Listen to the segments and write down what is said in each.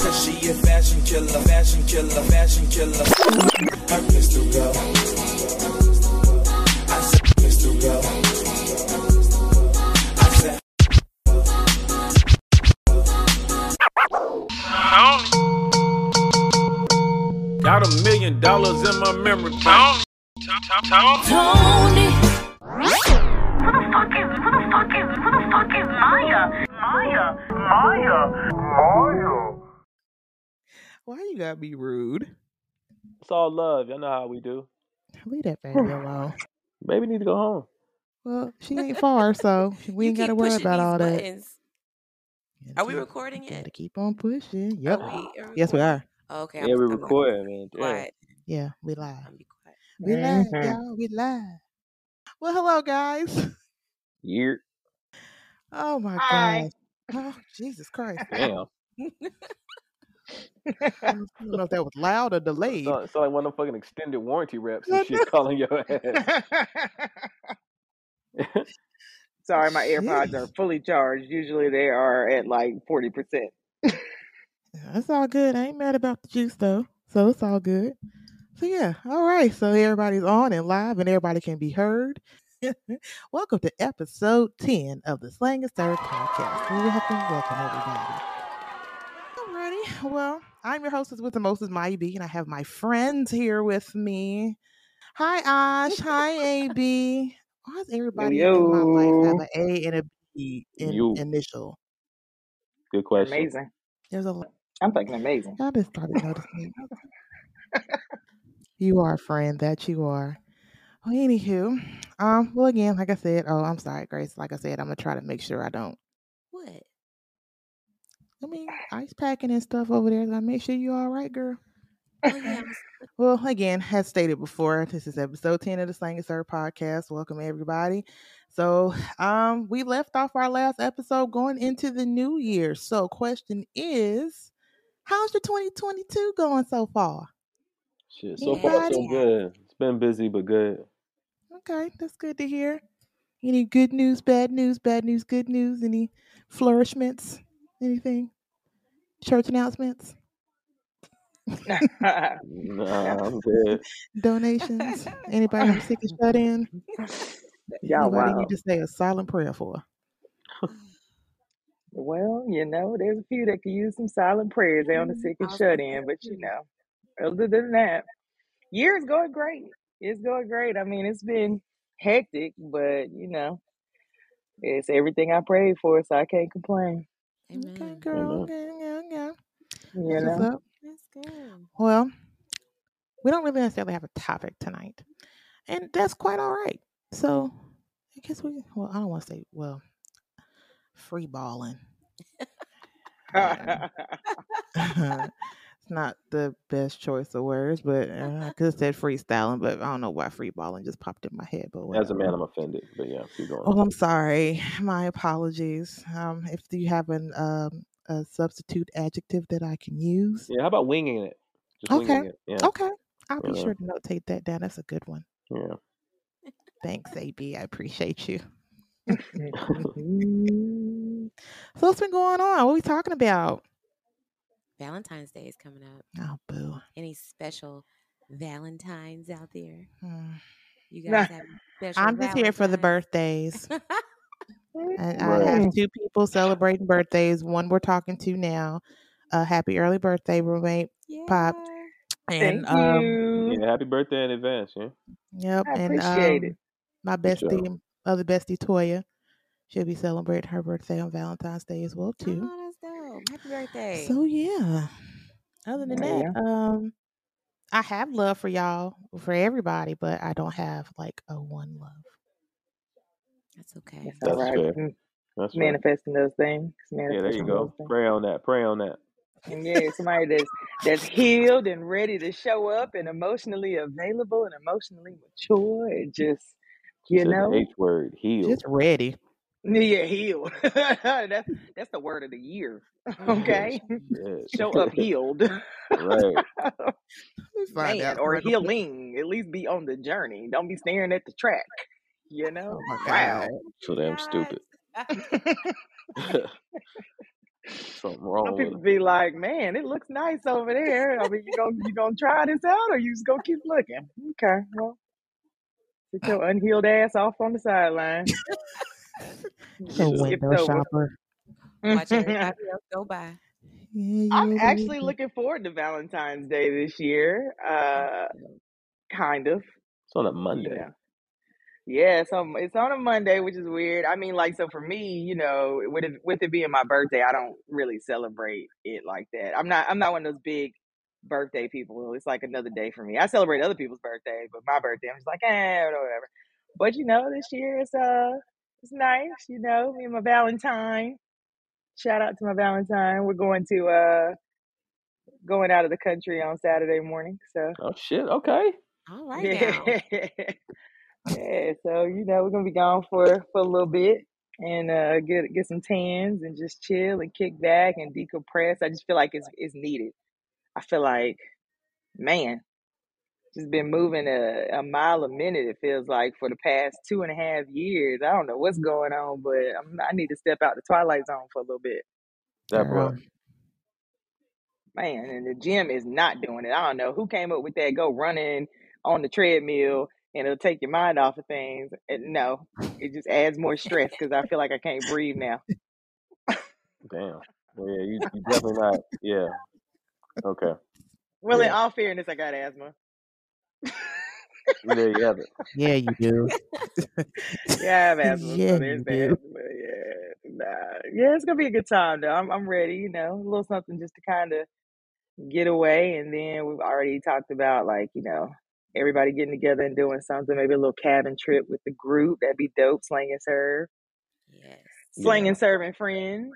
Cause she a fashion killer, fashion killer, fashion killer. I said. I said Got a million dollars in my memory bank. Tony. Who the fuck is who the fuck is who the fuck is Mya? Mya. Mya. Mya. Why you gotta be rude? It's all love. Y'all know how we do. Leave that baby alone. Baby need to go home. Well, she ain't far, so we ain't gotta worry about these all that. buttons. Are we Keep- recording Gotta keep on pushing. Yep. Are we, are we Yes, we are. Oh, okay. Yeah, I'm, we I'm not recording, man. Damn. Yeah, we live. I'm be quiet. We live, Mm-hmm. Mhm. y'all. We live. Well, hello, guys. Year. Oh my Hi. gosh. Oh, Jesus Christ. Damn. I don't know if that was loud or delayed. Sound, sound like one of them fucking extended warranty reps No, and shit calling your ass. Sorry, my AirPods are fully charged. Usually they are at like 40%. That's all good. I ain't mad about the juice though. So it's all good. So yeah, all right. So everybody's on and live and everybody can be heard. welcome to episode 10 of the Slang is Third podcast. Welcome, welcome everybody. Alrighty. Well, I'm your hostess with the mostest, Mya B, and I have my friends here with me. Hi Ash. Hi AB. Why does everybody in my life have an A and a B in you. initial? Good question. Amazing. There's a lot. I'm fucking amazing. I just started noticing. You are a friend that you are. Well, anywho, um, well, again, like I said, oh, I'm sorry, Grace. Like I said, I'm gonna try to make sure I don't. What? I mean, ice packing and stuff over there. I make sure you are all right, girl. Oh yeah. Well, again, as stated before, this is episode 10 of the Slang is Sir podcast. Welcome everybody. So, um, we left off our last episode going into the new year. So, question is, how's your 2022 going so far? Shit, so far so good. It's been busy but good. Okay, that's good to hear. Any good news, bad news, bad news, good news? Any flourishments? Anything? Church announcements? Nah, I'm good. Donations? Anybody who's sick and shut in? Y'all Anybody wow. need to say a silent prayer for? Well, you know, there's a few that could use some silent prayers. They on the sick and shut in, but you know, other than that, year is going great. It's going great. I mean, it's been hectic, but you know, it's everything I prayed for, so I can't complain. Okay, Amen. girl. Amen. Okay, yeah, yeah. You know. That's good. Well, we don't really necessarily have a topic tonight, and that's quite all right. So, I guess we. Well, I don't want to say well, free balling. Yeah. Um, it's not the best choice of words, but uh, I could have said freestyling, but I don't know why free balling just popped in my head. But As a man. I'm offended. But yeah, keep going. Oh, I'm sorry. My apologies. Um, if you have an um a substitute adjective that I can use, Yeah, how about winging it? Just okay, winging it. Yeah. okay, I'll be Yeah. sure to notate that down. That's a good one. Yeah. Thanks, AB. I appreciate you. So what's been going on? What are we talking about? Valentine's Day is coming up. Oh, boo. Any special Valentines out there? Hmm. You guys have special I'm just here for the birthdays. And I have two people celebrating birthdays. One we're talking to now. Uh, happy early birthday, roommate Pop. And Thank um, you. Yeah, happy birthday in advance, yeah. yep, I and appreciate um, it. my bestie, other bestie Toya, she'll be celebrating her birthday on Valentine's Day as well too. Oh, that's. Happy birthday. So yeah. Other than Oh, that, um, I have love for y'all, for everybody, but I don't have like a one love. that's okay. That's That's right. fair. Mm, That's right. Manifesting those things. Yeah, there you go. Pray on that. Pray on that. And yeah, somebody that's that's healed and ready to show up and emotionally available and emotionally mature and just you said know H word, healed. Just ready. Yeah, healed. that's that's the word of the year. Okay, Shit. show up healed, right. Let's find man, out. or healing. At least be on the journey. Don't be staring at the track. You know. Oh wow. So damn stupid. Something wrong Some with people it. be like, "Man, it looks nice over there." I mean, you gonna you gonna try this out, or you just gonna keep looking? Okay, well, sit your unhealed ass off on the sideline. The Get skipped window shopper. Watch everybody else go by. I'm actually looking forward to Valentine's Day this year. Uh, kind of. It's on a Monday. know. Yeah, so it's on a Monday, which is weird. I mean, like, so for me, you know, with it with it being my birthday, I don't really celebrate it like that. I'm not I'm not one of those big birthday people. It's like another day for me. I celebrate other people's birthday, but my birthday, I'm just like, eh, whatever. But you know, this year it's uh it's nice, you know, me and my Valentine. Shout out to my Valentine. We're going to uh going out of the country on Saturday morning. So Oh shit. Okay. All right yeah. yeah, so you know we're gonna be gone for for a little bit and uh get get some tans and just chill and kick back and decompress. I just feel like it's it's needed. I feel like man, just been moving a, a mile a minute. It feels like for the past two and a half years. I don't know what's going on, but I'm, I need to step out the twilight zone for a little bit, That bro. man. And the gym is not doing it. I don't know who came up with that. Go running on the treadmill and it'll take your mind off of things. And no, it just adds more stress because I feel like I can't breathe now. Damn. Well, yeah, you, you definitely not. Yeah. Okay. Well, in Yeah. all fairness, I got asthma. There you have it. Yeah, you do. Yeah, I have asthma, Yeah, so there's you that. do. Yeah, nah. yeah, it's gonna be a good time though. I'm I'm ready. You know, a little something just to kind of get away, and then we've already talked about like you know everybody getting together and doing something. Maybe a little cabin trip with the group. That'd be dope. Sling and serve, Yes. sling Yeah. and serving friends.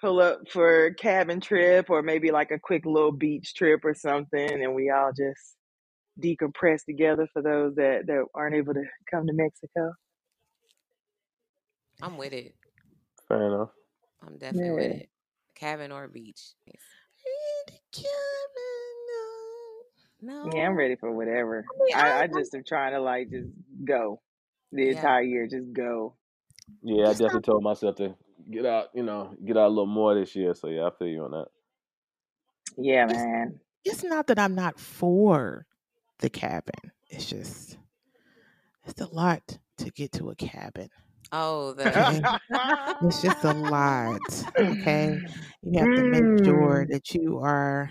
Pull up for cabin trip, or maybe like a quick little beach trip or something, and we all just decompress together for those that that aren't able to come to Mexico. I'm with it. Fair enough. I'm definitely with it. Cabin or beach. No. Yeah, I'm ready for whatever. mean, I, I- I just am trying to like just go the Yeah. entire year. Just go. Yeah, I It's not- definitely told myself to get out. You know, get out a little more this year. So yeah, I feel you on that. Yeah, It's- man. It's not that I'm not for the cabin. It's just it's a lot to get to a cabin. Oh, the It's just a lot. Okay. You have to make sure Mm. that you are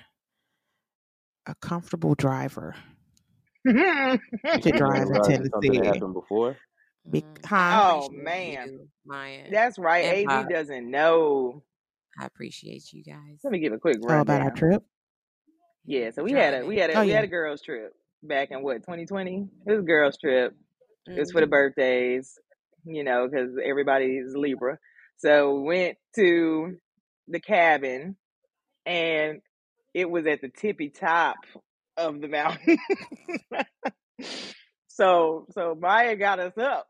a comfortable driver to drive in realize it's something that Tennessee. happened before. Be- Mm, Oh, man. Mya. That's right. And AB doesn't know. I appreciate you guys. Let me give a quick Oh, about our trip. Yeah, so we had a we had a Oh, we yeah. had a girls trip back in what 2020. It was a girls trip. It was for the Mhm. birthdays, you know, because everybody's Libra. So we went to the cabin, and it was at the tippy top of the mountain. so so Mya got us up,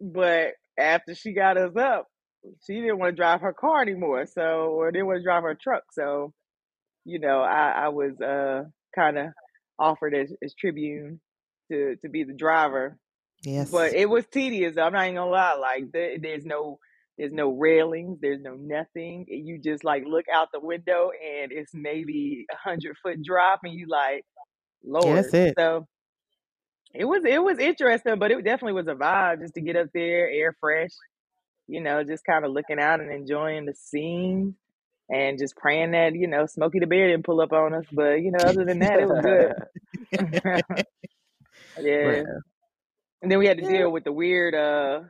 but after she got us up, she didn't want to drive her car anymore. So or didn't want to drive her truck. So you know, I, I was uh kind of offered as, as tribune to to be the driver Yes. but it was tedious. I'm not even gonna lie. Like there, there's no there's no railings. There's no nothing. You just like look out the window and it's maybe a hundred foot drop, and you like, Lord. yeah, that's it. So it was it was interesting, but it definitely was a vibe just to get up there, air fresh. You know, just kind of looking out and enjoying the scene. And just praying that you know Smokey the Bear didn't pull up on us, but you know other than that it was good. yeah, Right. and then we had to Yeah. deal with the weird uh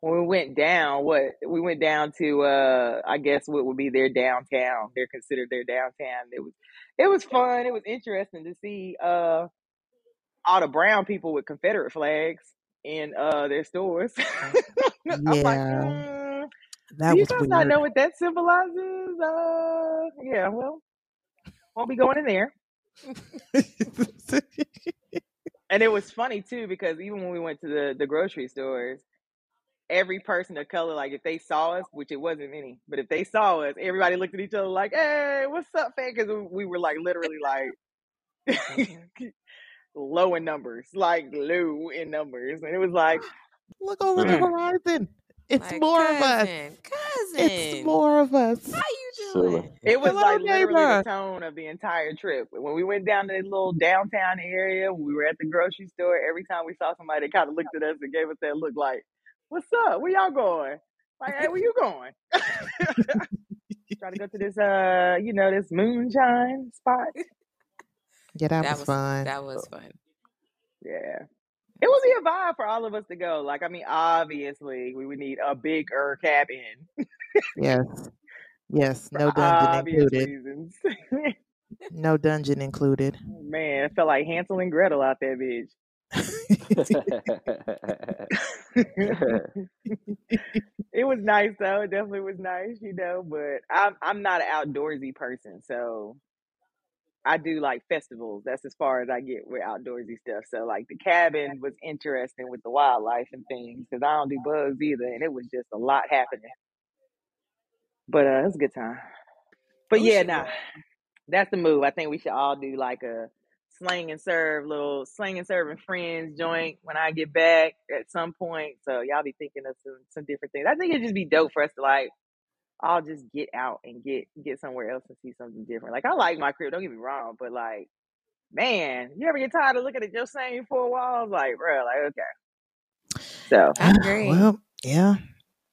when we went down, what we went down to uh I guess what would be their downtown. They're considered their downtown. It was it was fun. It was interesting to see uh all the brown people with Confederate flags in uh their stores. I'm like, Yeah. mm, That do you was guys not know what that symbolizes? Uh yeah, well, won't be going in there. And it was funny too because even when we went to the, the grocery stores, every person of color, like if they saw us, which it wasn't any, but if they saw us, everybody looked at each other like, "Hey, what's up, fam?" Because we were like literally like low in numbers, like low in numbers, and it was like, Look over the Mm. horizon. It's Like, more of us. cousin, cousin. It's more of us. How you Silly. doing? it was Hello, like literally the tone of the entire trip. When we went down to the little downtown area, we were at the grocery store. Every time we saw somebody, they kind of looked at us and gave us that look, like, "What's up? Where y'all going?" Like, "Hey, where you going?" Trying to go to this, uh, you know, this moonshine spot. Yeah, that, That was was fun. that was fun. Yeah. It would be a vibe for all of us to go. Like, I mean, obviously, we would need a bigger cabin yes. Yes. No dungeon included. No dungeon included. Man, it felt like Hansel and Gretel out there, bitch. it was nice though. It definitely was nice, you know. But I'm I'm not an outdoorsy person, so I do like festivals. That's as far as I get with outdoorsy stuff. So like the cabin was interesting with the wildlife and things because I don't do bugs either, and it was just a lot happening. But uh, it was a good time. But Oh, yeah, shit. nah, that's the move. I think we should all do like a slang and serve little slang and serve and friends joint when I get back at some point. So y'all be thinking of some some different things. I think it'd just be dope for us to like all just get out and get get somewhere else and see something different. Like I like my crib, don't get me wrong, but like, man, you ever get tired of looking at your same four walls? Like, bro, like okay. So I agree. well, yeah.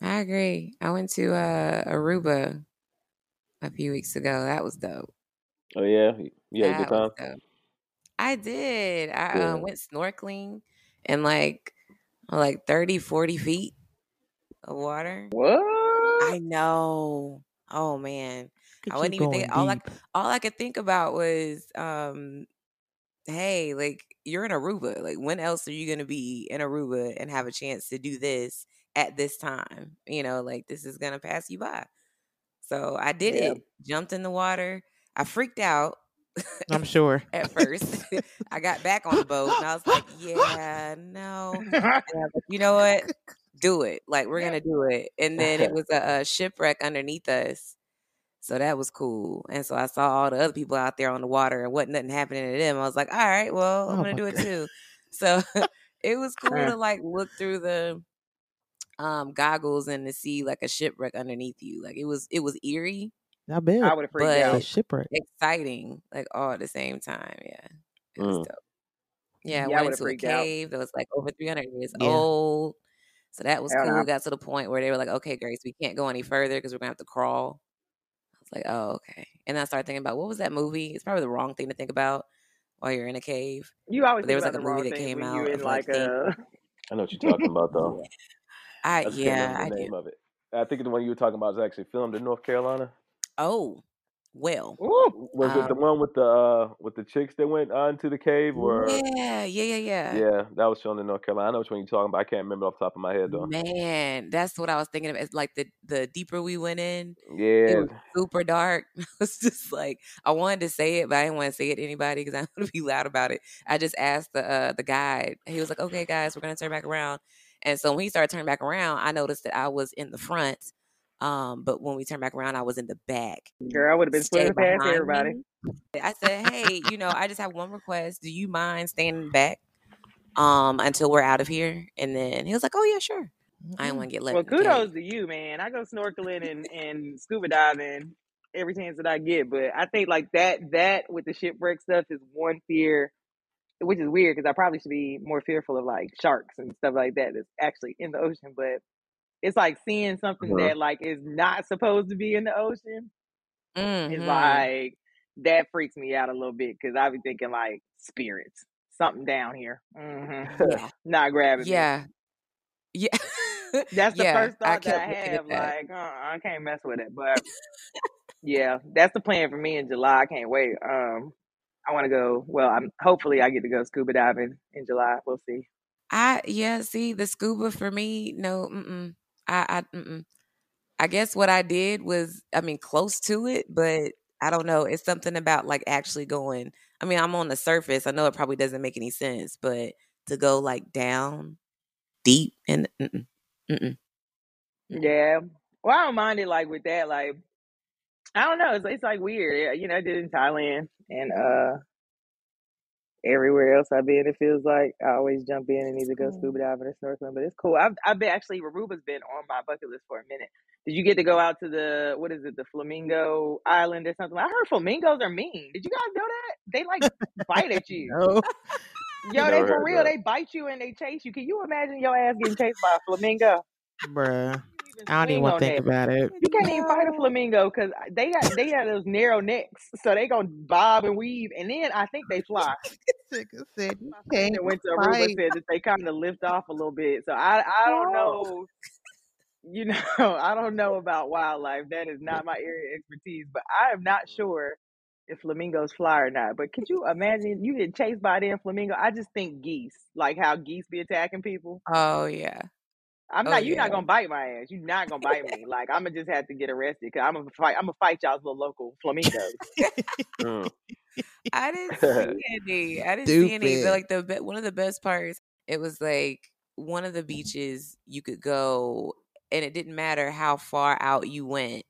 I agree. I went to uh, Aruba a few weeks ago. That was dope. oh yeah, you had a that good time. I did. I Yeah. uh, went snorkeling and like like 30, 40 feet of water. what? I know. Oh man. I wasn't even thinking all I all I could think about was um hey, like you're in Aruba. Like when else are you gonna be in Aruba and have a chance to do this at this time? You know, like this is gonna pass you by. So I did Yeah. it. Jumped in the water. I freaked out I'm sure. at first. I got back on the boat and I was like, yeah, no. And I was like, you know what? Do it. Like we're gonna do it. And then it was a, a shipwreck underneath us. So that was cool. And so I saw all the other people out there on the water and wasn't nothing happening to them. I was like, all right, well, I'm Oh gonna my do it too. So it was cool to like look through the um goggles and to see like a shipwreck underneath you. Like it was it was eerie, I bet. I would have freaked But- It's a out. shipwreck. exciting, like all at the same time. Yeah. It was Mm. dope. Yeah, I Yeah, I went would've into a freaked out. cave that was like over 300 years Yeah. old. So that was Hell cool. no. Got to the point where they were like, okay, Grace, we can't go any further because we're going to have to crawl. I was like, oh, okay. And then I started thinking about what was that movie? It's probably the wrong thing to think about while you're in a cave. You always But there think was, like, a movie that came out you in of, like, like a I know what you're talking about though. I I yeah, remember I the do. of it. I think the one you were talking about is actually filmed in North Carolina. Oh, well. Ooh, Was it the Um, one with the uh with the chicks that went onto the cave or Yeah, yeah, yeah, yeah. yeah, that was shown in North Carolina. I know which one you're talking about. I can't remember off the top of my head though. Man, that's what I was thinking of. It's like the the deeper we went in, it Yeah. was super dark. It was just like I wanted to say it, but I didn't want to say it to anybody because I want to be loud about it. I just asked the uh, the guide. He was like, "Okay, guys, we're gonna turn back around." And so when he started turning back around, I noticed that I was in the front. Um, but when we turned back around, I was in the back. girl, I would have been Stay swimming past everybody. me. I said, "Hey, you know, I just have one request. Do you mind standing back um until we're out of here?" And then he was like, "Oh yeah, sure." I didn't want to get left. Well, in the cave. kudos to you, man. I go snorkeling and, and scuba diving every chance that I get, but I think like that that with the shipwreck stuff is one fear, which is weird because I probably should be more fearful of like sharks and stuff like that that's actually in the ocean. But it's like seeing something Uh-huh. that like is not supposed to be in the ocean is Mhm. like that freaks me out a little bit because I be thinking like spirits, something down here, hmm Yeah. not grabbing me. Yeah. Yeah. That's the Yeah, first I thought that I have. Like, uh, I can't mess with it. But yeah, that's the plan for me in July. I can't wait. Um, I want to go. Well, I'm hopefully I get to go scuba diving in July. We'll see. I yeah, see the scuba for me, no, mm-mm. I I. I guess what I did was, I mean, close to it, but I don't know. It's something about like actually going. I mean, I'm on the surface. I know it probably doesn't make any sense, but to go like down deep and mm-mm, mm-mm. Yeah. Well, I don't mind it like with that. Like I don't know. It's, it's like weird. You know, I did in Thailand and uh everywhere else I've been. It feels like I always jump in and either go scuba diving or snorkeling. But it's cool. I've I've been actually Aruba's been on my bucket list for a minute. Did you get to go out to the what is it, the Flamingo Island or something? I heard flamingos are mean. Did you guys know that? They like bite at you. No. Yo, they for real. that. They bite you and they chase you. Can you imagine your ass getting chased by a flamingo? Bruh. You can't even I don't even want to think that. about it. You can't even fight a flamingo because they got they got those narrow necks, so they gonna bob and weave, and then I think they fly. Nigga said you My friend can't that went to Aruba fight. said that they kind of lift off a little bit. So I I don't know, you know, I don't know about wildlife. That is not my area of expertise, but I am not sure if flamingos fly or not. But could you imagine you get chased by them flamingo? I just think geese, like how geese be attacking people. Oh yeah. I'm Oh not. You're yeah. not gonna bite my ass. You're not gonna bite me. Like I'm gonna just have to get arrested because I'm gonna fight. I'm gonna fight y'all's little local flamingos. Mm. I didn't see any. I didn't see any. But like the be- one of the best parts, it was like one of the beaches you could go, and it didn't matter how far out you went,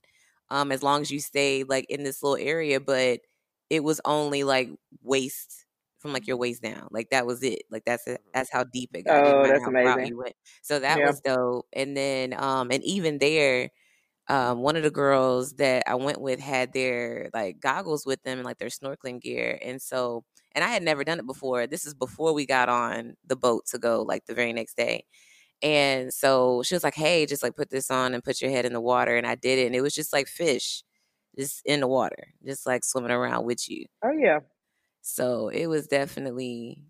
um, as long as you stayed like in this little area. But it was only like waist from like your waist down. Like that was it. Like that's it. That's how deep it got. Oh, that's how far out amazing. went. So that Yeah. was dope. And then, um, and even there um, one of the girls that I went with had their like goggles with them and like their snorkeling gear. And so, and I had never done it before. This is before we got on the boat to go like the very next day. And so she was like, Hey, just like put this on and put your head in the water. And I did it. And it was just like fish just in the water, just like swimming around with you. Oh yeah. So it was definitely,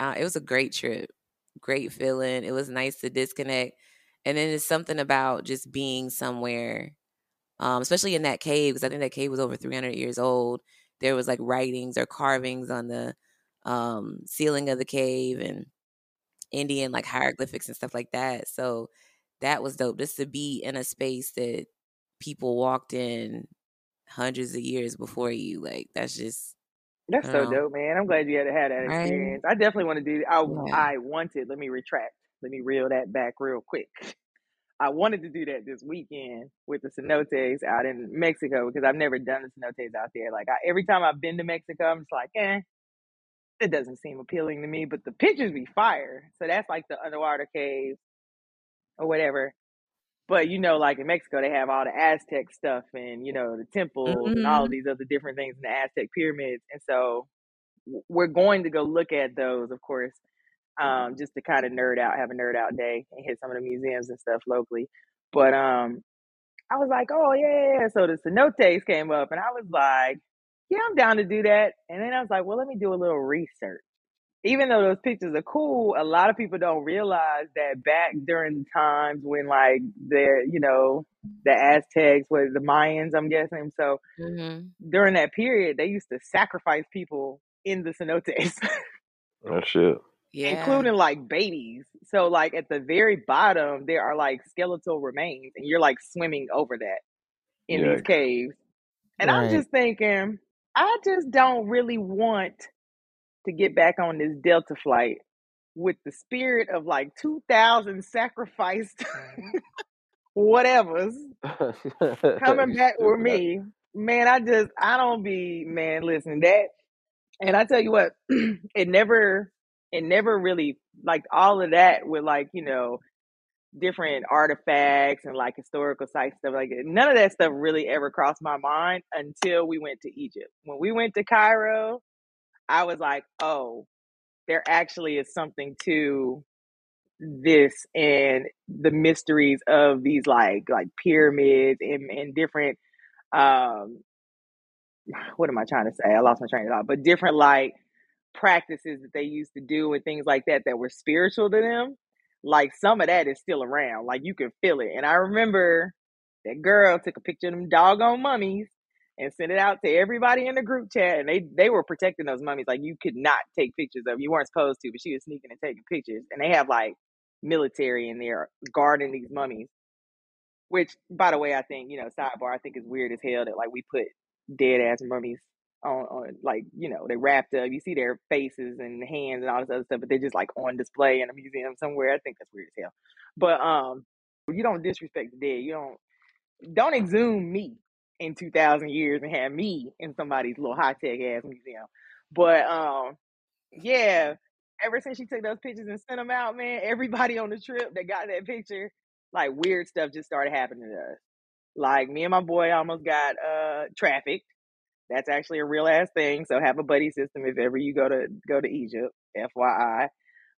uh, it was a great trip, great feeling. It was nice to disconnect. And then it's something about just being somewhere, um, especially in that cave, because I think that cave was over 300 years old. There was like writings or carvings on the um, ceiling of the cave and Indian like hieroglyphics and stuff like that. So that was dope just to be in a space that people walked in hundreds of years before you. Like that's just That's I so dope, man. I'm glad you had have that experience. I definitely want to do. I Yeah. I wanted. Let me retract. Let me reel that back real quick. I wanted to do that this weekend with the cenotes out in Mexico because I've never done the cenotes out there. Like I, every time I've been to Mexico, I'm just like, eh, it doesn't seem appealing to me. But the pictures be fire. So that's like the underwater caves or whatever. But you know, like in Mexico, they have all the Aztec stuff and you know the temples and all of Mhm. these other different things in the Aztec pyramids. And so we're going to go look at those, of course, um, just to kind of nerd out, have a nerd out day, and hit some of the museums and stuff locally. But um, I was like, oh yeah. So the cenotes came up, and I was like, yeah, I'm down to do that. And then I was like, well, let me do a little research. Even though those pictures are cool, a lot of people don't realize that back during the times when like the you know the Aztecs, was the Mayans, I'm guessing. So Mhm. during that period, they used to sacrifice people in the cenotes. Oh shit. Yeah. including like babies. So like at the very bottom there are like skeletal remains and you're like swimming over that in these caves. And I'm just thinking, I just don't really want to get back on this Delta flight with the spirit of like 2000 sacrificed mm-hmm. whatevers coming back with me. Man, I just I don't be man, listen, that and I tell you what, it never it never really like all of that with like, you know, different artifacts and like historical sites stuff like that. None of that stuff really ever crossed my mind until we went to Egypt. When we went to Cairo, I was like, "Oh, there actually is something to this and the mysteries of these like like pyramids and, and different um what am I trying to say? I lost my train of thought, but different like practices that they used to do and things like that that were spiritual to them. Like some of that is still around. Like you can feel it. And I remember that girl took a picture of them doggone mummies and sent it out to everybody in the group chat. And they they were protecting those mummies. Like you could not take pictures of. You weren't supposed to, but she was sneaking and taking pictures. And they have like military in there guarding these mummies. Which, by the way, I think you know, sidebar. I think is weird as hell that like we put dead ass mummies on, on like you know they wrapped up. You see their faces and hands and all this other stuff, but they're just like on display in a museum somewhere. I think that's weird as hell. But um, You don't disrespect the dead. You don't don't exhume me in two thousand years and have me in somebody's little high tech ass museum. But um, yeah. Ever since she took those pictures and sent them out, man, everybody on the trip that got that picture, like weird stuff just started happening to us. Like me and my boy almost got uh trafficked. That's actually a real ass thing. So have a buddy system if ever you go to go to Egypt, FYI.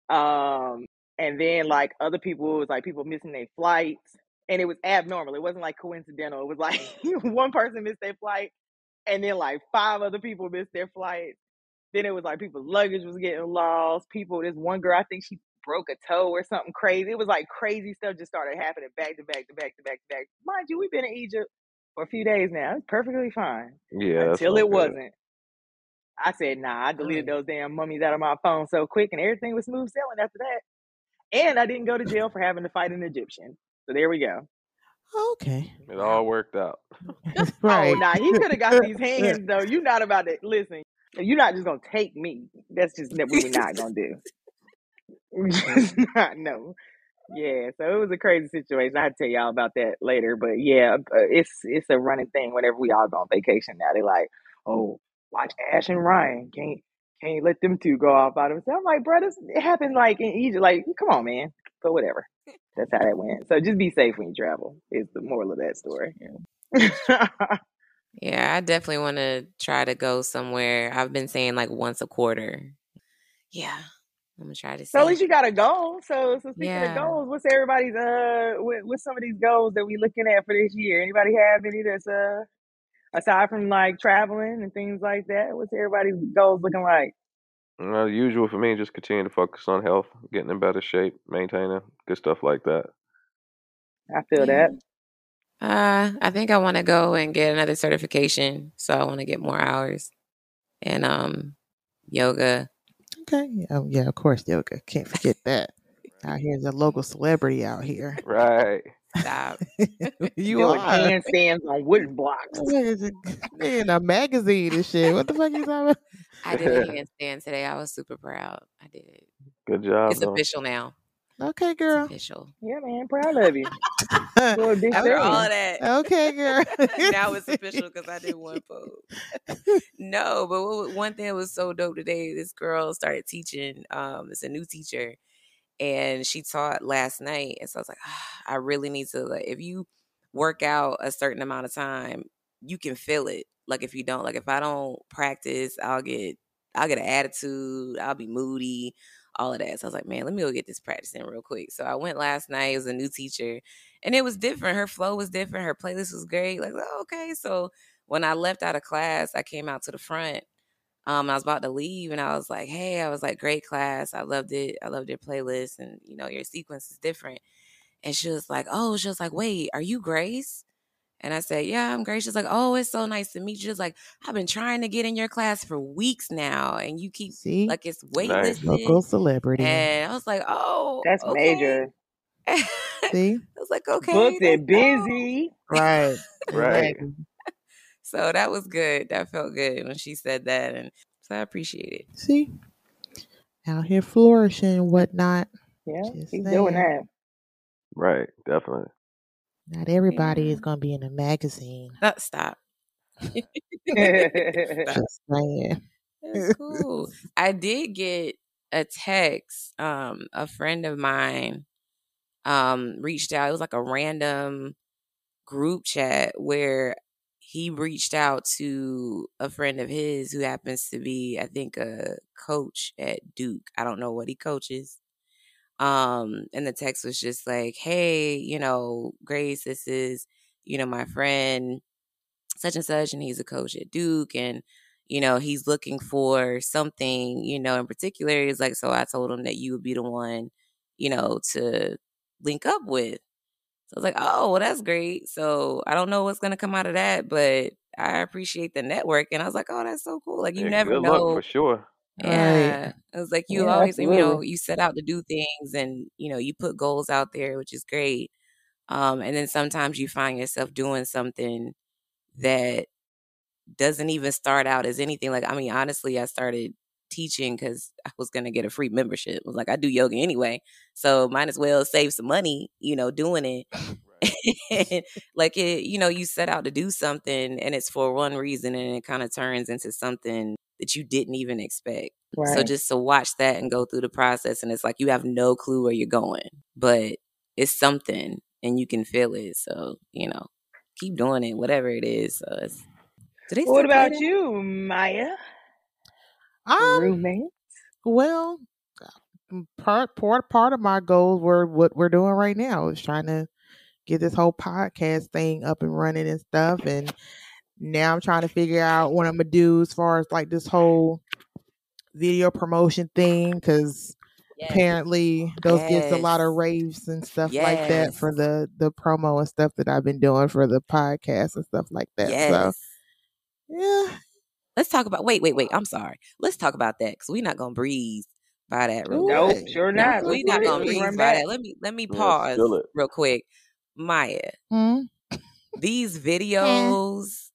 Um, and then like other people it was like people missing their flights, and it was abnormal. It wasn't like coincidental. It was like one person missed their flight, and then like five other people missed their flights. Then it was like people's luggage was getting lost. People, this one girl, I think she broke a toe or something crazy. It was like crazy stuff just started happening back to back to back to back to back. Mind you, we've been in Egypt for a few days now. It's perfectly fine Yeah, until it good. wasn't. I said, nah, I deleted mm. those damn mummies out of my phone so quick and everything was smooth sailing after that. And I didn't go to jail for having to fight an Egyptian. So there we go. Okay. It all worked out. Oh, right. nah, he could have got these hands though. You're not about to listen. You're not just gonna take me. That's just what we're not gonna do. We just not no. Yeah, so it was a crazy situation. I will tell y'all about that later, but yeah, uh, it's it's a running thing whenever we all go on vacation now. they're like, oh, watch Ash and Ryan. Can't can't let them two go off by themselves. I'm like, bro, this it happened like in Egypt. Like, come on, man. But whatever. That's how that went. So just be safe when you travel. Is the moral of that story. Yeah, I definitely want to try to go somewhere. I've been saying like once a quarter. Yeah, I'm gonna try to so at least you got a goal. So so speaking of goals, what's everybody's uh what, what's some of these goals that we looking at for this year? Anybody have any that's uh aside from like traveling and things like that? What's everybody's goals looking like? Uh, usual for me, just continue to focus on health, getting in better shape, maintaining good stuff like that. I feel that. Uh, I think I want to go and get another certification, so I want to get more hours and um yoga. Okay. Yeah, um, yeah, of course, yoga. Can't forget that. Out here's a local celebrity out here. Right. Stop. you Doing are. handstands on wooden blocks. in a magazine and shit. What the fuck you talking about? I did a handstand today. I was super proud. I did it. Good job, It's though. official now. Okay, It's girl. official. Yeah, man, proud of you. Doing big After all of that, Okay, girl. now it's official because I did one pose. no, but what, one thing that was so dope today, this girl started teaching. Um, it's a new teacher, and she taught last night, and so I was like, ah, I really need to. Like, if you work out a certain amount of time, you can feel it. Like if you don't, like if I don't practice, I'll get, I'll get an attitude. I'll be moody. All of that. So I was like, man, let me go get this practice in real quick. So I went last night. It was a new teacher, and it was different. Her flow was different. Her playlist was great. Like, oh, okay. So when I left out of class, I came out to the front. Um, I was about to leave, and I was like, "Hey, I was like, great class. I loved it. I loved your playlist, and you know, your sequence is different." And she was like, "Oh," she was like, "Wait, are you Grace?" And I said, "Yeah, I'm Grace." She's like, "Oh, it's so nice to meet you." She's like, "I've been trying to get in your class for weeks now, and you keep See? like it's Nice. Local celebrity. And I was like, "Oh, That's okay." major. See? I was like, "Okay." Booked and busy. Right. Right. Exactly. So that was good. That felt good when she said that, and so I appreciate it. See? Out here flourishing and whatnot. Yeah, Just he's doing that. Right. Definitely. Not everybody Yeah. is going to be in a magazine. Uh, stop. that. Stop. Just saying. That's cool. I did get a text. Um, a friend of mine um reached out. It was like a random group chat where he reached out to a friend of his who happens to be, I think, a coach at Duke. I don't know what he coaches. Um, and the text was just like, "Hey, you know, Grace, this is, you know, my friend such and such, and he's a coach at Duke, and you know, he's looking for something, you know, in particular. He's like, so I told him that you would be the one, you know, to link up with. So I was like, oh, well, that's great. So I don't know what's gonna come out of that, but I appreciate the network. And I was like, oh, that's so cool. Like you Yeah, never good know. luck for sure. Right. Yeah. It was like you Yeah, always, you know, you set out to do things and, you know, you put goals out there, which is great. Um, and then sometimes you find yourself doing something that doesn't even start out as anything. Like, I mean, honestly, I started teaching because I was gonna get a free membership. I was like, I do yoga anyway, so might as well save some money, you know, doing it. like it, you know, you set out to do something and it's for one reason and it kind of turns into something that you didn't even expect. So just to watch that and go through the process and it's like you have no clue where you're going, but it's something and you can feel it. So, you know, keep doing it, whatever it is. So it's, What about you, Mya? Um, Roommate? well, part part part of my goals were what we're doing right now is trying to get this whole podcast thing up and running and stuff. And now I'm trying to figure out what I'm gonna do as far as like this whole video promotion thing because Yes. apparently those gets a lot of raves and stuff like that for the the promo and stuff that I've been doing for the podcast and stuff like that. So yeah, Let's talk about wait, wait, wait. I'm sorry. Let's talk about that because we're not gonna breeze by that real Ooh, Nope, quick. sure No, not. we Let's not gonna Let's breeze by that. Let me let me pause spill it. real quick. Mya, Hmm? these videos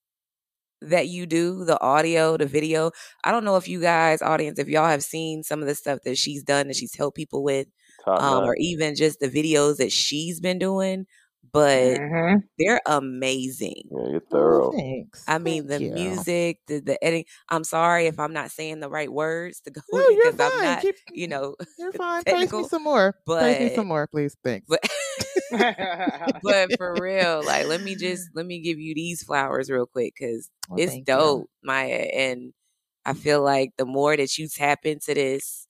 that you do, the audio, the video. I don't know if you guys, audience, if y'all have seen some of the stuff that she's done that she's helped people with, um, or even just the videos that she's been doing, but hmm they're amazing. Yeah, you're Oh, thanks. I mean, the you. music, the the editing. I'm sorry if I'm not saying the right words to go No, with it you're because I'm fine. not, Keep, you know, you're fine. Praise me technical. some more. Praise me some more, please. Thanks. but but for real, like let me just let me give you these flowers real quick because Well, it's thank you. dope, Mya. And I feel like the more that you tap into this,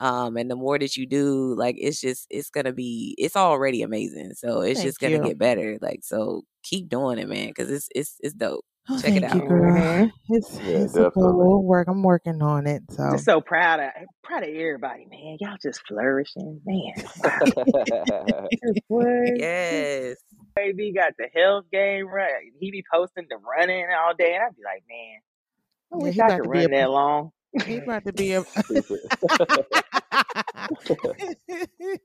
um, and the more that you do, like it's just it's gonna be it's already amazing. So it's Thank just gonna you. get better. Like so, keep doing it, man, because it's it's it's dope. Oh, Check it thank you, out. girl. Mhm. It's Yeah, it's a definitely. cool work. I'm working on it. So Just so proud of proud of everybody, man. Y'all just flourishing, man. Wow. Yes. Baby got the health game right. He be posting the running all day, and I'd be like, man, I wish he I could to run that long. He about to be a Stupid.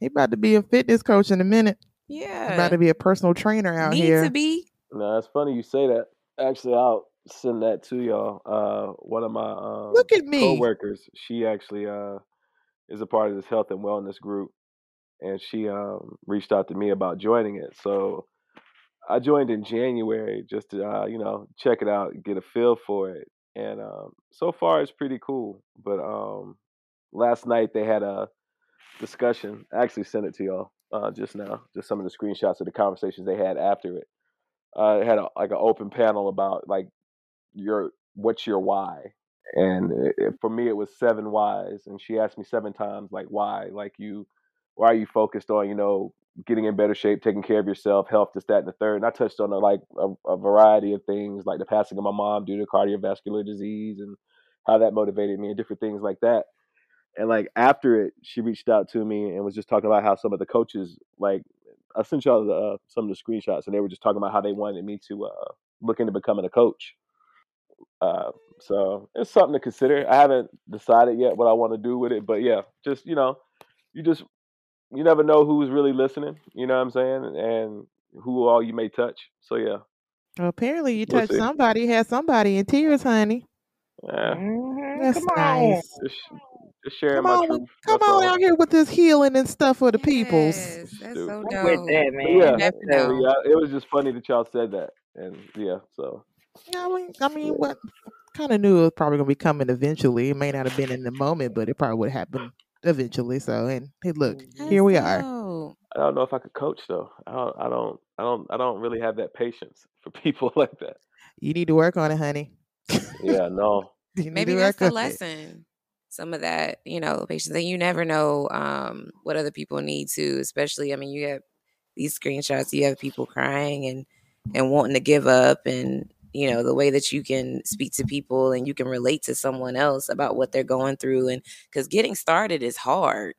he about to be a fitness coach in a minute. Yeah, He about to be a personal trainer out here. Need to be. no, it's funny you say that. Actually, I'll send that to y'all. Uh, one of my um, Look at me. coworkers, she actually uh, is a part of this health and wellness group, and she um, reached out to me about joining it. So I joined in January just to uh, you know check it out, get a feel for it, and um, so far it's pretty cool. But um, last night they had a discussion. I actually sent it to y'all uh, just now, just some of the screenshots of the conversations they had after it. Uh, it had a, like an open panel about like your what's your why, and it, for me it was seven whys, and she asked me seven times like why, like you, why are you focused on you know getting in better shape, taking care of yourself, health, this, that, and the third. And I touched on uh, like a, a variety of things, like the passing of my mom due to cardiovascular disease and how that motivated me and different things like that. And like after it, she reached out to me and was just talking about how some of the coaches, like I sent y'all the, uh, some of the screenshots, and they were just talking about how they wanted me to uh, look into becoming a coach. Uh, so it's something to consider. I haven't decided yet what I want to do with it, but yeah, just you know, you just you never know who's really listening. You know what I'm saying, and who all you may touch. So yeah, Well, apparently you we'll touched see. somebody, had somebody in tears, honey. Yeah, hmm That's Come on. nice. just just sharing Come on, truth. come That's on all. out here with this healing and stuff for the peoples. That's Dude. so I'm with dope. that, man. yeah, That's never dope. yeah, it was just funny that y'all said that, and yeah, so I mean, I mean, yeah. what kind of knew it was probably gonna be coming eventually. It may not have been in the moment, but it probably would happen eventually. So, and hey, look, Mhm. here we are. dope. I don't know if I could coach though. I don't, I don't, I don't, I don't really have that patience for people like that. You need to work on it, honey. Yeah, no. You need Maybe to that's work the on it. lesson. Some of that, you know, patience. And you never know um, what other people need to, especially, I mean, you have these screenshots, you have people crying and, and wanting to give up. And, you know, the way that you can speak to people and you can relate to someone else about what they're going through. And because getting started is hard,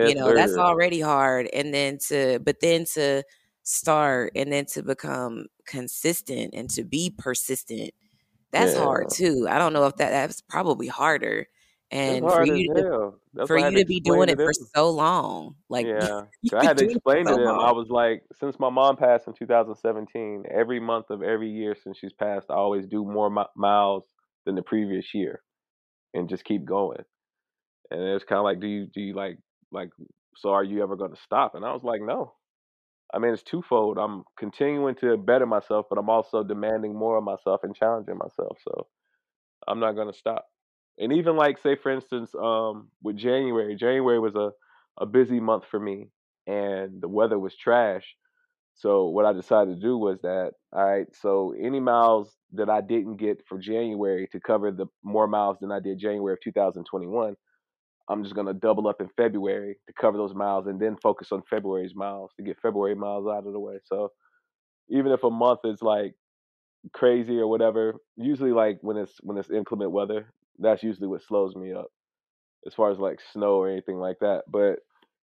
you know, that's already hard. And then to, but then to start and then to become consistent and to be persistent that's Yeah, hard too. I don't know if that that's probably harder. And for you to for you to to be doing to it for so long, like yeah, I had to explain for to so them. I was like, since my mom passed in 2017, every month of every year since she's passed, I always do more mi- miles than the previous year. and just keep going. And it's kind of like, do you do you like like so are you ever going to stop? And I was like, no. I mean, it's twofold. I'm continuing to better myself, but I'm also demanding more of myself and challenging myself. So I'm not going to stop. And even like, say, for instance, um, with January, January was a, a busy month for me and the weather was trash. So what I decided to do was that, all right, so any miles that I didn't get for January to cover the more miles than I did January of 2021, I'm just gonna double up in February to cover those miles and then focus on February's miles to get February miles out of the way. So even if a month is like crazy or whatever, usually like when it's when it's inclement weather, that's usually what slows me up as far as like snow or anything like that. But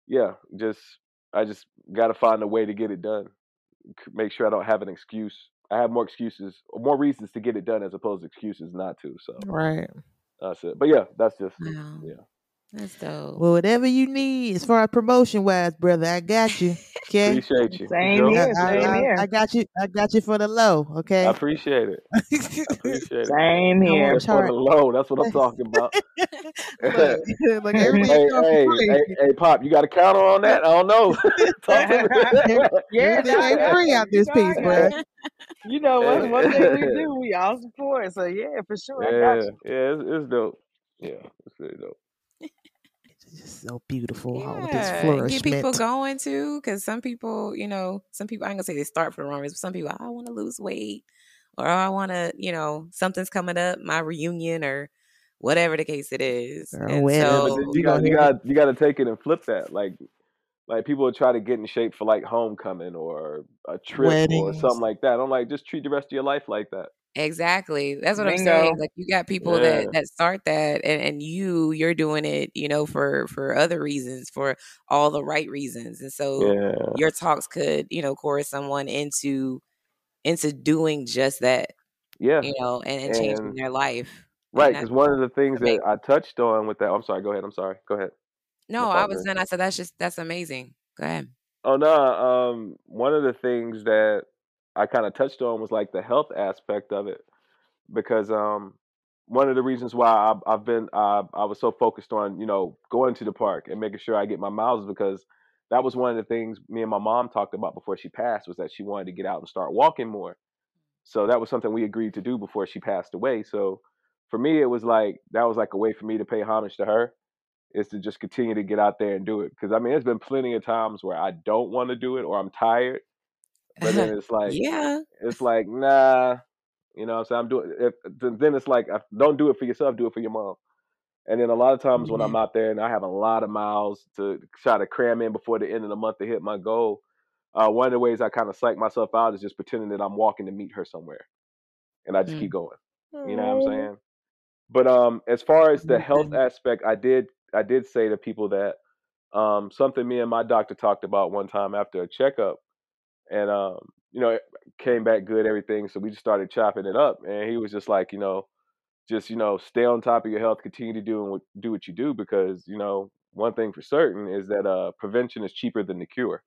yeah, just I just got to find a way to get it done. Make sure I don't have an excuse. I have more excuses, more reasons to get it done as opposed to excuses not to. So Right. that's it. But yeah, that's just Wow. yeah. That's dope. Well, whatever you need as far as promotion wise, brother, I got you. Okay. Appreciate you. Same Joe. I, here, I, same I, here. I got you. I got you for the low. Okay. I appreciate it. I Appreciate it. Same I here. want It's for the low. That's what I'm talking about. Look, look, hey, hey, hey, hey, Pop, you got a counter on that? I don't know. Talk to me. yeah, Everything nah, ain't free out this piece, I bruh. you know what? one thing we do, we all support. So yeah, for sure, I got yeah, you. yeah, it's, it's dope. Yeah, it's really dope. It's just so beautiful, all of this Yeah, and get people going too. Because some people, you know, some people I'm gonna say they start for the wrong reason. But some people, I want to lose weight, or I want to, you know, something's coming up, my reunion, or whatever the case it is. Girl, And wedding. So, You you got you got you got to take it and flip that. Like like people will try to get in shape for like homecoming or a trip or something like that. I'm like, just treat the rest of your life like that. exactly, that's what I'm saying. Bingo. Like you got people Yeah, that that start that, and and you you're doing it, you know, for for other reasons, for all the right reasons, and so yeah, your talks could, you know, chorus someone into into doing just that, yeah. you know, and, and changing And their life. right, because one of the things that. I touched on with that. I'm sorry. Go ahead. I'm sorry. Go ahead. No I was done. I said that's just that's amazing. Go ahead. Oh no, um, one of the things that I kind of touched on was like the health aspect of it, because um, one of the reasons why I've, I've been uh, I was so focused on you know going to the park and making sure I get my miles is because that was one of the things me and my mom talked about before she passed was that she wanted to get out and start walking more. So that was something we agreed to do before she passed away. So for me, it was like that was like a way for me to pay homage to her is to just continue to get out there and do it. Because I mean, there's been plenty of times where I don't want to do it or I'm tired, but then it's like yeah. it's like nah, you know. what I'm saying I'm doing. If, then it's like uh, don't do it for yourself, do it for your mom. And then a lot of times when I'm Mhm. out there and I have a lot of miles to try to cram in before the end of the month to hit my goal, uh, one of the ways I kind of psych myself out is just pretending that I'm walking to meet her somewhere, and I just Mm. keep going. You know what I'm saying? But um, as far as the health aspect, I did I did say to people that um, something me and my doctor talked about one time after a checkup, and um, you know, it came back good, everything. So we just started chopping it up, and he was just like, you know, just you know, stay on top of your health, continue to do what do what you do, because you know, one thing for certain is that uh, prevention is cheaper than the cure.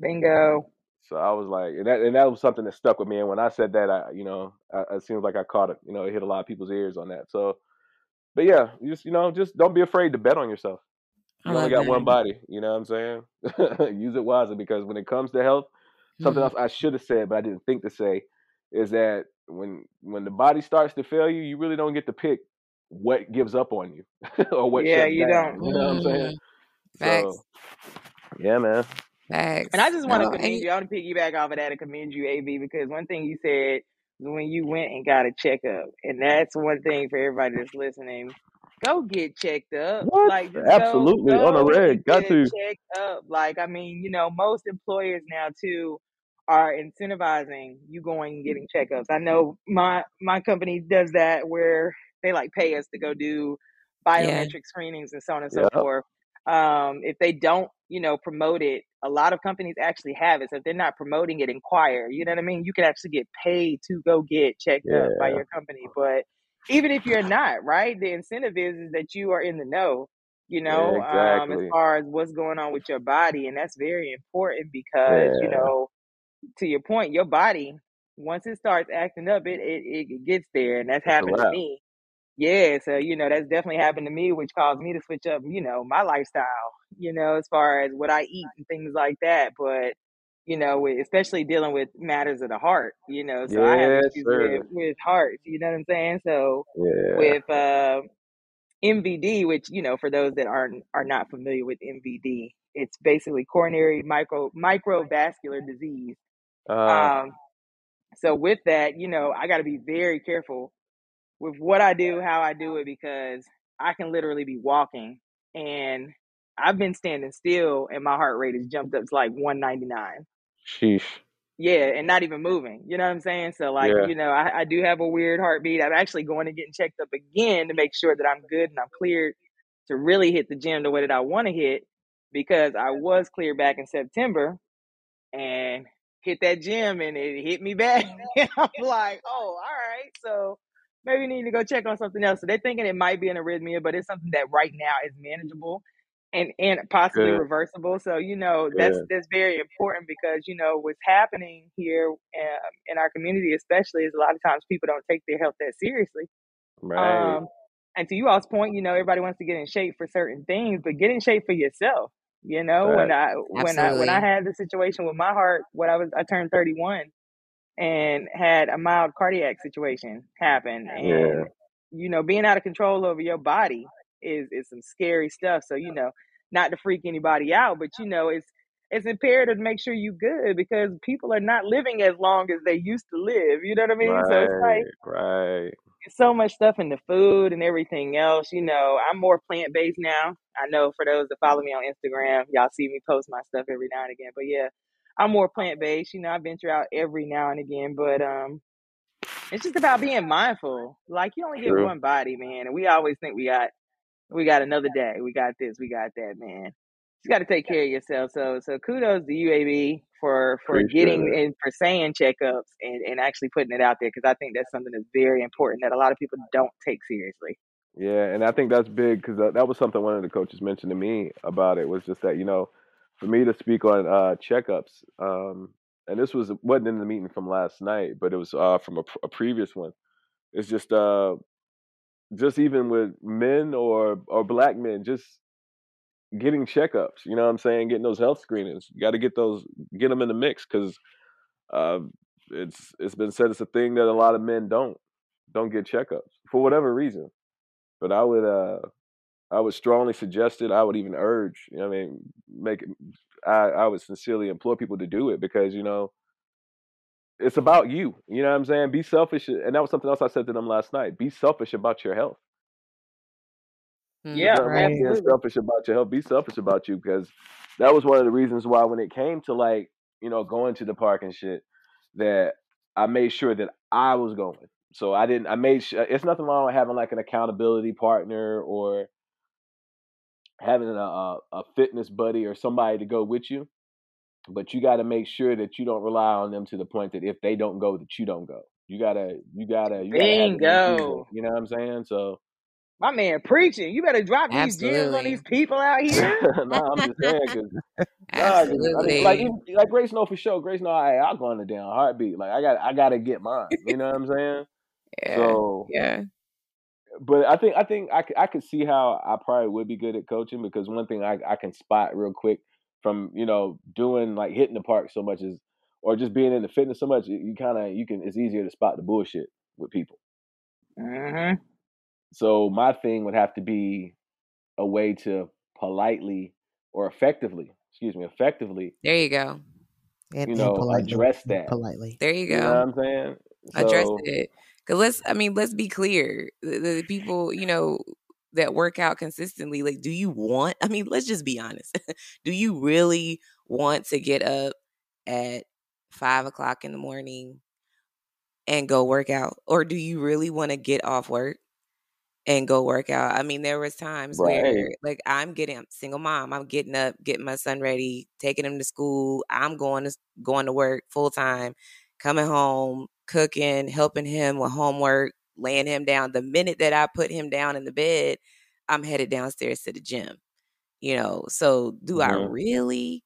Bingo. So I was like, and that and that was something that stuck with me. And when I said that, I you know, I, it seems like I caught it. You know, it hit a lot of people's ears on that. So, but yeah, just you know, just don't be afraid to bet on yourself. I You only love got one body. You know what I'm saying? Use it wisely because when it comes to health, something Mhm. else I should have said but I didn't think to say is that when when the body starts to fail you, you really don't get to pick what gives up on you or what Yeah, you down. don't. You know what I'm saying? Mm. Facts. So yeah, man. Facts. And I just want to No, and commend you- you. I want to piggyback off of that and commend you, AB, because one thing you said was when you went and got a checkup, and that's one thing for everybody that's listening. Go get checked up. What? Like just Absolutely. go On the go reg. Got to. check up. Like I mean, you know, most employers now too are incentivizing you going and getting checkups. I know my my company does that where they like pay us to go do yeah. biometric screenings and so on and so Yep. forth. Um, if they don't, you know, promote it, a lot of companies actually have it. So if they're not promoting it, inquire. You know what I mean? You can actually get paid to go get checked up by Yeah. your company. But even if you're not, right, the incentive is, is that you are in the know, you Yeah, know, um, as far as what's going on with your body. And that's very important because, you know, to your point, your body, once it starts acting up, it, it, it gets there. And that's a happened to me yeah, so you know that's definitely happened to me, which caused me to switch up, you know, my lifestyle, you know, as far as what I eat and things like that. But you know, especially dealing with matters of the heart, you know, so I have issues sir. with with heart. You know what I'm saying? So Yeah. with uh, MVD, which you know, for those that aren't are not familiar with MVD, it's basically coronary micro microvascular disease. Uh, Um, so with that, you know, I got to be very careful with what I do, how I do it, because I can literally be walking and I've been standing still and my heart rate has jumped up to like 199. sheesh. Yeah, and not even moving. You know what I'm saying? So like, Yeah. you know, I, I do have a weird heartbeat. I'm actually going and getting checked up again to make sure that I'm good and I'm cleared to really hit the gym the way that I want to hit because I was cleared back in September and hit that gym and it hit me back. And I'm like, oh, all right. So maybe we need to go check on something else. So they're thinking it might be an arrhythmia, but it's something that right now is manageable and and possibly Good. reversible. So you know that's Good. that's very important because you know what's happening here um, in our community, especially, is a lot of times people don't take their health that seriously. Right. Um, and to you all's point, you know, everybody wants to get in shape for certain things, but get in shape for yourself. You know, when Right. I when I when I had the situation with my heart, when I was I turned 31 and had a mild cardiac situation happen, Yeah. and you know, being out of control over your body is is some scary stuff. So you know, not to freak anybody out, but you know, it's it's imperative to make sure you good because people are not living as long as they used to live. You know what I mean? So it's like Right. Right. so much stuff in the food and everything else. You know, I'm more plant based now. I know for those that follow me on Instagram, y'all see me post my stuff every now and again. But yeah, I'm more plant based. You know, I venture out every now and again, but um, it's just about being mindful. Like you only get one body, man, and we always think we got we got another day. We got this. We got that, man. You got to take care of yourself. So so kudos to you, AB, for for Appreciate getting it. and for saying checkups and and actually putting it out there because I think that's something that's very important that a lot of people don't take seriously. Yeah, and I think that's big because uh, that was something one of the coaches mentioned to me about it was just that you know, for me to speak on uh, checkups, um, and this was wasn't in the meeting from last night, but it was uh, from a, a previous one. It's just uh, just even with men or or black men, just getting checkups. You know what I'm saying? Getting those health screenings. You got to get those, get them in the mix because uh, it's it's been said it's a thing that a lot of men don't don't get checkups for whatever reason. But I would uh I would strongly suggest it. I would even urge. You know, I mean, make it. I I would sincerely implore people to do it because you know it's about you. You know what I'm saying? Be selfish, and that was something else I said to them last night. Be selfish about your health. Mm, Yeah, There's nothing wrong being selfish about your health. Be selfish about you because that was one of the reasons why when it came to like you know going to the park and shit, that I made sure that I was going. So I didn't. I made sure. It's nothing wrong with having like an accountability partner or having a a, a fitness buddy or somebody to go with you. But you got to make sure that you don't rely on them to the point that if they don't go, that you don't go. You gotta, you gotta, you gotta have it in season. Bingo. You know what I'm saying? So My man preaching. You better drop these gems on these people out here. no, I'm just saying because Nah, 'cause, I mean, Absolutely. like even, like Grace know for sure. Grace know I I'll go on the damn heartbeat. Like I got I gotta get mine. You know what I'm saying? Yeah. So, Yeah. but I think I think I could, I could see how I probably would be good at coaching because one thing I I can spot real quick from you know doing like hitting the park so much is or just being in the fitness so much you, you kind of you can it's easier to spot the bullshit with people. Mm-hmm. So my thing would have to be a way to politely or effectively, excuse me, effectively, There you go. And, you and know, politely. address that. Politely. There you You know go. what I'm saying? Address So it. Cause let's I mean, let's be clear. The, the people, you know, that work out consistently, like, do you want I mean, let's just be honest. do you really want to get up at five o'clock in the morning and go work out? Or do you really want to get off work and go work out? I mean, there was times right, where like I'm getting I'm single mom, I'm getting up, getting my son ready, taking him to school, I'm going to going to work full time, coming home, cooking, helping him with homework, laying him down. The minute that I put him down in the bed, I'm headed downstairs to the gym. You know, so do I hmm really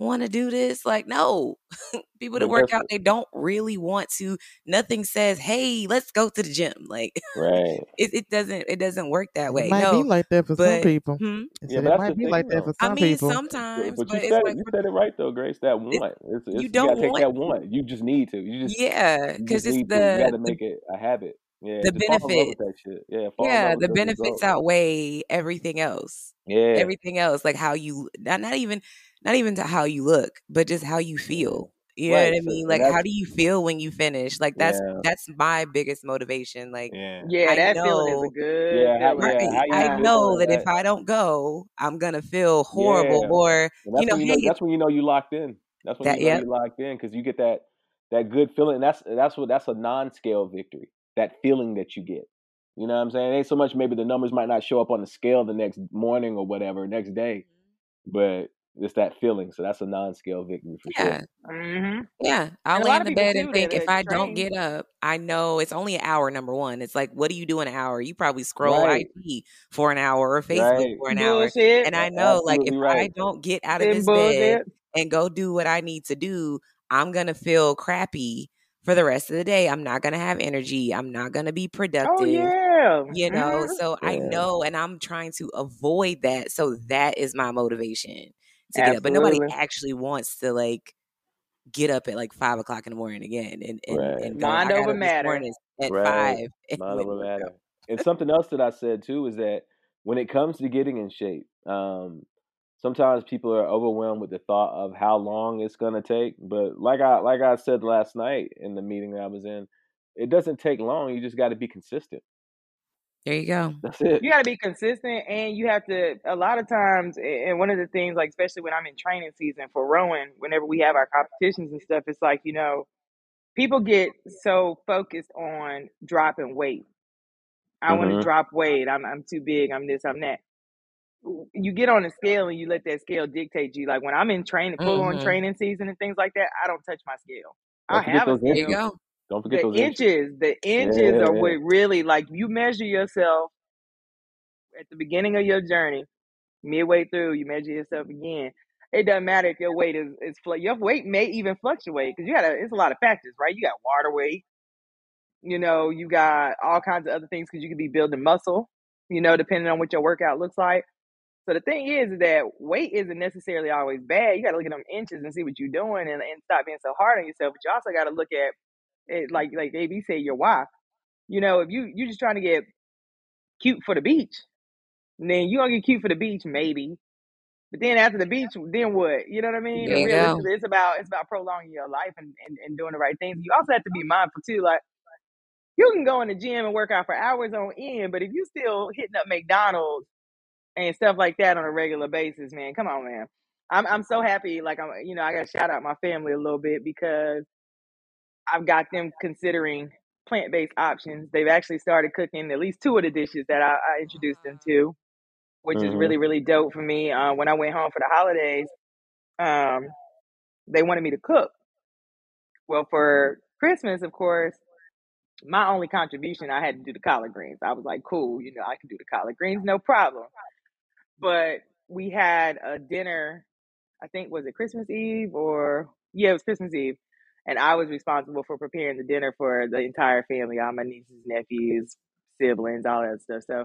want to do this. Like, no, people that work out, they don't really want to. Nothing says, "Hey, let's go to the gym." Like, right. it, it doesn't. It doesn't work that It way. might No, be like that for some people. hmm, I Yeah, said it might be thing like that for though. I mean, people. Sometimes, but but you said like You said it right though, Grace. That it, want. It's, it's you you don't gotta take want. that want. You just need to. You just Yeah, because it's the to. You gotta the make it a habit. Yeah, the just fall in love with benefit. Yeah, Yeah, the the benefits result. outweigh everything else. Yeah, Everything else, like how you not not even not even to how you look, but just how you feel. You know what I mean? Like how do you feel when you finish? Like that's yeah, that's my biggest motivation. Like yeah, Yeah, I that feeling is a know good yeah, how, feeling. yeah. right. How you I know that if. I don't go, I'm gonna feel horrible Yeah, or you know, you know. hey, That's when you know you locked in. That's when that you know yep. you locked in because you get that that good feeling. And that's that's what that's a non-scale victory. That feeling that you get. You know what I'm saying? It ain't so much maybe the numbers might not show up on the scale the next morning or whatever, next day, mm-hmm. but it's that feeling. So that's a non-scale victory for sure. Yeah. hmm Yeah, I'll And lay in the bed and think if I don't get up, I know it's only an hour. Number one, it's like, what do you do in an hour? You probably scroll Right. IG for an hour or Facebook Right. for an hour. And I know, like, if Absolutely I don't get out of Them this bed and go do what I need to do, I'm gonna feel crappy for the rest of the day. I'm not gonna have energy. I'm not gonna be productive. Oh productive. yeah. You know, hmm so I know, and I'm trying to avoid that. So that is my motivation to get up. But nobody actually wants to like get up at like five o'clock in the morning again and and, Right. and go. I Mind got over up this matter. at Right. five and Mind over and worked matter. And something else that I said too is that when it comes to getting in shape, um, sometimes people are overwhelmed with the thought of how long it's gonna take. But like I like I said last night in the meeting that I was in, it doesn't take long. You just got to be consistent. There you go. That's it. You got to be consistent, and you have to. A lot of times, and one of the things, like especially when I'm in training season for rowing, whenever we have our competitions and stuff, it's like you know, people get so focused on dropping weight. I want to drop weight. I'm I'm too big. I'm this. I'm that. You get on the scale and you let that scale dictate you. Like when I'm in training, full on hmm training season and things like that, I don't touch my scale. I Don't have a those There you scale. go. Don't forget The those inches. inches, the inches yeah, are what really like you measure yourself at the beginning of your journey, midway through, you measure yourself again. It doesn't matter if your weight is is fl- your weight may even fluctuate because you got it's a lot of factors, right? You got water weight, you know, you got all kinds of other things because you could be building muscle, you know, depending on what your workout looks like. So the thing is that weight isn't necessarily always bad. You got to look at them inches and see what you're doing and, and stop being so hard on yourself. But you also got to look at it like like AB said, your why. You know, if you you're just trying to get cute for the beach, then you gonna get cute for the beach, maybe. But then after the beach, then what? You know what I mean? There And you go. it's about it's about prolonging your life and, and, and doing the right things. You also have to be mindful too. Like you can go in the gym and work out for hours on end, but if you still hitting up McDonald's and stuff like that on a regular basis, man, come on, man. I'm I'm so happy. Like I'm, you know, I got to shout out my family a little bit because I've got them considering plant based options. They've actually started cooking at least two of the dishes that I, I introduced them to, which is hmm really really dope for me. Uh, when I went home for the holidays, um, they wanted me to cook. Well, for Christmas, of course, my only contribution I had to do the collard greens. I was like, cool, you know, I can do the collard greens, no problem. But we had a dinner. I think was it Christmas Eve or yeah, it was Christmas Eve, and I was responsible for preparing the dinner for the entire family, all my nieces, nephews, siblings, all that stuff. So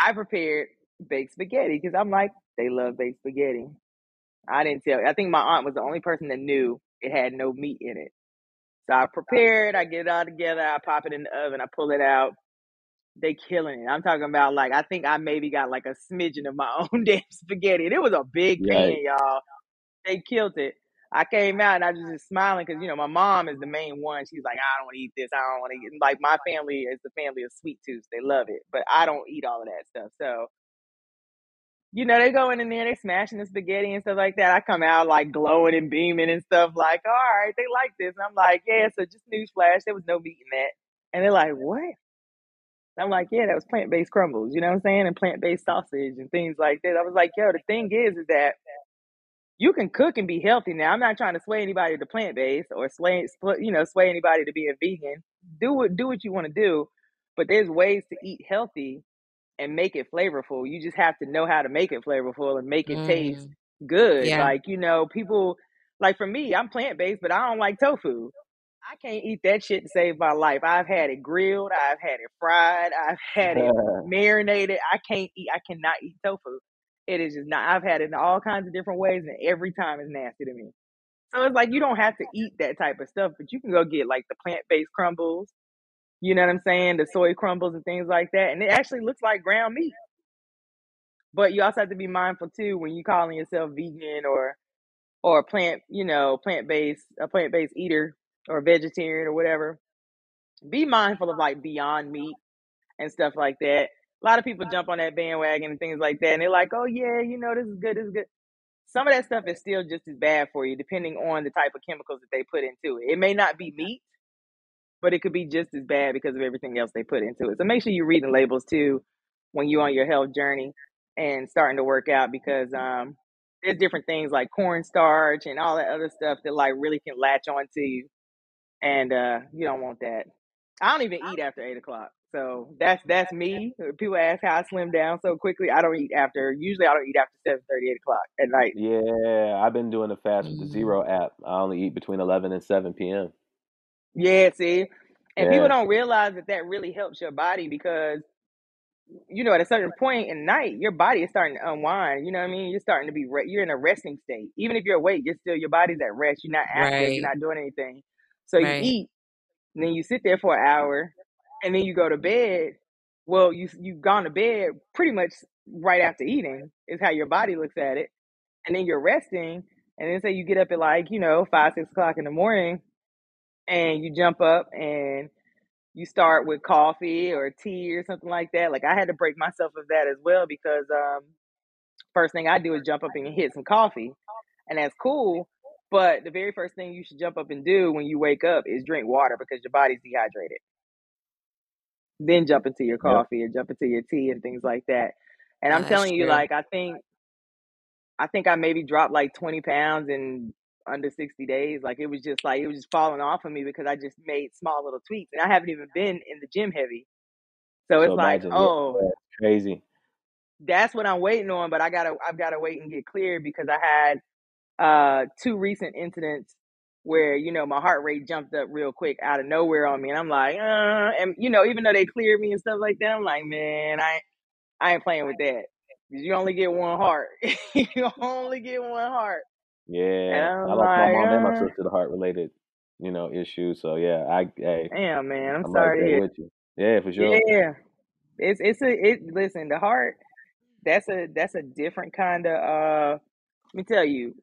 I prepared baked spaghetti because I'm like, they love baked spaghetti. I didn't tell. I think my aunt was the only person that knew it had no meat in it. So I oh. prepared. I get it all together. I pop it in the oven. I pull it out. They killing it. I'm talking about like I think I maybe got like a smidgen of my own damn spaghetti. And it was a big pan, Right. y'all. They killed it. I came out and I was just smiling because you know my mom is the main one. She's like, I don't want to eat this. I don't want to eat. Like my family is the family of sweet tooths. They love it, but I don't eat all of that stuff. So you know they go in there, they smashing the spaghetti and stuff like that. I come out like glowing and beaming and stuff. Like, all right, they like this. And I'm like, yeah. So just newsflash, there was no meat in that. And they're like, what? I'm like, yeah, that was plant based crumbles, you know what I'm saying? And plant based sausage and things like that. I was like, yo, the thing is, is that you can cook and be healthy. Now, I'm not trying to sway anybody to plant based or sway, you know, sway anybody to being vegan. Do what, do what you want to do, but there's ways to eat healthy and make it flavorful. You just have to know how to make it flavorful and make it taste Mm. good. Yeah. Like, you know, people like for me, I'm plant based, but I don't like tofu. I can't eat that shit to save my life. I've had it grilled, I've had it fried, I've had it marinated. I can't eat I cannot eat tofu. It is just not I've had it in all kinds of different ways and every time it's nasty to me. So it's like you don't have to eat that type of stuff, but you can go get like the plant based crumbles, you know what I'm saying? The soy crumbles and things like that. And it actually looks like ground meat. But you also have to be mindful too when you calling yourself vegan or or plant, you know, plant based a plant based eater or vegetarian or whatever. Be mindful of like beyond meat and stuff like that. A lot of people jump on that bandwagon and things like that, and they're like, "Oh yeah, you know, this is good, this is good." Some of that stuff is still just as bad for you, depending on the type of chemicals that they put into it. It may not be meat, but it could be just as bad because of everything else they put into it. So make sure you're reading labels too when you're on your health journey and starting to work out because um, there's different things like cornstarch and all that other stuff that like really can latch on to you, and uh, you don't want that. I don't even eat after eight o'clock. So that's that's me. People ask how I slim down so quickly. I don't eat after. Usually, I don't eat after seven thirty, eight o'clock at night. Yeah, I've been doing the fast with the Mhm. Zero app. I only eat between 11 and 7 p.m. Yeah, see, and people don't realize that that really helps your body because you know at a certain point in night, your body is starting to unwind. You know what I mean? You're starting to be re- you're in a resting state. Even if you're awake, you're still your body's at rest. You're not active. Right. You're not doing anything. So you eat, and then you sit there for an hour, and then you go to bed. Well, you you've gone to bed pretty much right after eating is how your body looks at it, and then you're resting, and then say you get up at like you know five six o'clock in the morning, and you jump up and you start with coffee or tea or something like that. Like I had to break myself of that as well because um, first thing I do is jump up and hit some coffee, and that's cool. But the very first thing you should jump up and do when you wake up is drink water because your body's dehydrated. Then jump into your Yep. coffee and jump into your tea and things like that. And I'm that's telling you, true. like I think I think I maybe dropped like 20 pounds in under 60 days. Like it was just like it was just falling off of me because I just made small little tweaks, and I haven't even been in the gym heavy. So So it's like, oh, yeah, crazy. that's what I'm waiting on, but I gotta I've gotta wait and get cleared because I had uh two recent incidents where you know my heart rate jumped up real quick out of nowhere on me, and I'm like, uh, and you know even though they cleared me and stuff like that, I'm like, man, I I ain't playing with that. You only get one heart. you only get one heart, Yeah, I lost my like, mom and my uh, sister to heart related, you know, issues. So yeah, I hey, damn man, I'm I'm sorry to with you. Yeah, for sure. Yeah, it's it's a it. Listen, the heart. That's a that's a different kind of. uh Let me tell you,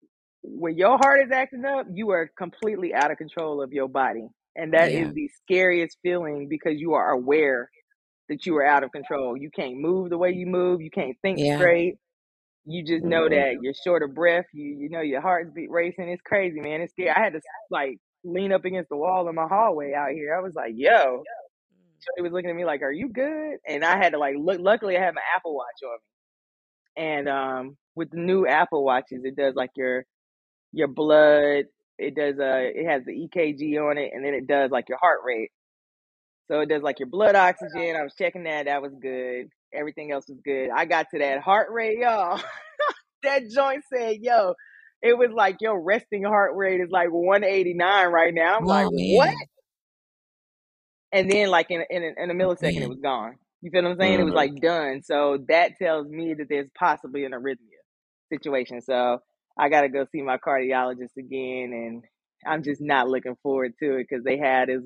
when your heart is acting up, you are completely out of control of your body, and that Yeah. is the scariest feeling because you are aware that you are out of control. You can't move the way you move. You can't think Yeah. straight. You just know Mhm. that you're short of breath. You you know your heart's beat racing. It's crazy, man. It's scary. I had to like lean up against the wall in my hallway out here. I was like, yo. Shorty was looking at me like, "Are you good?" And I had to like look. Luckily, I had my Apple Watch on me, and um, with the new Apple Watches, it does like your your blood. It does uh, it has the EKG on it, and then it does like your heart rate. So it does like your blood oxygen. I was checking that. That was good. Everything else was good. I got to that heart rate, y'all. that joint said, "Yo." It was like your resting heart rate is like 189 right now. I'm like, Oh what? and then like in in a, in a millisecond it was gone. You feel what I'm saying? It was Mhm. like done. So that tells me that there's possibly an arrhythmia situation. So I got to go see my cardiologist again, and I'm just not looking forward to it because they had is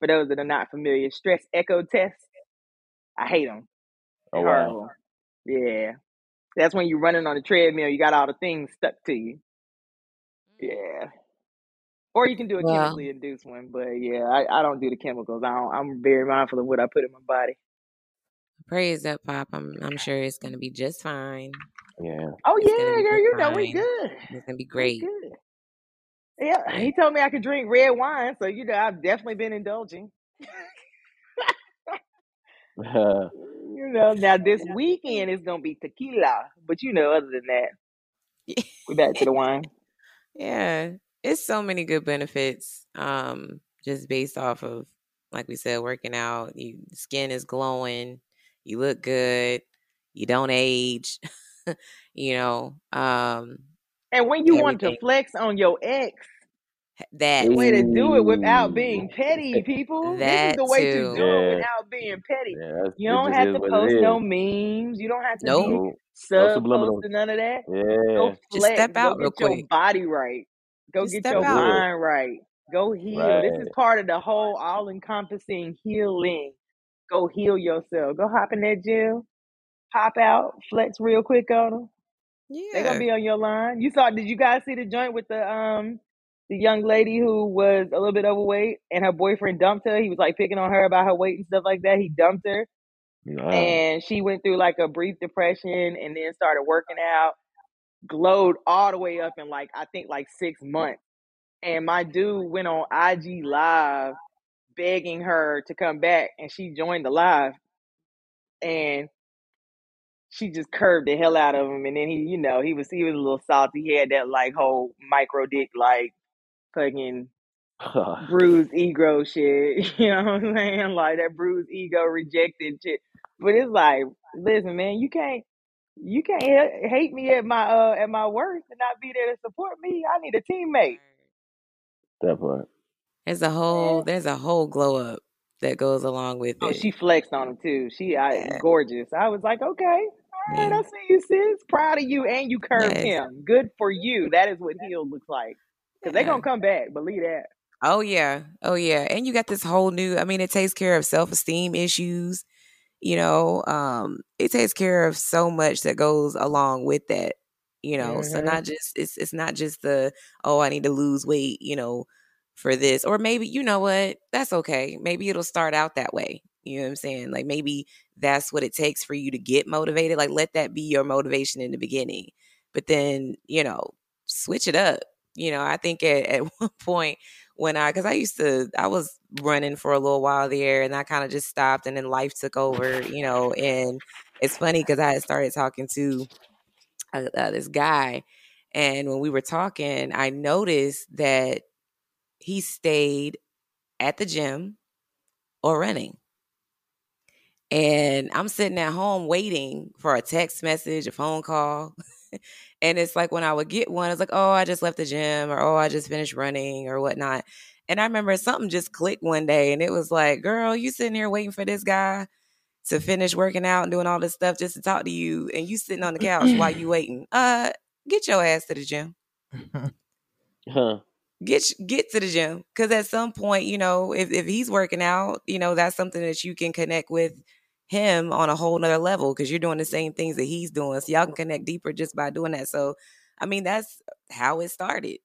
for those that are not familiar, stress echo tests. I hate them. Oh wow. horrible. Yeah, that's when you're running on the treadmill. You got all the things stuck to you. Mm. Yeah. Or you can do a Well, chemically induced one, but yeah, I, I don't do the chemicals. I don't, I'm very mindful of what I put in my body. Praise up, Pop. I'm I'm sure it's gonna be just fine. Yeah. Oh It's yeah, girl, just you know we good. It's gonna be great. good. Yeah, Yeah. he told me I could drink red wine, so you know I've definitely been indulging. You know, now this weekend is gonna be tequila, but you know, other than that, we're back to the wine. yeah. It's so many good benefits. Um, just based off of like we said, working out. You skin is glowing, you look good, you don't age. you know, um, And when you want to flex on your ex, that way to do it without being petty, people. This is the way to too. do it without being petty. yeah. You don't have to post no memes. You don't have to Nope. be No, no sub subliminals. posting none of that. Go Yeah, Just flex. step Go out real get your quick. body right. Go Just get step your out. mind right. Go heal. This is part of the whole all encompassing healing. Go heal yourself. Go hop in that gym, pop out, flex real quick on them. Yeah. They're gonna be on your line. You saw? Did you guys see the joint with the um the young lady who was a little bit overweight and her boyfriend dumped her? He was like picking on her about her weight and stuff like that. He dumped her, and she went through like a brief depression and then started working out. Glowed all the way up in like I think like six months. And my dude went on IG live begging her to come back, and she joined the live, and she just curved the hell out of him. And then he, you know, he was he was a little salty. He had that like whole micro dick like fucking bruised ego shit. You know what I'm saying? Like that bruised ego rejected shit. But it's like, listen, man, you can't you can't ha- hate me at my uh at my worst and not be there to support me. I need a teammate. that part. There's a whole there's a whole glow up that goes along with Oh, it. she flexed on him too. She I Yeah. gorgeous. I was like, okay, all right, Yeah. I see you, sis. Proud of you, and you curved Yes. him. Good for you. That is what healed looks like. Cause they Yeah. gonna come back. Believe that. Oh yeah. Oh yeah. And you got this whole new I mean it takes care of self-esteem issues, you know. Um it takes care of so much that goes along with that, you know. So hmm not just it's it's not just the oh I need to lose weight, you know, for this or maybe you know what? That's okay. Maybe it'll start out that way. You know what I'm saying? Like maybe that's what it takes for you to get motivated. Like let that be your motivation in the beginning. But then, you know, switch it up. You know, I think at, at one point when I, because I used to, I was running for a little while there and I kind of just stopped and then life took over, you know. And it's funny because I had started talking to uh, uh, this guy. And when we were talking, I noticed that he stayed at the gym or running. And I'm sitting at home waiting for a text message, a phone call. and it's like when I would get one, it's like, oh, I just left the gym or oh, I just finished running or whatnot. And I remember something just clicked one day and it was like, girl, you sitting here waiting for this guy to finish working out and doing all this stuff just to talk to you and you sitting on the couch while you waiting. Uh get your ass to the gym Huh. Get get to the gym because at some point you know if, if he's working out you know that's something that you can connect with him on a whole nother level because you're doing the same things that he's doing so y'all can connect deeper just by doing that so i mean that's how it started.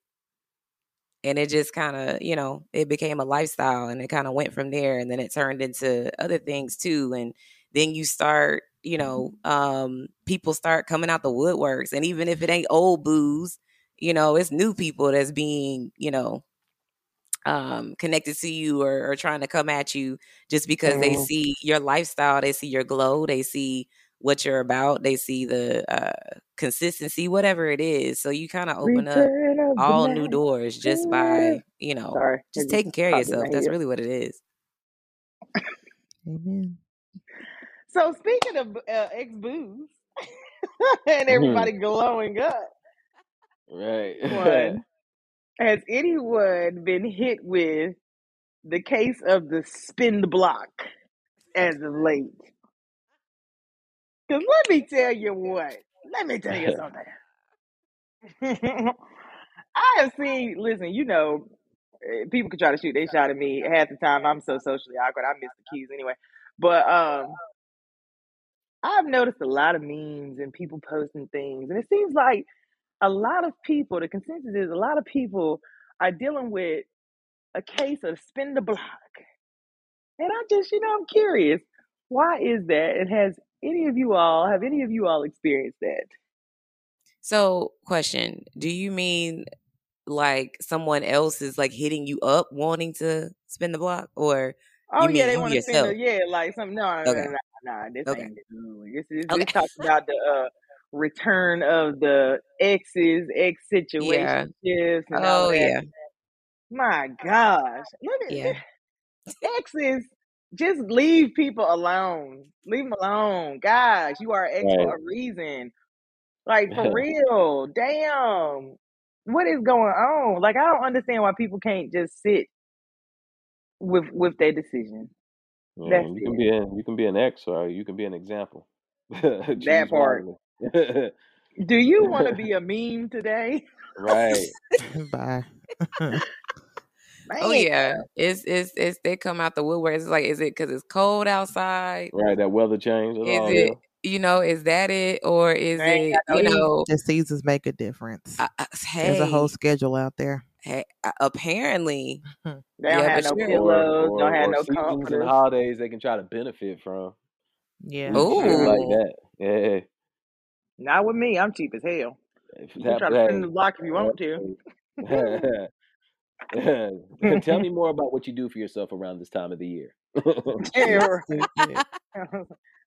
And it just kind of you know it became a lifestyle and it kind of went from there and then it turned into other things too and then you start you know um people start coming out the woodworks and even if it ain't old boos you know it's new people that's being you know um connected to you or, or trying to come at you just because they Mhm. see your lifestyle they see your glow they see what you're about they see the uh consistency whatever it is so you kind of open up Return of all new doors just by you know Sorry, just just taking care of yourself my that's head. really what it is Amen. So speaking of uh, ex boos and Mhm. everybody glowing up, Right. one has anyone been hit with the case of the spin the block as of late? Because let me tell you what. Let me tell you something. I have seen. Listen, you know, eh, people can try to shoot. They shot at me half the time. I'm so socially awkward. I miss the keys anyway. But um, I've noticed a lot of memes and people posting things, and it seems like a lot of people. The consensus is a lot of people are dealing with a case of spin the block. And I just, you know, I'm curious, why is that? And has any of you all have any of you all experienced that? so question do you mean like someone else is like hitting you up wanting to spin the block or Oh you yeah, they want to spin a yeah, like some no, no, no, okay no, no, no, this okay ain't good. This is okay talks about the uh return of the exes, ex yeah and all oh yeah My gosh, look at yeah exes. Just leave people alone. Leave them alone, guys. You are ex for a reason. Like for real. Damn. What is going on? Like I don't understand why people can't just sit with with their decision. Yeah, That's you can it. be an you can be an X or you can be an example. That part. wisely. Do you want to be a meme today? right. Bye. Oh yeah, it's it's it's they come out the woodwork. It's like, is it because it's cold outside? Right. That weather change. Is all it yeah. you know? Is that it, or is They ain't it got you know? The seasons make a difference. Uh, uh, There's a whole schedule out there. hey, uh, apparently, They don't yeah, have no sure. Pillows, or don't have no seasons and holidays they can try to benefit from. Yeah. Shit like that. Yeah. Not with me. I'm cheap as hell. If You can try to spin the block if you want to. Tell me more about what you do for yourself around this time of the year. Yeah, right. Stupid.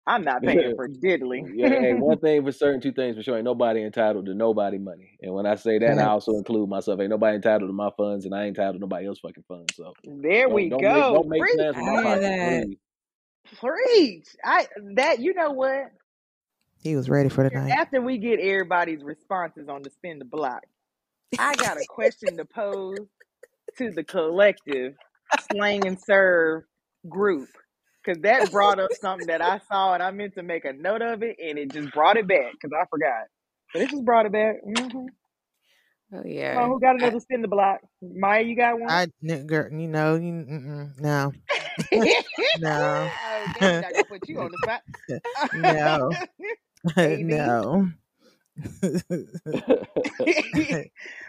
I'm not paying for diddly. yeah, hey, one thing for certain, two things for sure. Ain't nobody entitled to nobody money. And when I say that, I also include myself. Ain't nobody entitled to my funds, and I ain't entitled to nobody else's fucking funds. So there don't we don't make go. don't make Preach, plans with I my hear that. please. preach. I that you know what? He was ready for the night. After we get everybody's responses on the spin the block, I got a question to pose to the collective slang and serve group because that brought up something that I saw and I meant to make a note of it and it just brought it back because I forgot. But it just brought it back. hmm Oh Come on, yeah, who got I, another spin the block? Mya, you got one? I, n- girl, you know, you, no, no, oh, damn, not put you on the spot. no, AB. No. All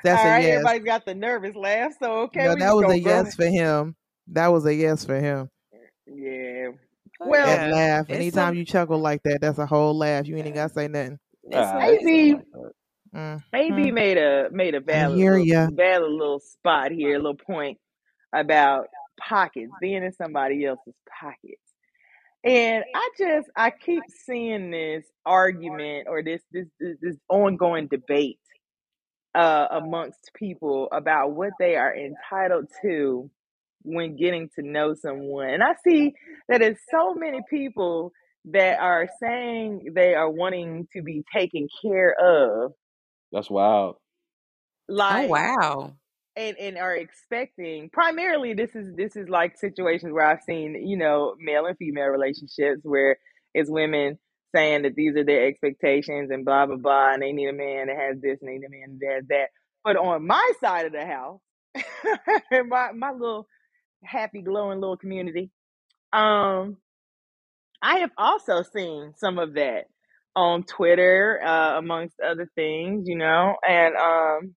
That's a yes. everybody's got the nervous laugh, so okay, No, that was a go yes for him. That was a yes for him. Yeah. Well, That laugh. Anytime some you chuckle like that, that's a whole laugh. You ain't even gotta say nothing. Maybe, ah, some it's AB not like that. Mm, AB made a made a valid hear little ya. valid little spot here, a little point about pockets, being in somebody else's pockets. And I just I keep seeing this argument or this this this, this ongoing debate uh amongst people about what they are entitled to when getting to know someone. And I see that it's so many people that are saying they are wanting to be taken care of That's wild. oh like wow, and and are expecting primarily this is this is like situations where I've seen you know male and female relationships where it's women saying that these are their expectations and blah blah blah and they need a man that has this and they need a man that has that. But on my side of the house my my little happy glowing little community um I have also seen some of that on Twitter uh amongst other things you know and um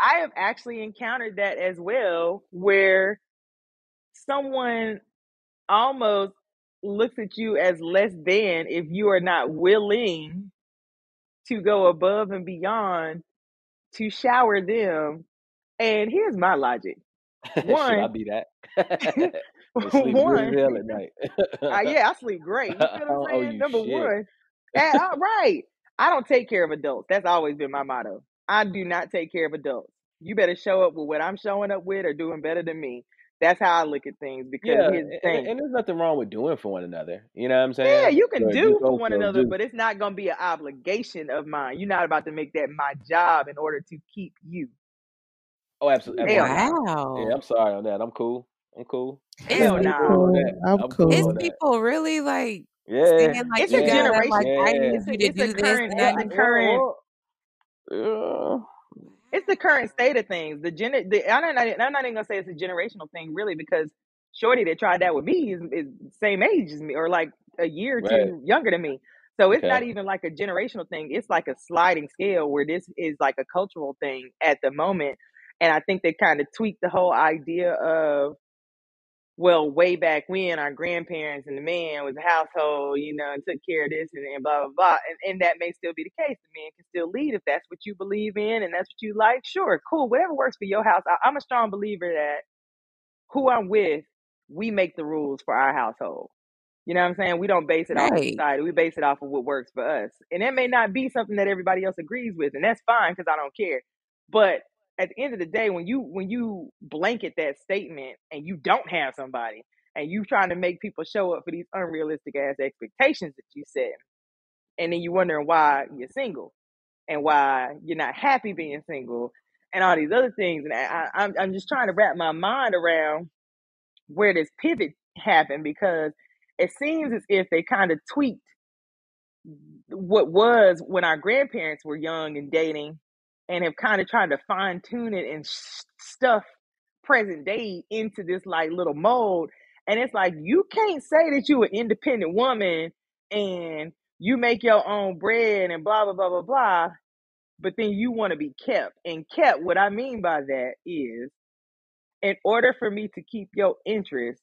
I have actually encountered that as well, where someone almost looks at you as less than if you are not willing to go above and beyond to shower them. And here's my logic. Should I One, be that? and sleep good one, at night. uh, yeah, I sleep great. You feel what I'm saying? Number shit. one, and, all right. I don't take care of adults. That's always been my motto. I do not take care of adults. You better show up with what I'm showing up with or doing better than me. That's how I look at things because Yeah, here's the and, thing. and there's nothing wrong with doing for one another. You know what I'm saying? Yeah, you can So do just for one another, just but it's not going to be an obligation of mine. You're not about to make that my job in order to keep you. oh, absolutely, Hell absolutely. no. wow. Yeah, I'm sorry on that. I'm cool. I'm cool. Hell no. cool Cool. I'm I'm cool it's cool. on that. people really like Yeah, like It's a gotta generation. like I yeah. need It's you a, to it's a do this current. and It's a need. current. Well, It's the current state of things. The gen. The, I'm not. I'm not even gonna say it's a generational thing, really, because Shorty that tried that with me is, is same age as me, or like a year or right. two younger than me. So it's not even like a generational thing. It's like a sliding scale where this is like a cultural thing at the moment. And I think they kind of tweaked the whole idea of well, way back when our grandparents and the man was a household, you know, and took care of this and, and blah blah blah. And, and that may still be the case. The man can still lead if that's what you believe in and that's what you like. Sure, cool, whatever works for your house. I, I'm a strong believer that who I'm with, we make the rules for our household. You know what I'm saying? We don't base it off of society. We base it off of what works for us. And that may not be something that everybody else agrees with, and that's fine because I don't care. But at the end of the day, when you when you blanket that statement and you don't have somebody and you're trying to make people show up for these unrealistic ass expectations that you set, and then you're wondering why you're single and why you're not happy being single and all these other things. And I, I'm I'm just trying to wrap my mind around where this pivot happened because it seems as if they kind of tweaked what was when our grandparents were young and dating and have kind of tried to fine tune it and stuff present day into this like little mold and it's like you can't say that you an independent woman and you make your own bread and blah blah blah blah blah but then you want to be kept and kept what i mean by that is in order for me to keep your interest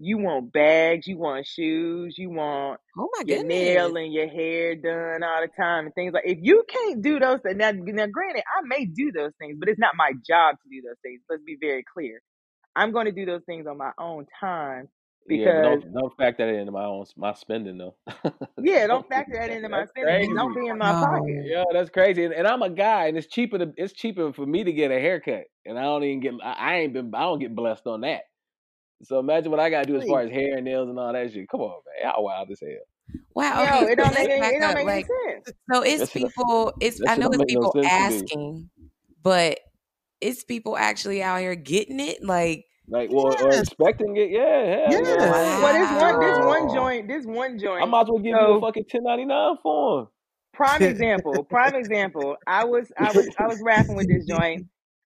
you want bags, you want shoes, you want Oh my your goodness. nail and your hair done all the time and things like if you can't do those things now, now granted I may do those things, but it's not my job to do those things. Let's be very clear. I'm going to do those things on my own time Yeah, because don't don't factor that into my own my spending though. yeah, don't factor that into my spending crazy. don't be in my pocket. Yeah, that's crazy. And, and I'm a guy, and it's cheaper to it's cheaper for me to get a haircut, and I don't even get I, I ain't been I don't get blessed on that. So imagine what I gotta do as far as hair and nails and all that shit. Come on, man, y'all wild as hell. Wow. Yo, Okay. it So don't make let's any, back it don't up. make Like, sense. so it's That people. It's I know it's make no people sense to me. asking, but it's people actually out here getting it. Like, Like, well, or Yes. expecting it, yeah, hell Yes. yeah. Well, this one, this one joint, this one joint. I might as well give you a fucking ten ninety nine form. prime example, prime example. I was, I was, I was rapping with this joint,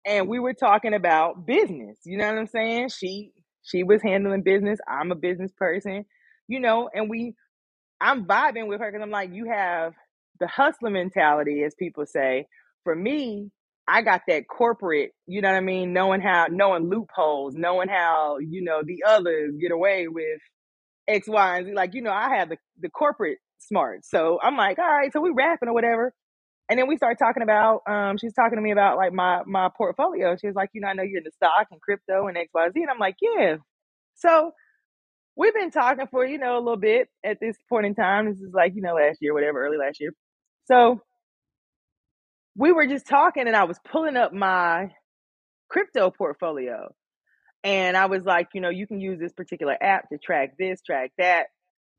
and we were talking about business. You know what I'm saying? She, she was handling business. I'm a business person, you know, and we, I'm vibing with her because I'm like, you have the hustler mentality, as people say. For me, I got that corporate, you know what I mean, knowing how, knowing loopholes, knowing how, you know, the others get away with X, Y, and Z. Like, you know, I have the, the corporate smart. So I'm like, all right, so we rapping or whatever. And then we started talking about, um, she's talking to me about like my my portfolio. She was like, you know, I know you're in the stock and crypto and X, Y, Z. And I'm like, yeah. So we've been talking for, you know, a little bit at this point in time. This is like, you know, last year, whatever, early last year. So we were just talking and I was pulling up my crypto portfolio. And I was like, you know, you can use this particular app to track this, track that.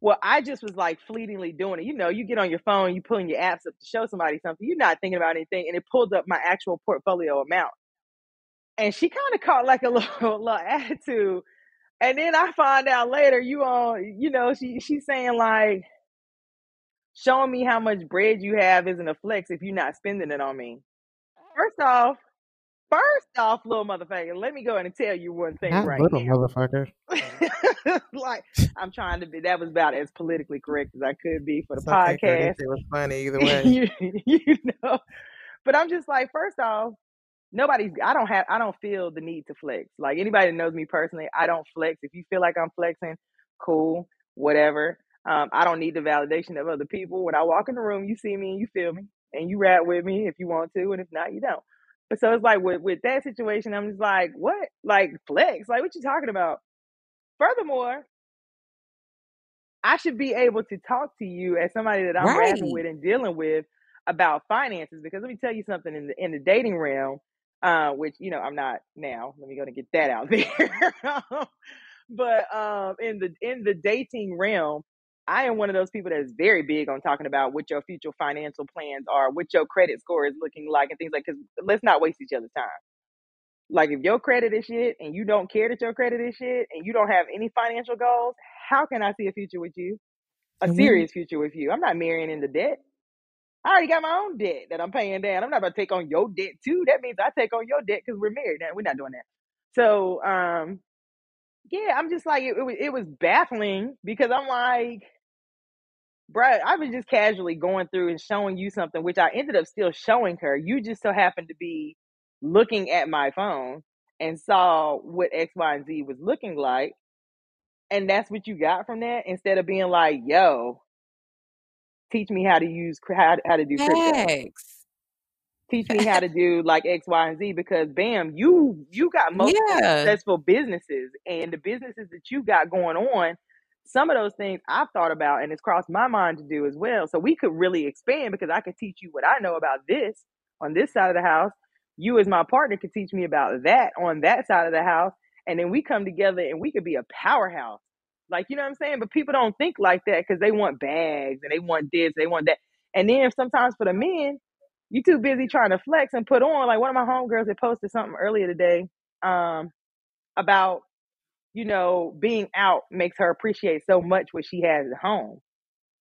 Well, I just was like fleetingly doing it. You know, you get on your phone, you pulling your apps up to show somebody something, you're not thinking about anything, and it pulled up my actual portfolio amount. And she kind of caught like a little, little attitude. And then I find out later, you on, you know, she she's saying like, showing me how much bread you have isn't a flex if you're not spending it on me. First off, first off, little motherfucker, let me go in and tell you one thing Not right little now. motherfucker. like I'm trying to be that was about as politically correct as I could be for the girl. podcast. Shit was funny either way. you, you know. But I'm just like, first off, nobody's I don't have I don't feel the need to flex. Like anybody that knows me personally, I don't flex. If you feel like I'm flexing, cool, whatever. Um, I don't need the validation of other people. When I walk in the room, you see me and you feel me and you rap with me if you want to, and if not, you don't. So it's like with, with that situation, I'm just like, what? Like flex? Like what you talking about? Furthermore, I should be able to talk to you as somebody that I'm Right. rapping with and dealing with about finances. Because let me tell you something in the in the dating realm, uh, which you know I'm not now. Let me go and get that out there. but um, in the in the dating realm, I am one of those people that is very big on talking about what your future financial plans are, what your credit score is looking like, and things like. Because let's not waste each other's time. Like if your credit is shit and you don't care that your credit is shit and you don't have any financial goals, how can I see a future with you? A serious future with you. I'm not marrying into debt. I already got my own debt that I'm paying down. I'm not about to take on your debt too. That means I take on your debt because we're married. Now we're not doing that. So um yeah, I'm just like it, it was it was baffling because I'm like, bruh, I was just casually going through and showing you something, which I ended up still showing her. You just so happened to be looking at my phone and saw what X, Y, and Z was looking like. And that's what you got from that instead of being like, yo, teach me how to use how, how to do crypto Facts. teach me how to do like X, Y, and Z because bam, you you got multiple Yeah. successful businesses and the businesses that you got going on, some of those things I've thought about and it's crossed my mind to do as well. So we could really expand because I could teach you what I know about this on this side of the house. You as my partner could teach me about that on that side of the house. And then we come together and we could be a powerhouse. Like, you know what I'm saying? But people don't think like that because they want bags and they want this, they want that. And then sometimes for the men, you too busy trying to flex and put on. Like one of my homegirls had posted something earlier today um, about, you know, being out makes her appreciate so much what she has at home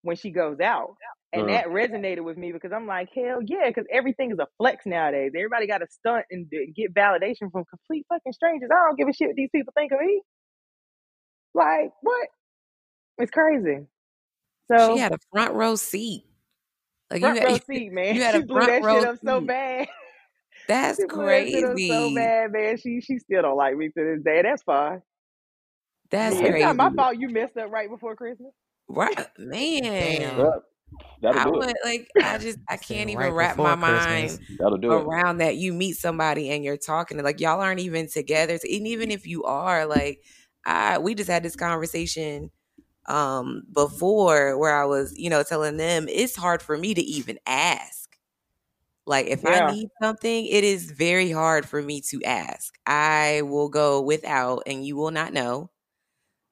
when she goes out. And Mm. that resonated with me because I'm like, hell yeah, because everything is a flex nowadays. Everybody got to stunt and get validation from complete fucking strangers. I don't give a shit what these people think of me. Like, what? It's crazy. So she had a front row seat. Like you front row seat, man. you had She a blew front that row shit up so bad. That's She blew that shit up so bad, man. She she still don't like me to this day. That's fine. That's Yeah, it's not my fault you messed up right before Christmas. Right, man. That'll I would it. like I just I can't even right wrap my Christmas. mind That'll it. around that you meet somebody and you're talking like y'all aren't even together and even if you are like I we just had this conversation um before where I was you know telling them it's hard for me to even ask like if I need something it is very hard for me to ask I will go without and you will not know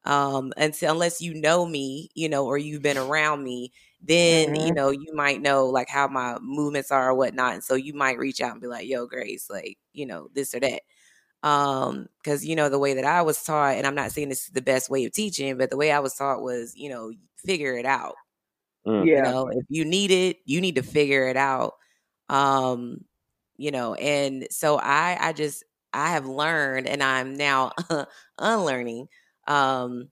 um until unless you know me you know or you've been around me then you hmm know you might know like how my movements are or whatnot and so you might reach out and be like yo grace like you know this or that um because you know the way that i was taught and i'm not saying this is the best way of teaching but the way i was taught was you know figure it out Mm. you Yeah. know if you need it you need to figure it out um you know and so i i just i have learned and i'm now unlearning um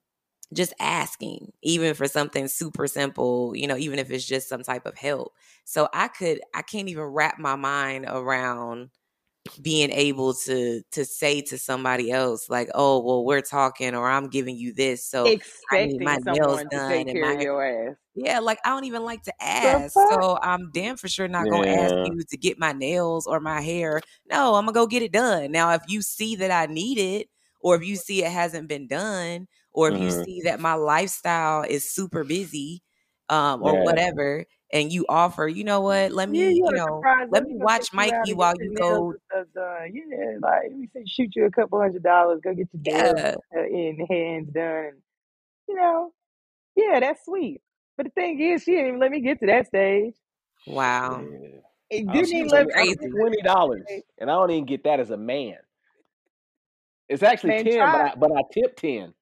just asking even for something super simple you know even if it's just some type of help so i could i can't even wrap my mind around being able to to say to somebody else like oh well we're talking or i'm giving you this so i need my Expecting nails someone to done take and care of my your ass. yeah, like I don't even like to ask. So I'm damn for sure not gonna ask you to get my nails or my hair. No, I'm gonna go get it done. Now, if you see that I need it, or if you see it hasn't been done, or if you hmm see that my lifestyle is super busy, um, or Yeah. whatever, and you offer, you know what, let Yeah, me, you you know, let me You gonna take watch Mikey and while you go, and. Yeah, like let me say, shoot you a couple hundred dollars, go get your nails yeah, uh, in hands done. You know, yeah, that's sweet. But the thing is, she didn't even let me get to that stage. wow, Shit. It didn't she even let me I'll get crazy. to twenty that dollars, and I don't even get that as a man. It's actually Man, ten, but I but I tip ten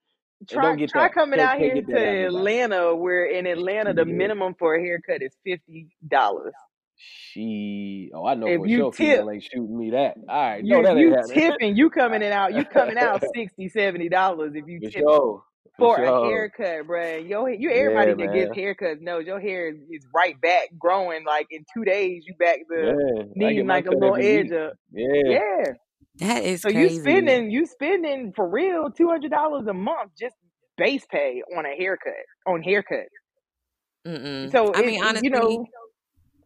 try don't get try that. coming out here to out. Atlanta, where in Atlanta the Shit. minimum for a haircut is fifty dollars. She. Oh, I know If for you sure. tip, ain't shooting me that. All right, you no, that you happening. tipping, you coming in out, you coming out 60 70 dollars if you for tipping sure. For for a haircut, bruh. Your you everybody Yeah, that gets haircuts knows your hair is, is right back growing. Like in two days, you back to Yeah, needing like a little edge week. up. Yeah. Yeah. That is So you crazy. spending you spending for real two hundred dollars a month just base pay on a haircut on haircut. Mm-mm. So I it, mean, honestly, you know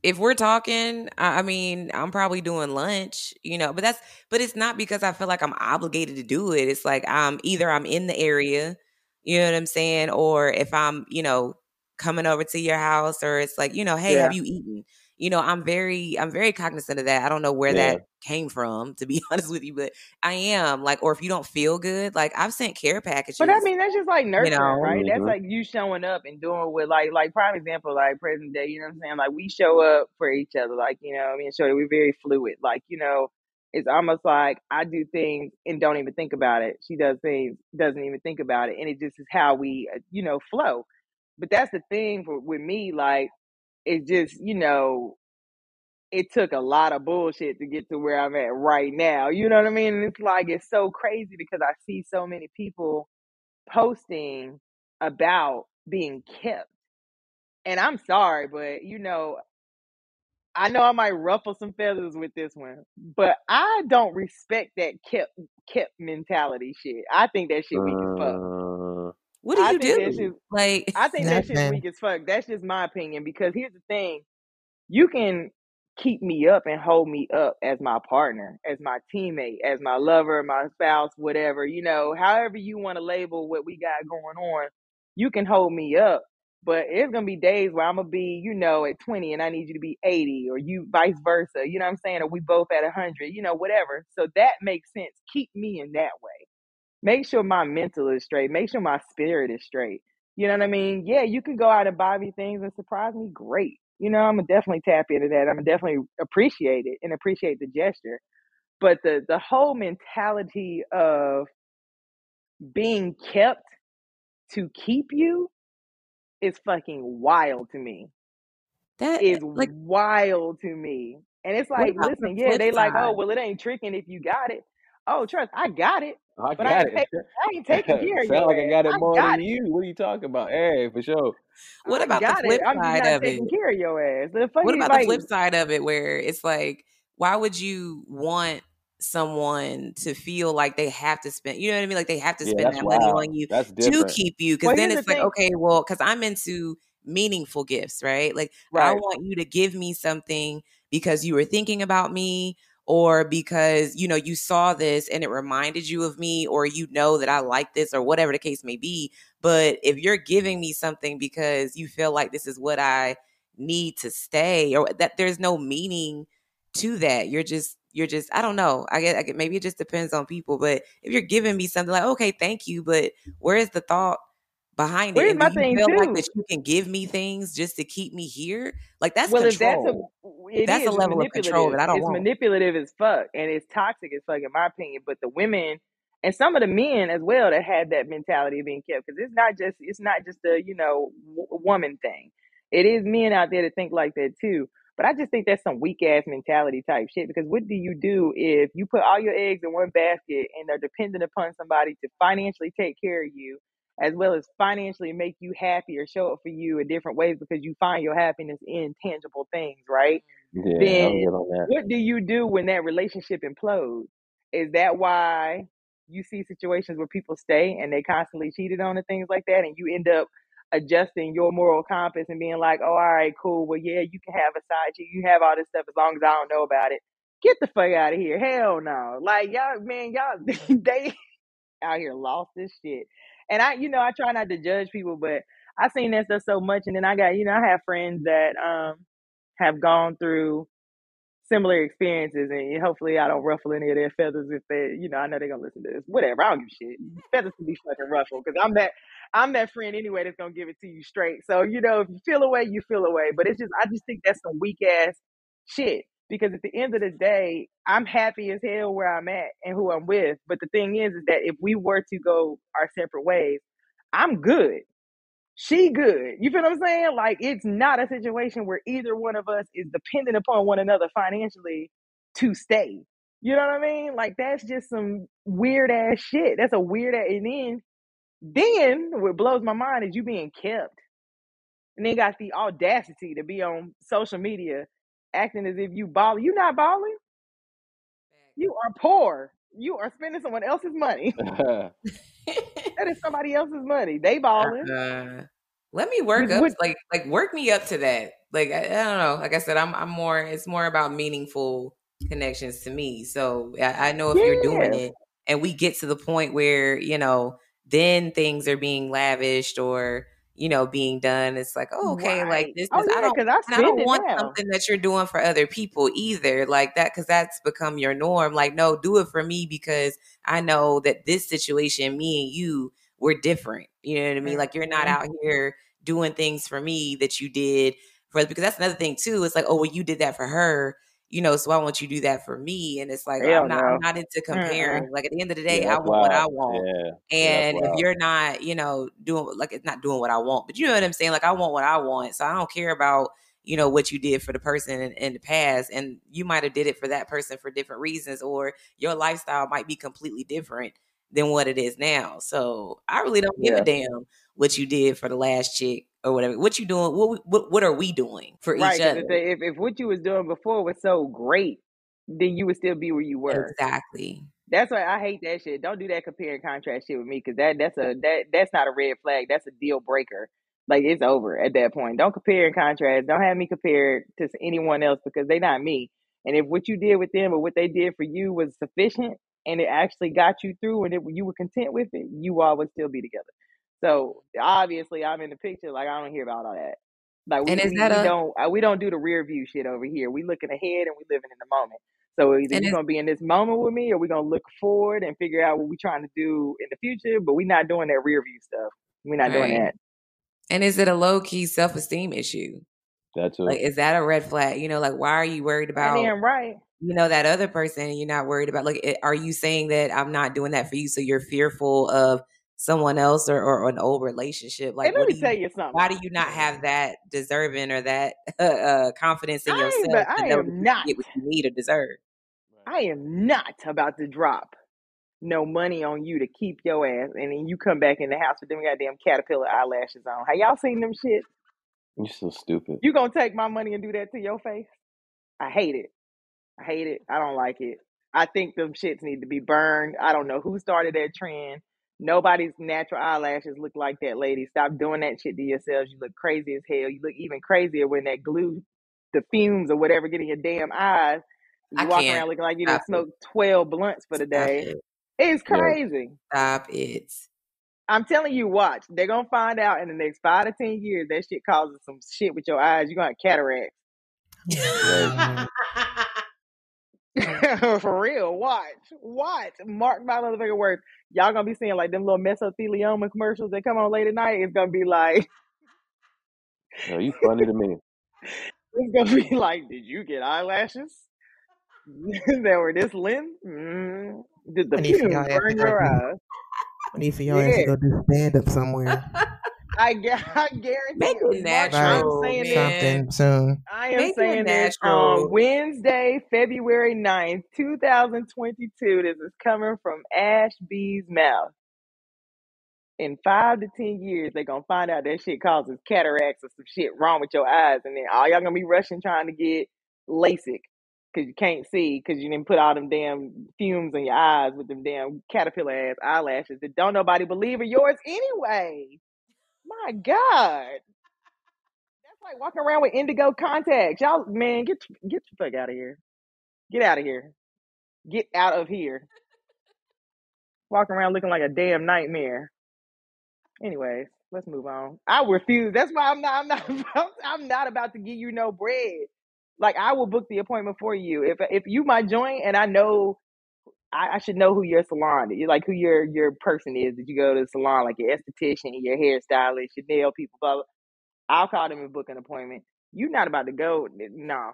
if we're talking, I I mean, I'm probably doing lunch, you know, but that's but it's not because I feel like I'm obligated to do it. It's like I'm either I'm in the area, you know what I'm saying, or if I'm, you know, coming over to your house or it's like, you know, hey, yeah. have you eaten? You know, I'm very I'm very cognizant of that. I don't know where Yeah. that came from to be honest with you, but I am like or if you don't feel good, like I've sent care packages. But I mean that's just like you nurturing, know. right? That's hmm like you showing up and doing what like like prime example, like present day, you know what I'm saying? Like we show up for each other, like, you know, I mean show that we're very fluid. Like, you know, it's almost like I do things and don't even think about it. She does things, doesn't even think about it. And it just is how we, uh, you know, flow. But that's the thing for, with me, like, it just, you know, it took a lot of bullshit to get to where I'm at right now. You know what I mean? And it's like it's so crazy because I see so many people posting about being kept. And I'm sorry, but you know, I know I might ruffle some feathers with this one, but I don't respect that kept kept mentality shit. I think that shit weak as fuck. What do I you think that shit do? Like I think that shit's Nothing. weak as fuck. That's just my opinion because here's the thing. You can keep me up and hold me up as my partner, as my teammate, as my lover, my spouse, whatever, you know, however you want to label what we got going on, you can hold me up. But it's gonna be days where I'm gonna be, you know, at 20 and I need you to be 80, or you vice versa. You know what I'm saying? Or we both at 100, you know, whatever. So that makes sense. Keep me in that way. Make sure my mental is straight, make sure my spirit is straight. You know what I mean? Yeah, you can go out and buy me things and surprise me. Great. You know, I'm gonna definitely tap into that. I'm gonna definitely appreciate it and appreciate the gesture. But the the whole mentality of being kept to keep you is fucking wild to me. That Is like wild to me. And it's like, listen, yeah, they like, oh, well, it ain't tricking if you got it. Oh, trust, I got it, I but got ain't take, it. I ain't taking care of Sound your like I got it I more got than it. you. What are you talking about? Hey, for sure. What I about the flip it. Side of it? taking care of your ass. The What funny, about the flip side of it where it's like, why would you want someone to feel like they have to spend, you know what I mean? Like they have to spend that's that money wild. on you to keep you. Cause well, then here's the it's like, thing, okay, well, cause I'm into meaningful gifts, right? Like I want you to give me something because you were thinking about me or because, you know, you saw this and it reminded you of me or you know that I like this or whatever the case may be. But if you're giving me something because you feel like this is what I need to stay or that there's no meaning to that. You're just you're just I don't know. I get, I get maybe it just depends on people, but if you're giving me something like okay, thank you, but where is the thought behind Well, it? And my you thing feel like that you can give me things just to keep me here? Like that's Well, if that's a, control. That's a level of control that I don't want. It's want. manipulative as fuck, and it's toxic as fuck, in my opinion. But the women and some of the men as well that had that mentality of being kept, because it's not just it's not just a you know w- woman thing. It is men out there that think like that too. But I just think that's some weak ass mentality type shit. Because what do you do if you put all your eggs in one basket and they're dependent upon somebody to financially take care of you? As well as financially make you happy or show up for you in different ways because you find your happiness in tangible things, right? Yeah, Then good on that. what do you do when that relationship implodes? Is that why you see situations where people stay and they constantly cheated on and things like that, and you end up adjusting your moral compass and being like, oh, all right, cool. Well, yeah, you can have a side chick, you have all this stuff as long as I don't know about it. Get the fuck out of here. Hell no. Like y'all, man, y'all they out here lost this shit. And I, you know, I try not to judge people, but I've seen that stuff so much. And then I got, you know, I have friends that um have gone through similar experiences, and hopefully I don't ruffle any of their feathers if they, you know, I know they're gonna listen to this. Whatever, I don't give a shit. Feathers can be fucking ruffled because I'm that, I'm that friend anyway that's gonna give it to you straight. So you know, if you feel away, you feel away. But it's just, I just think that's some weak ass shit. Because at the end of the day, I'm happy as hell where I'm at and who I'm with. But the thing is, is that if we were to go our separate ways, I'm good she good. You feel what I'm saying? Like it's not a situation where either one of us is dependent upon one another financially to stay. You know what I mean? Like that's just some weird ass shit. That's a weird ass. And then, then what blows my mind is you being kept, and then got the audacity to be on social media acting as if you balling. You not balling. You are poor. You are spending someone else's money. that is somebody else's money. They balling. Uh, let me work up like like work me up to that. Like I, I don't know. Like I said, I'm I'm more. It's more about meaningful connections to me. So I, I know if you're doing it, and we get to the point where you know, then things are being lavished or you know being done. It's like, oh, okay, like this Oh is. I don't. I I don't want now. something that you're doing for other people either, like that, because that's become your norm. Like, no, do it for me because I know that this situation, me and you, we're different. You know what I mean? Like, you're not out here doing things for me that you did for because that's another thing too. It's like, oh, well, you did that for her, you know, so I want you to do that for me. And it's like, Hell I'm not, no. I'm not into comparing. Like at the end of the day, Yeah, I want what I want. Yeah, yeah, And if wild. you're not, you know, doing like it's not doing what I want, but you know what I'm saying? Like I want what I want. So I don't care about, you know, what you did for the person in, in the past. And you might have did it for that person for different reasons, or your lifestyle might be completely different than what it is now. So I really don't give Yeah. a damn what you did for the last chick or whatever. What you doing? What what, what are we doing for Right. each other? if, if if what you was doing before was so great, then you would still be where you were. Exactly. That's why I hate that shit. Don't do that compare and contrast shit with me because that that's a that that's not a red flag. That's a deal breaker. Like it's over at that point. Don't compare and contrast. Don't have me compare to anyone else because they not me. And if what you did with them or what they did for you was sufficient and it actually got you through and it, you were content with it, you all would still be together. So obviously, I'm in the picture. Like I don't hear about all that. Like we And is we, that we don't uh, we don't do the rear view shit over here. We looking ahead and we living in the moment. So either And you're it's gonna be in this moment with me, or we're gonna look forward and figure out what we're trying to do in the future. But we're not doing that rear view stuff. We're not doing that. And is it a low key self esteem issue? That too. Like, is that a red flag? You know, like why are you worried And about then right. you know that other person? and You're not worried about like, are you saying that I'm not doing that for you, so you're fearful of someone else or, or an old relationship? Hey, Like, let what me do tell you? you something. Why do you not have that deserving or that uh, confidence in I yourself but to I know am you not. can get what you need or deserve? I am not about to drop no money on you to keep your ass, and then you come back in the house with them goddamn caterpillar eyelashes on. Have y'all seen them shit? You're so stupid. You gonna take my money and do that to your face? I hate it. I hate it. I don't like it. I think them shits need to be burned. I don't know who started that trend. Nobody's natural eyelashes look like that, lady. Stop doing that shit to yourselves. You look crazy as hell. You look even crazier when that glue, the fumes or whatever, get in your damn eyes. I You walk can't. around looking like you done Stop it. smoked twelve blunts for the Stop day. it. It's crazy. Stop it. I'm telling you, watch. They're gonna find out in the next five to ten years that shit causes some shit with your eyes. You're gonna have cataracts. Oh Right. For real, watch, watch. Mark my motherfucking words. Y'all gonna be seeing like them little mesothelioma commercials that come on late at night. It's gonna be like, No, you funny to me. it's gonna be like, did you get eyelashes that were this length? Mm. Did the I need for fumes y'all ass to burn go your do. eyes? I need for y'all ass to Yeah, go do stand up somewhere. I, gu- I guarantee Make you. it Mark, I'm saying this. man. Something soon. I am Make saying this on. Wednesday, February 9th, 2022. This is coming from Ash B's mouth. In five to ten years, they're gonna find out that shit causes cataracts or some shit wrong with your eyes, and then all y'all gonna be rushing trying to get LASIK because you can't see because you didn't put all them damn fumes in your eyes with them damn caterpillar ass eyelashes that don't nobody believe are yours anyway. My God. That's like walking around with indigo contacts. Y'all, man, get get the fuck out of here. Get out of here. Get out of here. Walking around looking like a damn nightmare. Anyways, let's move on. I refuse. That's why I'm not. I'm not. I'm not about to give you no bread. Like I will book the appointment for you if if you my joint and I know I, I should know who your salon is, like who your your person is that you go to the salon, like your esthetician, your hairstylist, your nail people. Blah, blah. I'll call them and book an appointment. You're not about to go. No,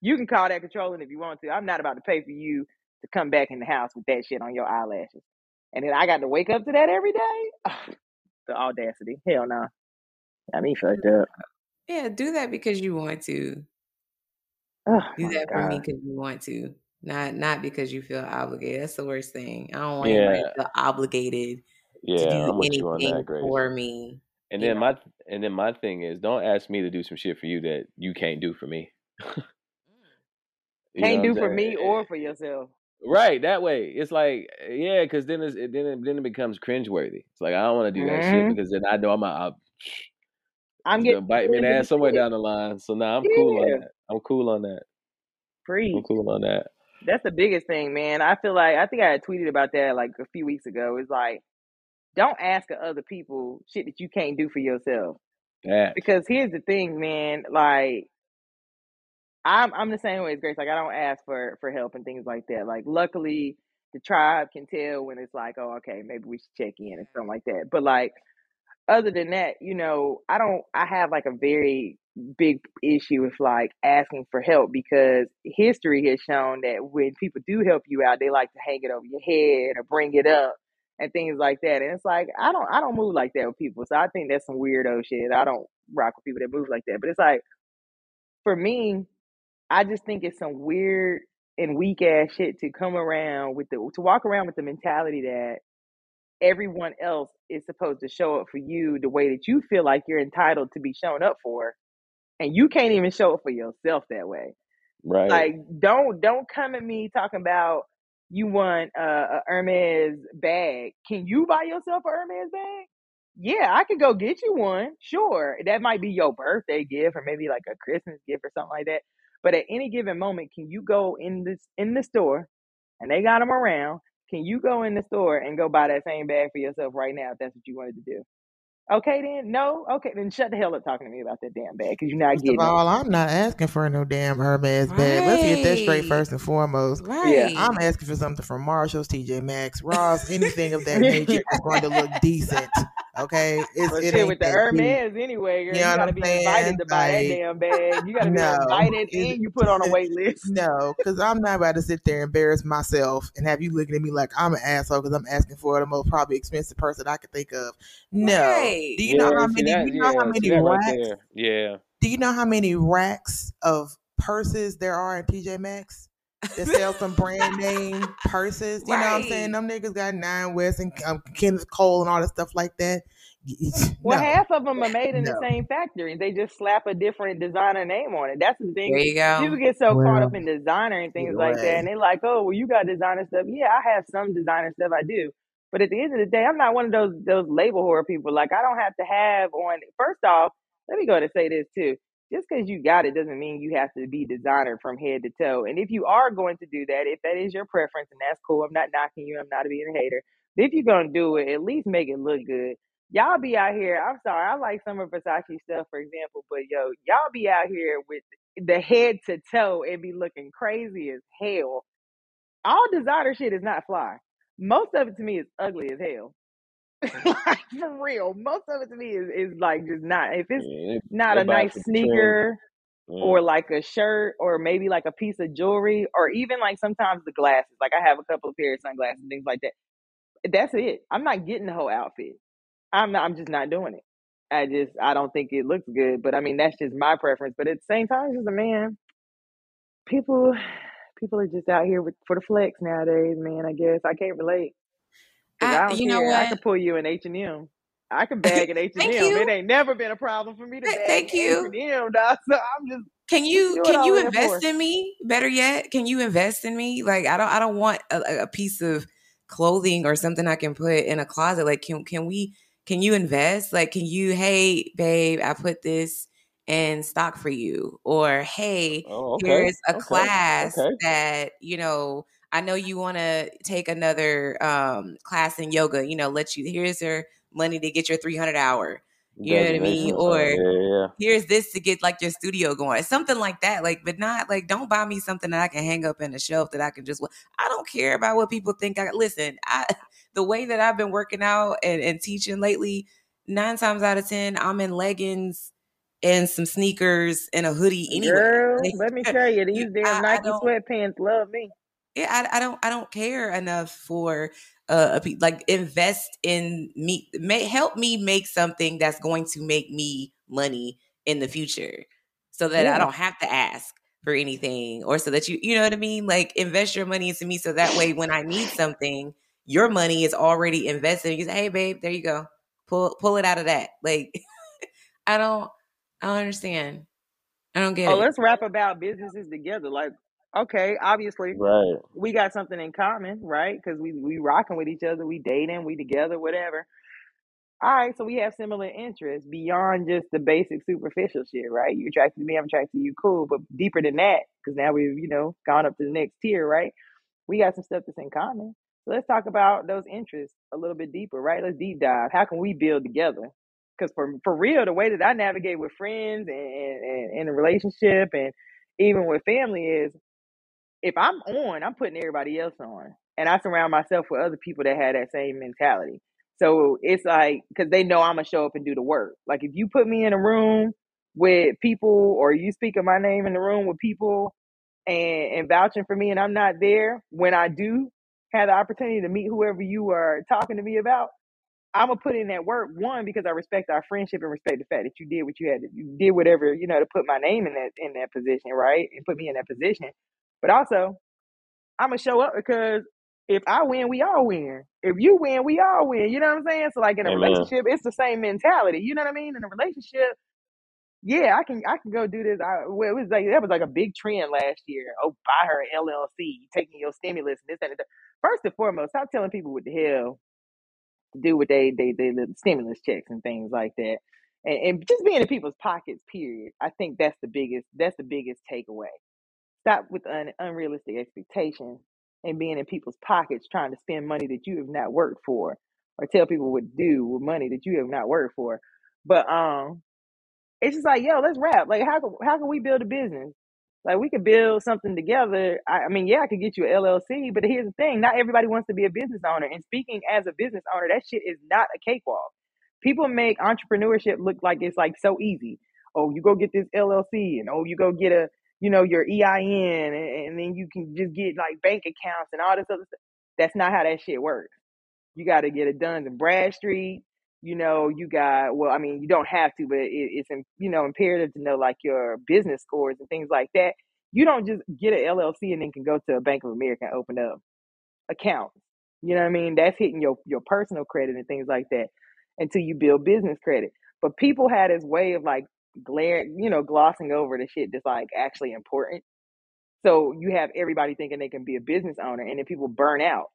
you can call that controlling if you want to. I'm not about to pay for you to come back in the house with that shit on your eyelashes. And then I got to wake up to that every day. the audacity. Hell no. Got me fucked mm. up. Yeah, do that because you want to. Oh Do that for me because you want to. Not not because you feel obligated. That's the worst thing. I don't want anybody to feel obligated to do I'm you on anything that, Grace. for me. And then know. my and then my thing is, don't ask me to do some shit for you that you can't do for me. Can't do for me or for yourself. Right, that way. It's like, yeah, because then it's, it then it, then it becomes cringeworthy. It's like I don't want to do that shit hmm because then I know I'm out. I'm It's getting gonna bite me in the ass somewhere down the line. So now I'm cool on that. I'm cool on that. Free. I'm cool on that. That's the biggest thing, man. I feel like I think I had tweeted about that like a few weeks ago. It's like don't ask other people shit that you can't do for yourself. That Because here's the thing, man. Like I'm I'm the same way as Grace. Like I don't ask for for help and things like that. Like luckily the tribe can tell when it's like, oh, okay, maybe we should check in and something like that. But like other than that, you know, I don't I have like a very big issue with like asking for help because history has shown that when people do help you out, they like to hang it over your head or bring it up and things like that. And it's like I don't I don't move like that with people. So I think that's some weirdo shit. I don't rock with people that move like that. But it's like for me, I just think it's some weird and weak ass shit to come around with the to walk around with the mentality that everyone else is supposed to show up for you the way that you feel like you're entitled to be shown up for and you can't even show it for yourself that way. Right. like don't don't come at me talking about you want a, a hermes bag. Can you buy yourself a hermes bag? Yeah i could go get you one sure. That might be your birthday gift or maybe like a christmas gift or something like that. But at any given moment can you go in this in the store and they got them around? Can you go in the store and go buy that same bag for yourself right now if that's what you wanted to do Okay, then no. Okay, then shut the hell up talking to me about that damn bag because you're not First of getting it. all, I'm not asking for no damn Hermes bag. Let's get that straight first and foremost. Right. I'm asking for something from Marshalls, TJ Maxx, Ross, anything of that nature that's going to look decent. Okay, it's But it shit, with the that deep. Hermes anyway, girl, You you know what gotta be saying? invited to buy that damn bag. You gotta be no, invited and you put on a wait list. No, because I'm not about to sit there and embarrass myself and have you looking at me like I'm an asshole because I'm asking for the most probably expensive person I could think of. No. Right. Do you know how many? that- you know yeah, how many that right racks? Yeah. Do you know how many racks of purses there are in TJ Maxx that sell some brand name purses? You know what I'm saying? Them niggas got Nine West and um, Kenneth Cole and all that stuff like that. Y- y- Well, no. half of them are made in No. the same factory. They just slap a different designer name on it. That's the thing. There you People get so caught up in designer and things either like that, and they're like, "Oh, well, you got designer stuff." Yeah, I have some designer stuff. I do, but at the end of the day, I'm not one of those those label horror people. Like, I don't have to have on. First off, let me go to say this too. Just because you got it doesn't mean you have to be designer from head to toe. And if you are going to do that, if that is your preference, and that's cool, I'm not knocking you. I'm not being a hater. But if you're gonna do it, at least make it look good y'all be out here. I'm sorry, I like some of Versace stuff, for example, but yo, y'all be out here with the head to toe and be looking crazy as hell. All designer shit is not fly. Most of it to me is ugly as hell. like for real. Most of it to me is, is like just not. If it's Yeah, not a nice for the trend. sneaker Yeah. or like a shirt or maybe like a piece of jewelry or even like sometimes the glasses. Like I have a couple of pairs of sunglasses and things like that. That's it. I'm not getting the whole outfit. I'm not, I'm just not doing it. I just I don't think it looks good. But I mean that's just my preference. But at the same time, as a man, people people are just out here with for the flex nowadays, man. I guess I can't relate I I, don't you know care. I what? could pull you in H and M. I can bag in H and M. It ain't never been a problem for me to bag Thank in H you. and M, dog. So I'm just Can you you can you of that for? invest in me? Better yet, can you invest in me? Like I don't I don't want a, a piece of clothing or something I can put in a closet. Like can can we can you invest? Like can you hey babe, I put this in stock for you or hey, Oh, okay. here's a Okay. class Okay. that, you know, I know you want to take another um class in yoga, you know, let you here's your money to get your 300 hour. You know what I mean? or. Yeah, yeah. here's this to get like your studio going something like that like but not like don't buy me something that i can hang up in a shelf that i can just i don't care about what people think i listen i the way that i've been working out and, and teaching lately nine times out of ten i'm in leggings and some sneakers and a hoodie anyway. Girl, like let me tell you, these damn I, I Nike don't sweatpants love me. yeah, I, I don't I don't care enough for uh a pe- like invest in me may help me make something that's going to make me money in the future so that I don't have to ask for anything or so that you you know what I mean? Like invest your money into me so that way when I need something your money is already invested you say hey babe there you go. Pull pull it out of that. Like I don't I don't understand I don't get Oh, it let's rap about businesses together. Like, okay, obviously Right. we got something in common, right? Because we we rocking with each other, we dating, we together, whatever. All right, so we have similar interests beyond just the basic superficial shit, right? You attracted to me, I'm attracted to you, cool. But deeper than that, because now we've you know gone up to the next tier, right? We got some stuff that's in common. So let's talk about those interests a little bit deeper, right? Let's deep dive. How can we build together? Because for for real, the way that I navigate with friends and, and, a relationship and even with family is if I'm on, I'm putting everybody else on. And I surround myself with other people that have that same mentality. So it's like, because they know I'm to show up and do the work. Like if you put me in a room with people or you speak of my name in the room with people and, and vouching for me and I'm not there, when I do have the opportunity to meet whoever you are talking to me about, I'm gonna put in that work one because I respect our friendship and respect the fact that you did what you had to you did whatever you know to put my name in that in that position right and put me in that position. But also I'm gonna show up because if I win we all win. If you win we all win you know what I'm saying? So like in a Amen. relationship it's the same mentality you know what I mean? In a relationship yeah I can I can go do this. I well, it was like that was like a big trend last year. Oh buy her LLC taking your stimulus and this and that first and foremost stop telling people what the hell to do with they they they the stimulus checks and things like that, and, and just being in people's pockets. Period. I think that's the biggest that's the biggest takeaway. Stop with un, unrealistic expectations and being in people's pockets trying to spend money that you have not worked for. or tell people what to do with money that you have not worked for. But um, it's just like, yo, let's rap. Like, how can how can we build a business? Like, we could build something together. I, I mean, yeah, I could get you an LLC, but here's the thing: not everybody wants to be a business owner. And speaking as a business owner, that shit is not a cakewalk. People make entrepreneurship look like it's like so easy. Oh, you go get this LLC, and oh, you go get a you know your EIN, and, and then you can just get like bank accounts and all this other stuff. That's not how that shit works. You got to get it Dun and Bradstreet. You know, you got well. I mean, you don't have to, but it, it's you know imperative to know like your business scores and things like that. You don't just get an LLC and then can go to a Bank of America and open up accounts. You know what I mean? That's hitting your your personal credit and things like that until you build business credit. But people had this way of like glare, you know, glossing over the shit that's like actually important. So you have everybody thinking they can be a business owner, and then people burn out.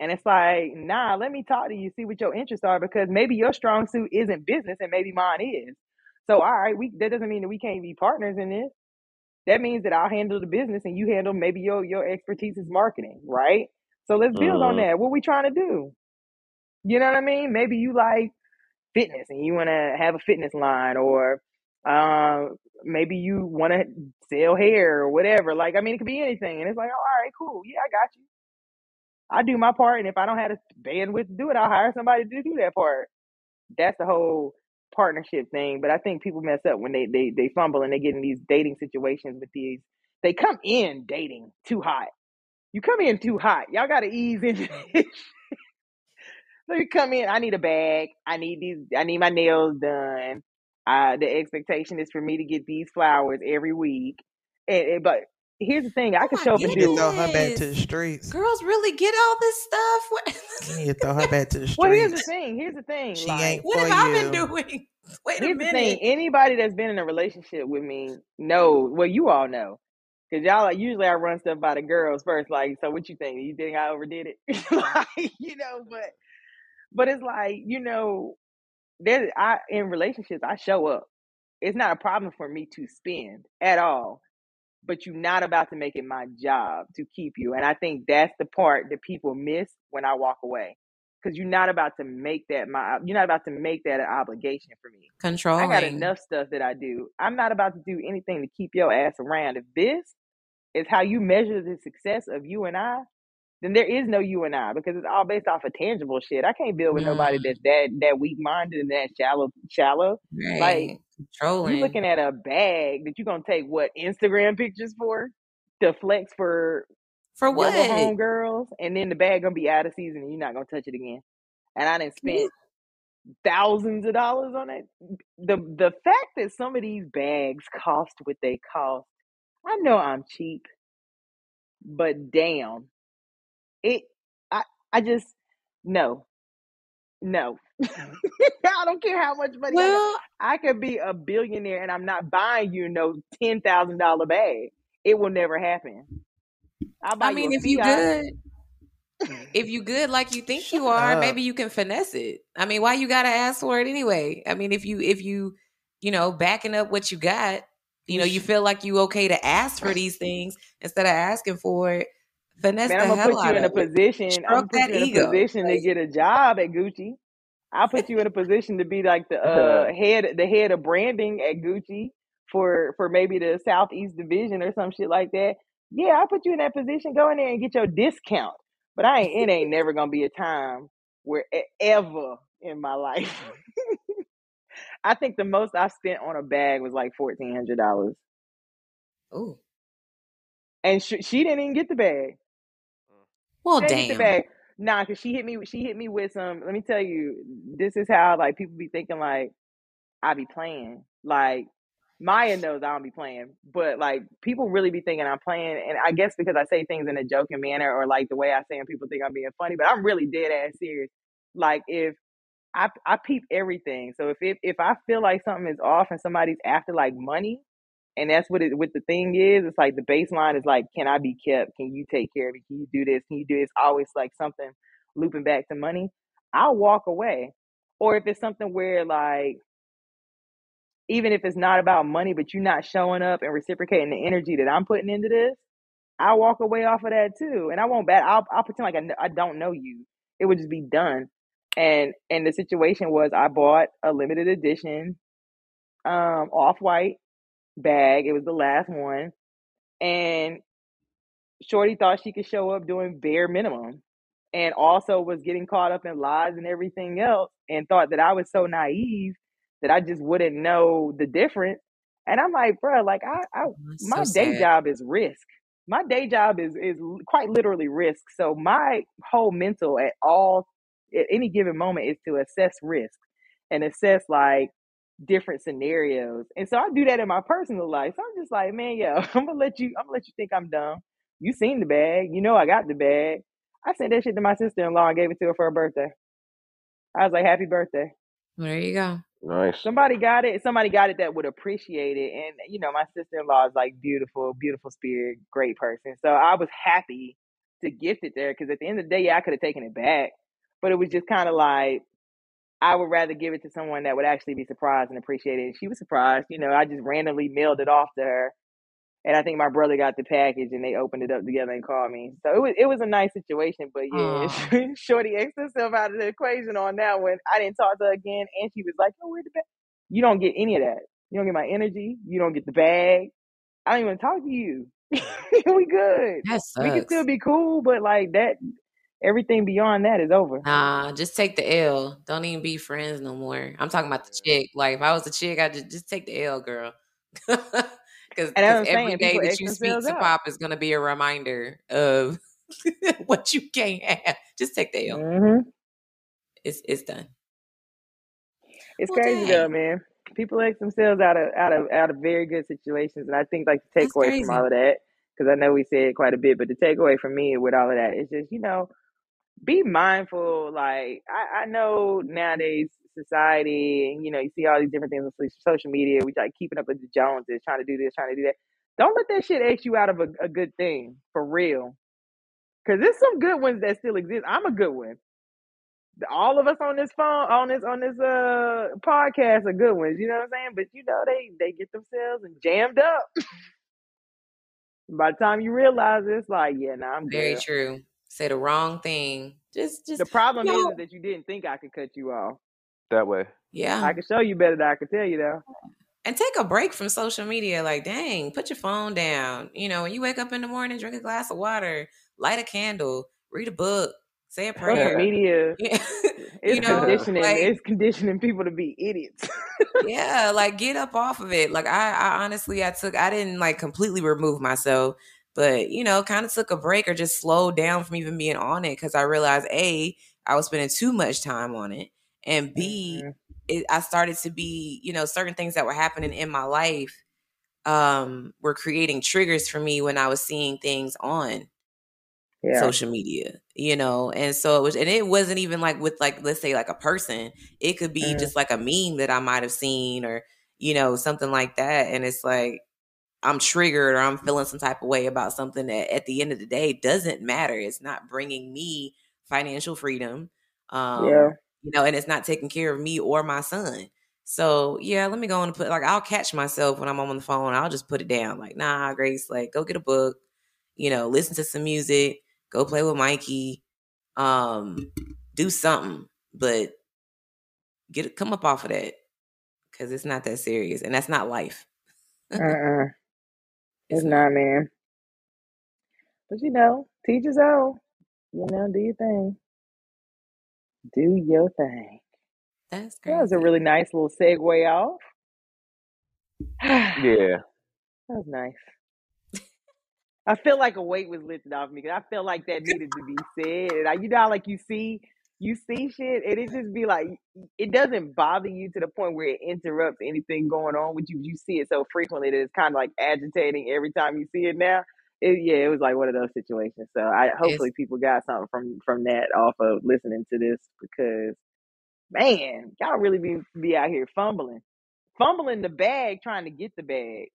And it's like, nah, let me talk to you, see what your interests are, because maybe your strong suit isn't business and maybe mine is. So, all right, we that doesn't mean that we can't be partners in this. That means that I'll handle the business and you handle maybe your your expertise is marketing, right? So let's build on Mm-hmm. that. What we trying to do? You know what I mean? Maybe you like fitness and you want to have a fitness line, or uh, maybe you want to sell hair or whatever. Like, I mean, it could be anything. And it's like, oh, all right, cool. Yeah, I got you. I do my part, and if I don't have the bandwidth to do it, I'll hire somebody to do that part. That's the whole partnership thing. But I think people mess up when they they they fumble and they get in these dating situations with these. They come in dating too hot. You come in too hot. Y'all got to ease into. So you come in. I need a bag. I need these. I need my nails done. Uh, the expectation is for me to get these flowers every week. And, and- but here's the thing: I Oh can show up You and need to do. throw her back to the streets. Girls really get all this stuff. You What, need to throw her back to the Well, here's the thing. Here's the thing. She Like, ain't what for have I been doing? Wait a here's the thing. Anybody that's been in a relationship with me knows. Well, you all know. Cause y'all like usually I run stuff by the girls first. Like, so what you think? You think I overdid it? like, you know, but but it's like you know, there I in relationships I show up. It's not a problem for me to spend at all. But you're not about to make it my job to keep you, and I think that's the part that people miss when I walk away. Because you're not about to make that my you're not about to make that an obligation for me. Control. I got enough stuff that I do. I'm not about to do anything to keep your ass around. If this is how you measure the success of you and I, then there is no you and I because it's all based off of tangible shit. I can't build with nobody that's that that weak minded and that shallow shallow. Like right. you looking at a bag that you're gonna take what Instagram pictures for to flex for For what? homegirls, and then the bag gonna be out of season and you're not gonna touch it again. And I didn't spend thousands of dollars on it. The the fact that some of these bags cost what they cost, I know I'm cheap, but damn, it I I just no, no. Mm. I don't care how much money I. Well, I could be a billionaire and I'm not buying you no ten thousand dollar bag. It will never happen. I mean, if you good, mm-hmm. if you good like you think you are, up. maybe you can finesse it. I mean, why you gotta ask for it anyway? I mean, if you if you you know backing up what you got, you know, you feel like you okay to ask for these things instead of asking for it. Finesse Man, I'm gonna put you in a of it. position. I'm gonna put you in a ego. position to get a job at Gucci. I'll put you in a position to be like the uh head the head of branding at Gucci for for maybe the Southeast Division or some shit like that. Yeah, I'll put you in that position. Go in there and get your discount. But I ain't it ain't never gonna be a time where ever in my life. I think the most I spent on a bag was like fourteen hundred dollars, Oh, and sh- she didn't even get the bag. Well, the damn. Nah, cause she hit me. She hit me with some. Let me tell you, this is how like people be thinking like I be playing. Like Mya knows I don't be playing, but like people really be thinking I'm playing, and I guess because I say things in a joking manner or like the way I say them, people think I'm being funny, but I'm really dead ass serious. Like if I I peep everything, so if it, if I feel like something is off and somebody's after like money, and that's what it what the thing is, it's like the baseline is like, can I be kept? Can you take care of me? Can you do this? Can you do this? Always like something looping back to money. I'll walk away, or if it's something where like even if it's not about money, but you're not showing up and reciprocating the energy that I'm putting into this, I'll walk away off of that too. And I won't bet. I'll, I'll pretend like I, I don't know you. it would just be done. And and the situation was I bought a limited edition um off white bag. It was the last one. And Shorty thought she could show up doing bare minimum and also was getting caught up in lies and everything else and thought that I was so naive that I just wouldn't know the difference. And I'm like, bro, like I, I oh, That's my so day sad. job is risk. My day job is is quite literally risk. So my whole mental at all at any given moment is to assess risk and assess like different scenarios. And so I do that in my personal life. So I'm just like, man, yo, I'm gonna let you I'm gonna let you think I'm dumb. You seen the bag, you know I got the bag. I sent that shit to my sister in law and gave it to her for her birthday. I was like, happy birthday. There you go. Nice. Somebody got it. Somebody got it that would appreciate it. And you know, my sister in law is like beautiful, beautiful spirit, great person. So I was happy to gift it there because at the end of the day, yeah, I could have taken it back. But it was just kind of like I would rather give it to someone that would actually be surprised and appreciate it. And she was surprised. You know, I just randomly mailed it off to her. And I think my brother got the package and they opened it up together and called me. So it was it was a nice situation. But yeah. Shorty X herself out of the equation on that one. I didn't talk to her again and she was like, Oh, where the bag? You don't get any of that. You don't get my energy. You don't get the bag. I don't even talk to you. we good. We can still be cool, but like that everything beyond that is over. Nah, just take the L. Don't even be friends no more. I'm talking about the chick. Like if I was the chick, I just just take the L, girl. Because And that's what I'm every day that you speak to out. Pop is gonna be a reminder of what you can't have. Just take the L. Mm-hmm. It's it's done. It's Well, crazy dang. though, man. People X themselves out of out of out of very good situations, and I think like the takeaway from all of that, because I know we said quite a bit, but the takeaway from me with all of that is just you know be mindful. Like I, I know nowadays society, and you know you see all these different things on social media. We like keeping up with the Joneses, trying to do this, trying to do that. Don't let that shit X you out of a, a good thing for real, because there's some good ones that still exist. I'm a good one. all of us on this phone on this on this uh podcast are good ones, you know what I'm saying? But you know they they get themselves and jammed up. By the time you realize it, it's like, yeah, nah, I'm Very good. true. Say the wrong thing. Just just The problem you is, know, is that you didn't think I could cut you off. That way. yeah. I can show you better than I can tell you though. and take a break from social media. Like, dang, put your phone down. You know, when you wake up in the morning, drink a glass of water, light a candle, read a book, say a prayer. Social media Yeah. is you know, conditioning like it's conditioning people to be idiots. yeah, like get up off of it. Like I, I honestly, I took, I didn't like completely remove myself, but you know, kind of took a break or just slowed down from even being on it because I realized a, I was spending too much time on it, and b, Mhm. it, I started to be, you know, certain things that were happening in my life, um, were creating triggers for me when I was seeing things on Yeah. social media, you know, and so it was, and it wasn't even like with like let's say like a person. It could be Mhm. just like a meme that I might have seen, or you know, something like that, and it's like I'm triggered or I'm feeling some type of way about something that at the end of the day doesn't matter. It's not bringing me financial freedom, um, Yeah. you know, and it's not taking care of me or my son. So yeah, let me go on and put like I'll catch myself when I'm on the phone. I'll just put it down. Like, nah, Grace, like go get a book, you know, listen to some music, go play with Mikey, um, do something, but get it come up off of that because it's not that serious and that's not life. Uh-uh. It's It's not, man. But you know, teach his own. You know, do your thing. Do your thing. That's great. That was a really nice little segue off. Yeah. That was nice. I feel like a weight was lifted off me because I feel like that needed to be said. And I, you know, like you see, you see shit, and it just be like it doesn't bother you to the point where it interrupts anything going on with you. You see it so frequently that it's kind of like agitating every time you see it. Now, it, yeah, it was like one of those situations. So I hopefully people got something from from that off of listening to this because man, y'all really be be out here fumbling, fumbling the bag, trying to get the bag.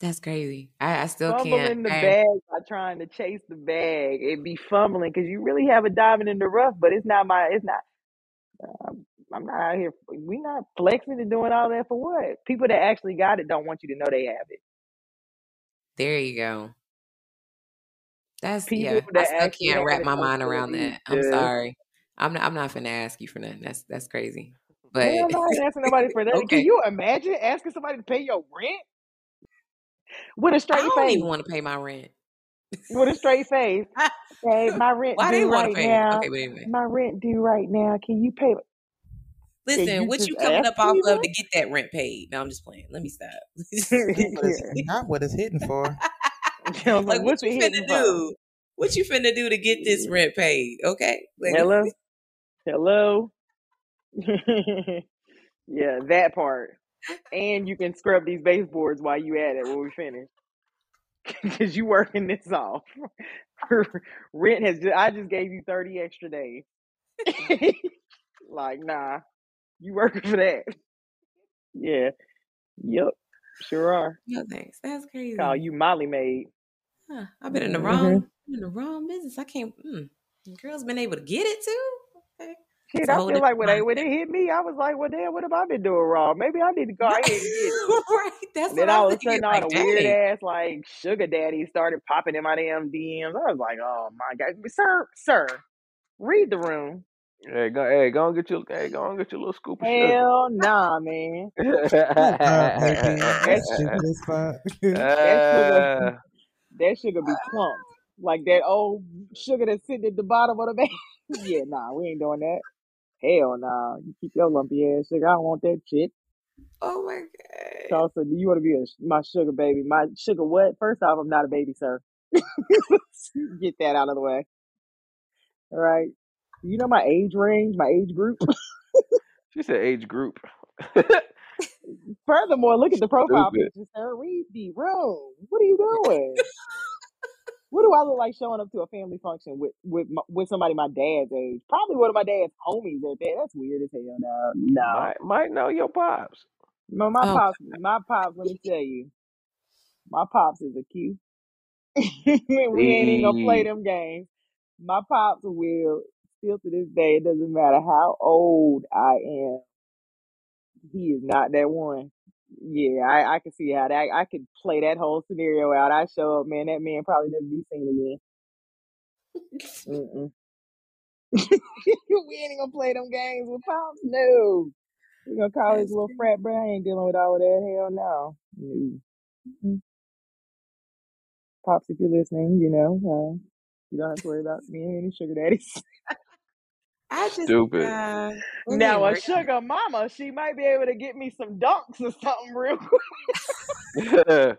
That's crazy. I, I still can't. fumbling the I, bag by trying to chase the bag and be fumbling because you really have a diamond in the rough, but it's not my, it's not, um, I'm not out here, we not flexing and doing all that for what? People that actually got it don't want you to know they have it. there you go. That's People yeah. I that still actually can't wrap my mind around that. I'm sorry. I'm not. I'm not finna ask you for nothing. That's that's crazy. But Hell no, I ain't asking nobody for that. Can you imagine asking somebody to pay your rent with a straight face. I don't even want to pay my rent. With a straight face. Hey, my rent Why due right pay? now. Okay, but anyway, My rent due right now. Can you pay? Can listen. you What you coming up off of to get that rent paid? No, I'm just playing. Let me stop. Not what it's, Yeah. not what it's hitting for. I was like, like, what what's you it hitting finna for? do? What you finna do to get this rent paid? Okay, like Hello, hello. yeah, that part. And you can scrub these baseboards while you at it when we finish, because you working this off. Rent has. Just, I just gave you thirty extra days. like, nah, you working for that? Yeah. Yep. Sure are. no thanks. That's crazy. Call you Molly maid. Huh, I've been in the hmm wrong, in the wrong business. I can't. Mm, girls been able to get it too. Okay, Shit, it's a I feel like when they when it hit me, I was like, well, damn, what have I been doing wrong? Maybe I need to go Right, ahead and get it. right. That's And what then I'm all of a sudden, all the weird ass like sugar daddy started popping in my damn DMs. I was like, oh my god, sir, sir, read the room. Hey, go, hey, go and get your, hey, go and get your little scoop of sugar. Hell nah, man. God, baby, That that's stupid as fuck. that sugar, uh, that sugar be clumped like that old sugar that's sitting at the bottom of the bag. yeah, nah, we ain't doing that. Hell nah, you keep your lumpy ass sugar. I don't want that shit. Oh my god. So, so do you want to be a, my sugar baby? My sugar what? First off, I'm not a baby, sir. Get that out of the way. All right. You know my age range, my age group. she said age group. Furthermore, look at the profile Stupid. picture, sir. Read the room. What are you doing? What do I look like showing up to a family function with with my, with somebody my dad's age? Probably one of my dad's homies at that. That's weird as hell. No, no. Might might know your pops. No, my Oh, pops, my pops. Let me tell you, my pops is a Q. we ain't even gonna play them games. My pops will still to this day. It doesn't matter how old I am. He is not that one. Yeah, I, I can see how that I could play that whole scenario out. I show up, man. That man probably never be seen again. Mm-mm. we ain't gonna play them games with pops. No, we gonna call his little frat bro. I ain't dealing with all of that. Hell no. Mm-mm. Pops, if you're listening, you know, uh, you don't have to worry about me and any sugar daddies. I just stupid. uh, well, now, a anyway, sugar mama, she might be able to get me some dunks or something real quick.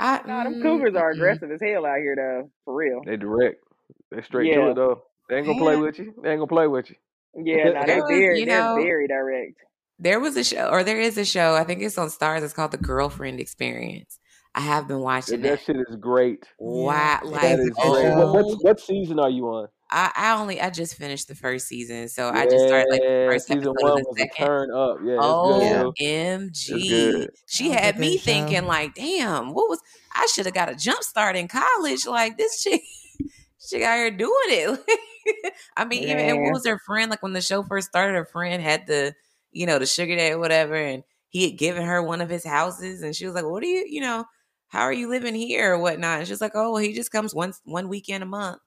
I Nah, them mm, cougars are aggressive as hell out here, though. For real. they direct. They straight to it though. They ain't gonna play with you. They ain't gonna play with you. yeah. Nah, they there was, very, you they're know, very direct. there was a show, or there is a show. I think it's on Starz. It's called The Girlfriend Experience. I have been That, watching that that. shit is great. Wow, it like That is a great. What what what season are you on? I, I only I just finished the first season, so I just started like the first season episode of one the was second. turn up. Yeah, it's good oh, Yeah, too. It's OMG. She that had me good show. thinking like, damn, what was I should have got a jump start in college. Like this chick she got here doing it. I mean, even and what was her friend? Like when the show first started, her friend had the, you know, the sugar daddy whatever, and he had given her one of his houses, and she was like, "What are you, you know, how are you living here or whatnot?" And she's like, "Oh, well, he just comes once one weekend a month."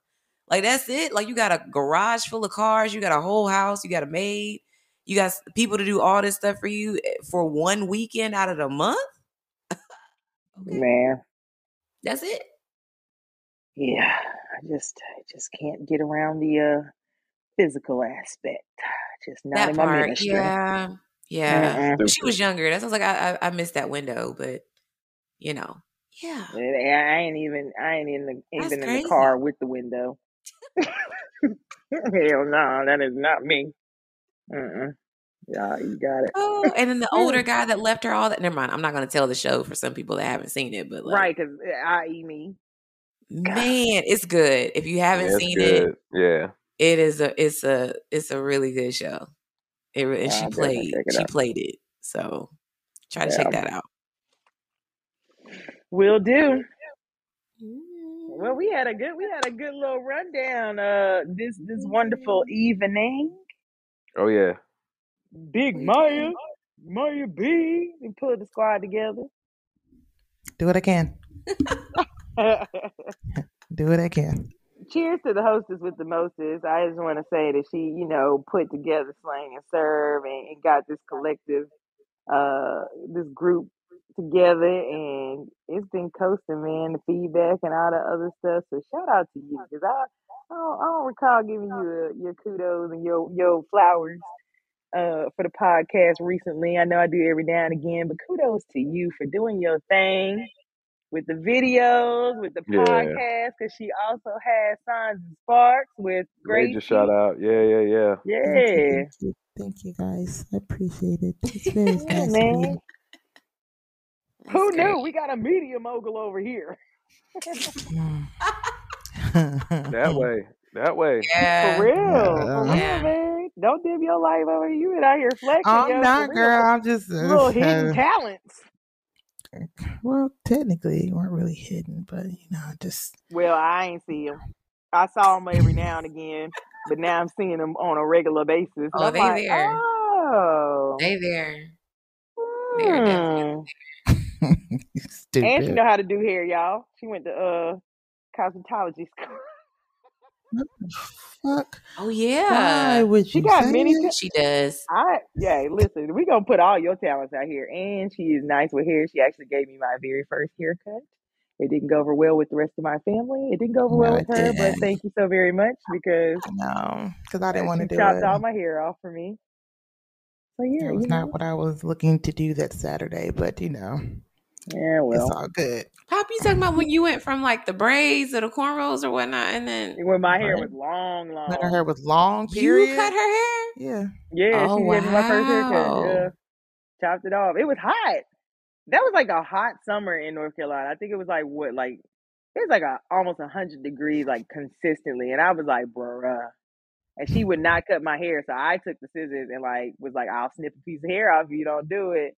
Like that's it. Like you got a garage full of cars, you got a whole house, you got a maid, you got people to do all this stuff for you eh, for one weekend out of the month. Okay, man. that's it. Yeah, I just, I just can't get around the uh physical aspect. Just not That in my part, ministry. yeah, yeah. She was younger. That sounds like I, I I missed that window, but you know, yeah, I ain't even, I ain't in the, that's even in the car with the window. Hell no, that is not me. Mm-mm. Yeah, you got it. Oh, and then the older guy that left her all that. Never mind. I'm not going to tell the show for some people that haven't seen it, but like, Right, because uh, I.e. me. God. man, it's good. If you haven't Yeah, it's seen it. Yeah. it is a it's a it's a really good show. It, re- and she I'll played it she out. played it. So try to Yeah, check that out. will do. Well, we had a good, we had a good little rundown. Uh, this this wonderful evening. Oh yeah. Big Mya. Mya B, and put the squad together. Do what I can. Do it again. Cheers to the hostess with the mostest. I just want to say that she, you know, put together Slang and Serve and, and got this collective, uh, this group together, and it's been coasting, man. The feedback and all the other stuff. So shout out to you because I, I don't, I don't recall giving you uh your kudos and your your flowers uh for the podcast recently. I know I do every now and again, but kudos to you for doing your thing with the videos, with the Yeah. podcast, because she also has Signs and Sparks with great. Major shout out. Yeah, yeah, yeah. Thank you, Yeah, thank you, thank you, guys. I appreciate it. It's very yeah, nice of man. You. Who great. knew? We got a media mogul over here. That way. That way. For Yeah. real, for real, Yeah. man. Don't dim your life over here. You been out here flexing, I'm yo, not, girl. I'm just You little hidden uh, talents. well, technically, you weren't really hidden, but you know, just Well, I ain't see them. I saw them every now and again, but now I'm seeing them on a regular basis, Oh, they like, there. oh, They there. They're definitely hmm. you And she know how to do hair, y'all. She went to uh cosmetology school. What the fuck? Oh Why yeah. would She got many. that? ta- She does. I yeah. Listen, we gonna put all your talents out here, and she is nice with hair. She actually gave me my very first haircut. It didn't go over well with the rest of my family. It didn't go over well with her, but didn't. thank you so very much because No, because I didn't want to do it. chopped it. all my hair off for me. So yeah, It was not know, what I was looking to do that Saturday, but you know, yeah. well, it's Well, all good. Pop, you talking about when you went from like the braids or the cornrows or whatnot, and then when my hair was long, long. When her hair was long, you cut her hair? Yeah. Yeah, Oh she gave me my first haircut. Yeah, chopped it off. It was hot. That was like a hot summer in North Carolina. I think it was like what, like it was like a almost a hundred degrees, like consistently. And I was like, bruh. And she would not cut my hair, so I took the scissors and like was like, I'll snip a piece of hair off if you don't do it.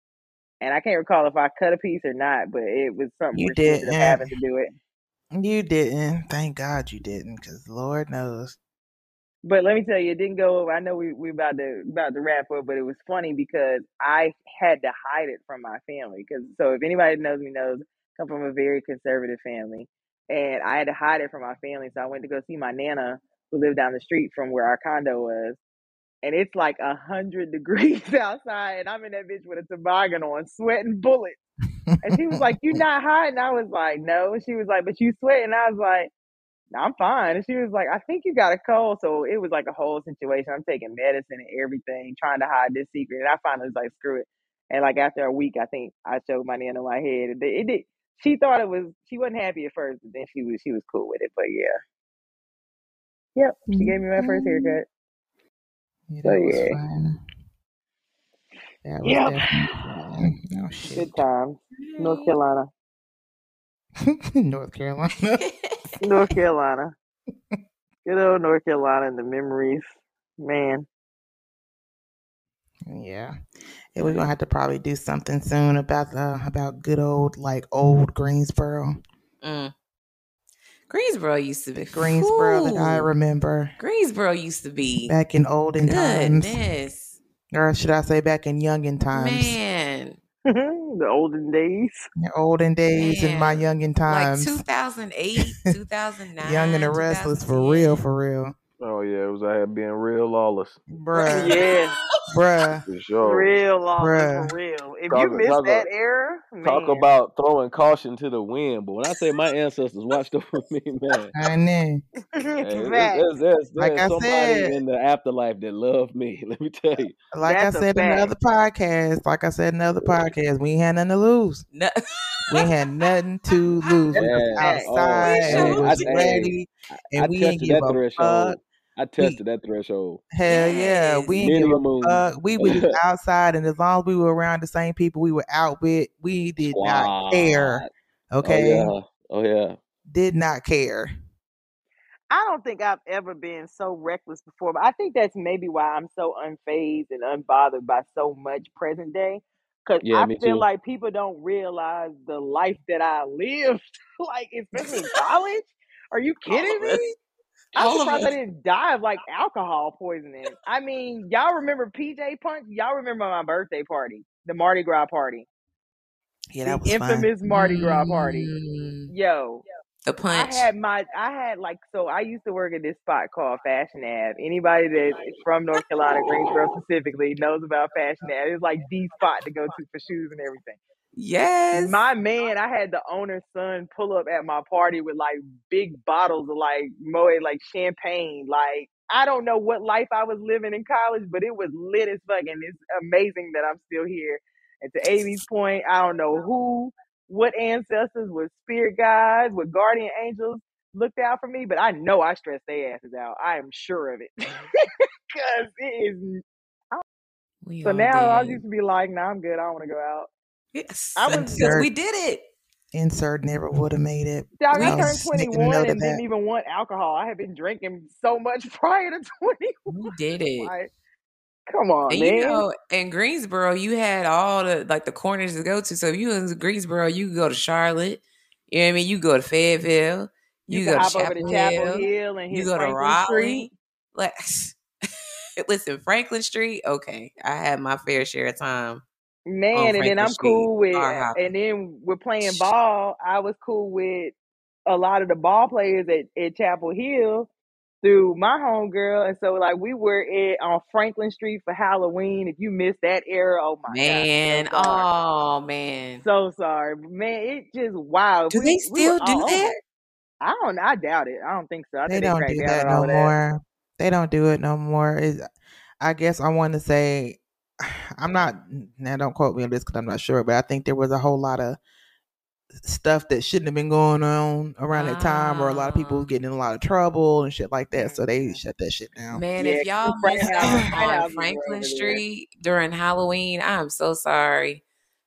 And I can't recall if I cut a piece or not, but it was something You where she ended up didn't. having to do it. You didn't. Thank God you didn't, because Lord knows. But let me tell you, it didn't go over. I know we we about to about to wrap up, but it was funny because I had to hide it from my family. Because so if anybody knows me knows, I come from a very conservative family, and I had to hide it from my family. So I went to go see my nana who lived down the street from where our condo was, and it's like a hundred degrees outside, and I'm in that bitch with a toboggan on, sweating bullets. And she was like, "You're not hiding?" I was like, "No." And she was like, "But you sweating?" I was like. "No, I'm fine. And she was like, I think you got a cold. So it was like a whole situation. I'm taking medicine and everything, trying to hide this secret. And I finally was like, screw it. And like after a week, I think I showed my nana my head. And it did. She thought it was. She wasn't happy at first, but then she was. She was cool with it. But yeah, yep. She mm-hmm. gave me my first haircut. Yeah, So that was yeah, fun. That was yep. fun. Oh Good shit. times. North Carolina. North Carolina. North Carolina. Good old North Carolina and the memories, man. yeah. Yeah, we're gonna have to probably do something soon about the about good old like old Greensboro. Mm. Greensboro used to be. Greensboro that I remember Greensboro used to be. back in olden times. Goodness. Or should I say back in youngin times? Man. the olden days. the olden days in my Man. youngin Like times. 2008, 2009, Young and the restless for real, for real. Oh yeah, it was out here being real lawless. Bruh. Yeah. Bruh. For sure. Real lawless Bruh. for real. If you Talk, missed talk, that era, talk man. about throwing caution to the wind. But when I say my ancestors watched over me, man, I know. hey, there's, Facts. there's, there's, Like there's I somebody said, in the afterlife that loved me. Let me tell you. like I That's a said in the fact. other podcast, like I said in the other podcast, we ain't had nothing to lose. No. We had nothing to lose. We was Yeah. fact. Oh, outside and we man. I, was hey, ready I, I and we ain't tested give a threshold. fuck. I We tested that threshold. hell yeah, we ain't Many give a a moon. fuck. We was just outside and as long as we were around the same people we were out with, we did not care. Squad. Oh Okay? yeah. Oh yeah. Did not care. I don't think I've ever been so reckless before, but I think that's maybe why I'm so unfazed and unbothered by so much present day. Cause Yeah, I feel too. like people don't realize the life that I lived, like especially in college. Are you oh, kidding me? I'm All surprised I didn't die of like alcohol poisoning. I mean, y'all remember PJ Punch? Y'all remember my birthday party, the Mardi Gras party, Yeah, the that was fun. infamous Mardi Gras party. Mm. Yo, The punch. I had my I had like so I used to work at this spot called Fashion Ave. Anybody that is from North Carolina, Greensboro specifically, knows about Fashion Ave. It's like the spot to go to for shoes and everything. Yes. My man, I had the owner's son pull up at my party with like big bottles of like Moet, like champagne. Like I don't know what life I was living in college, but it was lit as fuck, and it's amazing that I'm still here. And to Amy's point, I don't know who, what ancestors, what spirit guides, what guardian angels looked out for me, but I know I stressed their asses out. I am sure of it, because it is. So now I did. used to be like, "Nah, I'm good. I don't want to go out." Yes. I was Insert we did it. insert never would have made it. Dog, I I turned was making a 21 note of and didn't that. even want alcohol. I had been drinking so much prior to 21. We did it. Like, come on, And man. you know, in Greensboro, you had all the like the corners to go to. So if you was in Greensboro, you could go to Charlotte. You know what I mean? You go to Fayetteville. you You, go hop to over to Chapel Chapel Hill. Hill and You hit go to Raleigh. Street. Like, listen, Franklin Street. Okay, I had my fair share of time on Oh, man, and then I'm Street. cool with, hopping. and then we're playing ball. I was cool with a lot of the ball players at, at Chapel Hill through my homegirl. And so, like, we were at, on Franklin Street for Halloween. If you missed that era, oh my Man, God, so oh man, So sorry. Man, it just, wow. do We, they we still do all over that? it. I don't. I doubt it. I don't think so. I They think don't cracked do that no that. more. They don't do it no more. Is I guess I want to say I'm not now. Don't quote me on this because I'm not sure, but I think there was a whole lot of stuff that shouldn't have been going on around that time, or a lot of people Ah. getting in a lot of trouble and shit like that. So they Mhm. shut that shit down. Man, Yeah, if 'cause y'all missed out on Franklin. Street during Halloween, I'm so sorry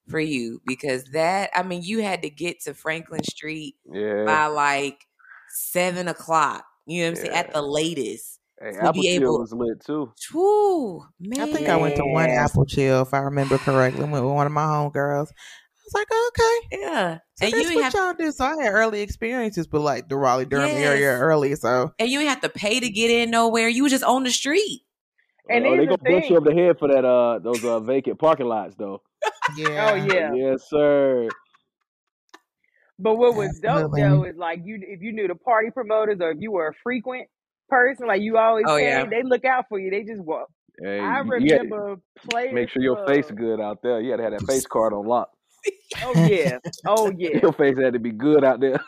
for you because that I mean you had to get to Franklin Street Yeah. by like seven o'clock. You know what I'm saying? At the latest. Hey, To Apple be Chill able was lit too. Whew, man. I think I went to one Apple Chill, if I remember correctly. Went with one of my homegirls. I was like, okay. Yeah. So and you that's ain't what have y'all do. So I had early experiences with like the Raleigh Durham area early. So and you ain't have to pay to get in nowhere. You was just on the street. And oh, they here's gonna the bust you thing. over the head for that uh those uh vacant parking lots though. Yeah. Oh yeah, yeah. Yes, sir. But what was dope absolutely. though is like you if you knew the party promoters or if you were a frequent person, like you always Oh say, yeah. they look out for you. They just walk. Hey, I you, you had to remember players make sure your face good out there. You had to have that face card on lock. Oh yeah. Oh yeah. Your face had to be good out there.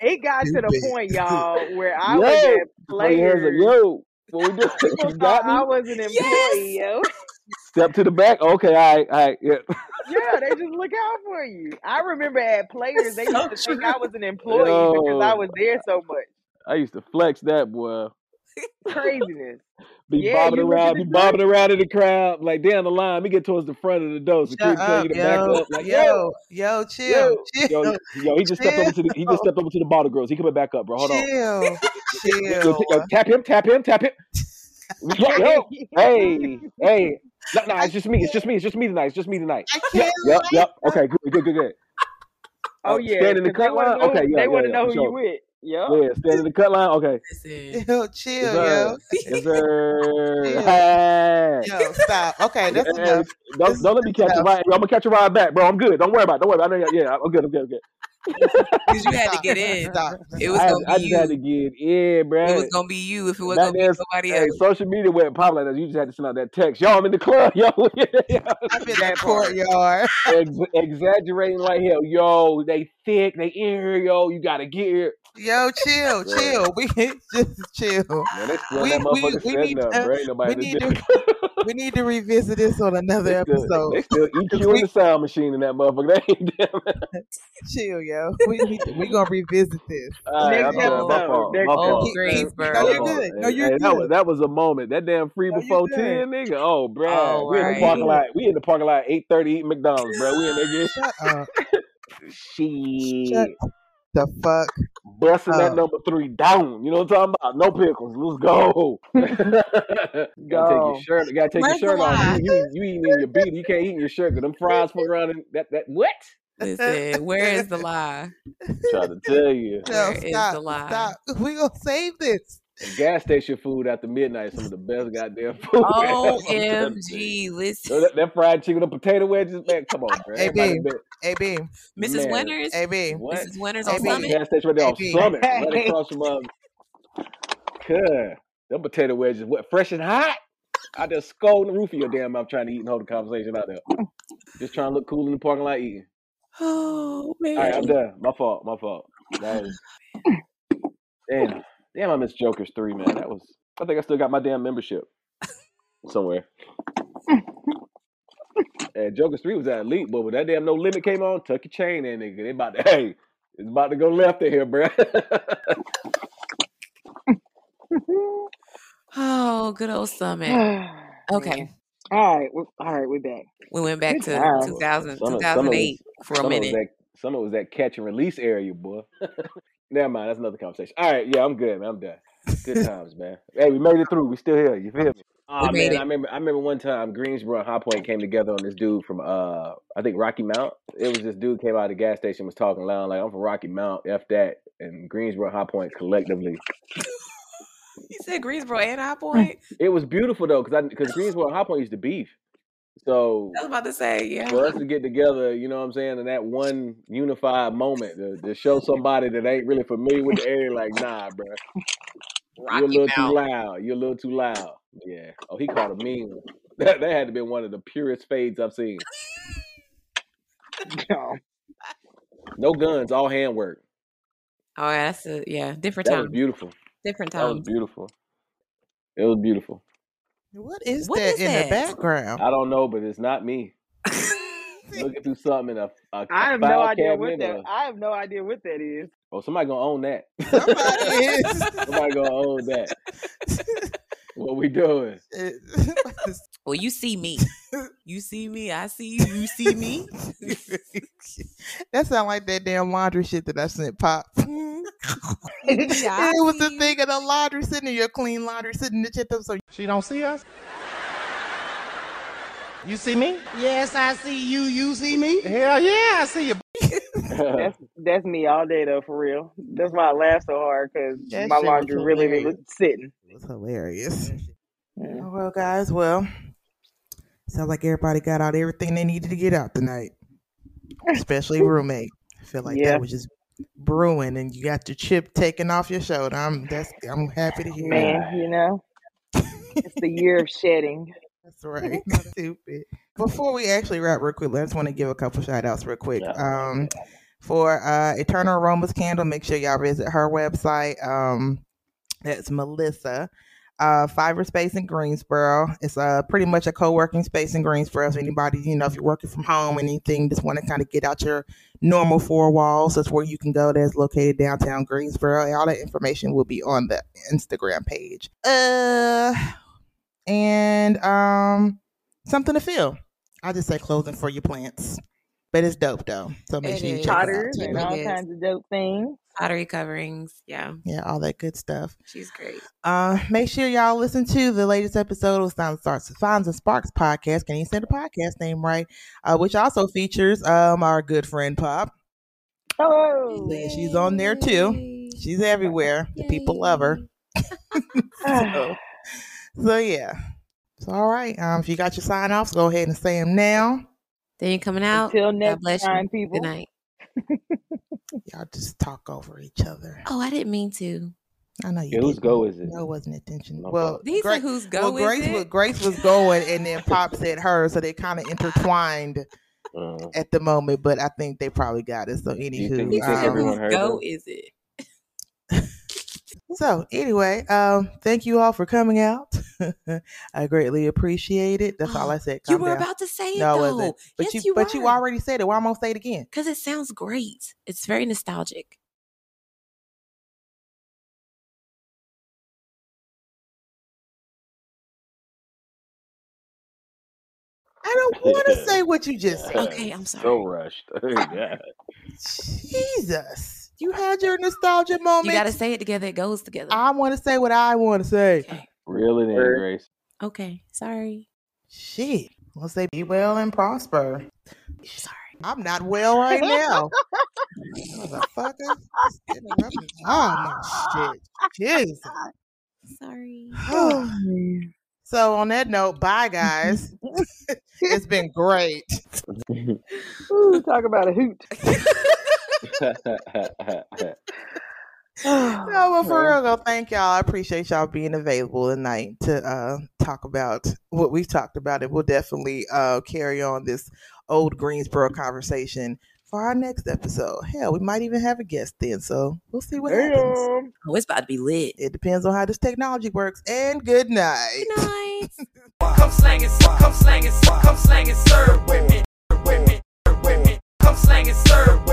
It got to the Stupid. point, y'all, where I yo, was at before your hands like, yo, what we doing? People you got thought I me? was an Yes. employee, yo. Step to the back. Okay, all right, all right, yeah. Yeah, they just look out for you. I remember at players, they used to think. I was an employee because I was there so much. I used to flex that boy. Craziness. Be Yeah, bobbing you look at around, be group. bobbing around in the crowd, like down the line. We get towards the front of the door. shut Security tell you up, to back yo, up. Like, yo, yo, yo, chill, yo, chill, yo, yo. He just stepped over to the. He just stepped over to the bottle girls. He coming back up, bro. Hold on. chill, Yo, yo, chill. tap him, tap him, tap him. Yo, yo, hey, hey. No, no, it's just me. It's just me. It's just me tonight. It's just me tonight. I Yep, yep, yep. Okay, good, good, good, good. Oh Uh, yeah, stand in the because cut line. know. Okay, yeah, They yeah, want to yeah, know for who you with. Yup. Yeah, stand in the cut line. Okay, Listen. Yo, chill, sir. yo, Yes, sir. chill. Hey. Yo, stop. Okay, that's Hey, enough. don't This don't let me is catch a ride. I'm gonna catch a ride back, bro. I'm good. Don't worry about. it. Don't worry about. It. I know. Yeah, yeah. I'm good. I'm good. I'm good. Because you had to get in. Stop. It was I, had, gonna I be just had to you. get in, bro. It was gonna be you if it wasn't Back gonna be then, nobody hey, else. social media went pop like that. You just had to send out that text. Yo, I'm in the club. Yo, I'm in That part. courtyard. Ex- exaggerating like hell. Yo, they thick. They in here. Yo, you gotta get here. Yo, chill, chill. We just chill. Man, We we we need up, to bro. Ain't nobody we need to we need to revisit this on They another still, episode. they still Cause EQ we the sound machine in that motherfucker. They ain't damn. chill, yo. We need to, we gonna revisit this. All right, Next I'm. My fault. My Oh, fault. Keep, keep, Greensboro. no, you're fault. good. No, you're hey, that was that was a moment. That damn free No, before ten, nigga. Oh, bro, Oh, We in the right. parking lot. We in the parking lot eight thirty eating McDonald's, bro. We in there getting Shut up. shit. Shut the fuck Busting that number three down. You know what I'm talking about? No pickles. Let's go. gotta take your Go. shirt. Gotta take your Where's the shirt off. You, you, you eating in your beat. You can't eat in your shirt because them fries fuck around in that that what? Listen, where is the lie? Trying to tell you. No, Where is stop. the lie? Stop. We gonna save this. The gas station food after midnight is some of the best goddamn food. I'm telling you. OMG, listen. So that, that fried chicken, the potato wedges, man. Come on, man. Hey, Everybody B. been- AB, Mrs. Man. Winters. AB, What? Mrs. Winner's on B. Summit. gas station right there on Hey, B. Summit, right across from um. God, them potato wedges, what fresh and hot? I just scolding the roof of your damn mouth trying to eat and hold the conversation out there. Just trying to look cool in the parking lot eating. Oh man. All right, I'm done. My fault. My fault. That was damn. Damn, I missed Joker's three, man. That was. I think I still got my damn membership somewhere. And Joker's three was at elite, but when that damn no limit came on, tuck your chain in, nigga. They about to hey, it's about to go left in here, bro. Oh, good old Summit. Okay. All right. We're, all right. We're back. We went back to job. 2000, Some of- some of 2008 was- for a some of was minute. that some of it was that catch and release area, boy. Never mind, that's another conversation. All right, yeah, I'm good, man. I'm done. Good times, man. Hey, we made it through. We still here. You feel me? Oh man, it. I remember. I remember one time Greensboro and High Point came together on this dude from uh, I think Rocky Mount. It was this dude came out of the gas station was talking loud like I'm from Rocky Mount. F that. And Greensboro and High Point collectively. You said Greensboro and High Point? It was beautiful though, because I because Greensboro and High Point used to beef. So I was about to say, yeah. for us to get together, you know what I'm saying, in that one unified moment to, to show somebody that ain't really familiar with the area, like, nah, bro, you're a Rocky little too loud. You're a little too loud. Yeah. Oh, he caught a mean one. That, that had to be one of the purest fades I've seen. No. No guns, all handwork. Oh, yeah, that's a yeah, different That was time. beautiful. Different time. That was beautiful. It was beautiful. What is What that is in that? the background? I don't know, but it's not me. Looking through something in a, a, I a have no file idea what that. Or, I have no idea what that is. oh, somebody gonna own that. Somebody is. Somebody gonna own that. What we doing? Well, you see me. You see me. I see you. You see me. that sound like that damn laundry shit that I sent Pop. Mm-hmm. Yeah, I it was the thing of the laundry sitting in your clean laundry sitting in the chip so She don't see us? You see me? Yes, I see you. You see me? Hell yeah, I see you. That's that's me all day though, for real. That's why I laugh so hard because my shit laundry really hilarious. was sitting. it was hilarious. Yeah. Oh, well, guys, well, sounds like everybody got out everything they needed to get out tonight, especially roommate. I feel like Yeah. that was just brewing, and you got your chip taken off your shoulder. I'm that's I'm happy to hear. that. Man, you know, it's the year of shedding. That's right. Stupid. Before we actually wrap real quick, I just want to give a couple shout outs real quick. Um, for uh, Eternal Aromas Candle, make sure y'all visit her website. Um, that's Melissa. Uh, Fiverr Space in Greensboro. It's uh, pretty much a co working space in Greensboro. So, anybody, you know, if you're working from home, anything, just want to kind of get out your normal four walls, that's where you can go. That's located downtown Greensboro. All that information will be on the Instagram page. Uh, and um something to feel. I just say clothing for your plants, but it's dope though. So make It sure you is. check it out too. and It all is. kinds of dope things. Pottery coverings. Yeah, Yeah, all that good stuff. she's great. Uh, make sure y'all listen to the latest episode of Sounds Starts Sounds and Sparks podcast. Can you say the podcast name right? Uh, which also features um our good friend Pop. Oh, Yeah, she's on there too. She's everywhere. The people love her. so, so yeah. So all right. Um, if you got your sign offs, go ahead and say them now. Then you coming out. Until God next bless time, you. people. Good night. Y'all just talk over each other. Oh, I didn't mean to. I know you. Yeah, whose go is it? No, it wasn't intentional. My Well. These Gra- are who's well, go is Grace it? was Grace was going, and then Pop said her, so they kind of intertwined Uh, at the moment. But I think they probably got it. So you think- anywho, you think um, everyone whose heard go that? is it? So anyway, um, thank you all for coming out. I greatly appreciate it. That's all I said. You were down. about to say it no, though. wasn't. But yes, you, you, but you already said it. Why am I gonna say it again? Because it sounds great. It's very nostalgic. I don't want to say what you just said. Okay, I'm sorry. So sorry. rushed. yeah. Jesus, you had your nostalgia moment. You got to say it together. It goes together. I want to say what I want to say. Okay. Reel it in, Grace. Okay. Sorry. Shit. Let's say be well and prosper. Sorry. I'm not well right now. Motherfucker. Just interrupting all oh, my shit. Jesus. Sorry. Oh, so on that note, bye guys. it's been great. Ooh, talk about a hoot. No, but for real though, thank y'all. I appreciate y'all being available tonight to uh, talk about what we've talked about, and we'll definitely uh, carry on this old Greensboro conversation for our next episode. Hell, we might even have a guest then, so we'll see what happens. Damn. Oh, it's about to be lit. It depends on how this technology works. And good night. Good night. Come slang it, come slang it, come slang it, serve with me, with me, with me. Come slang it, serve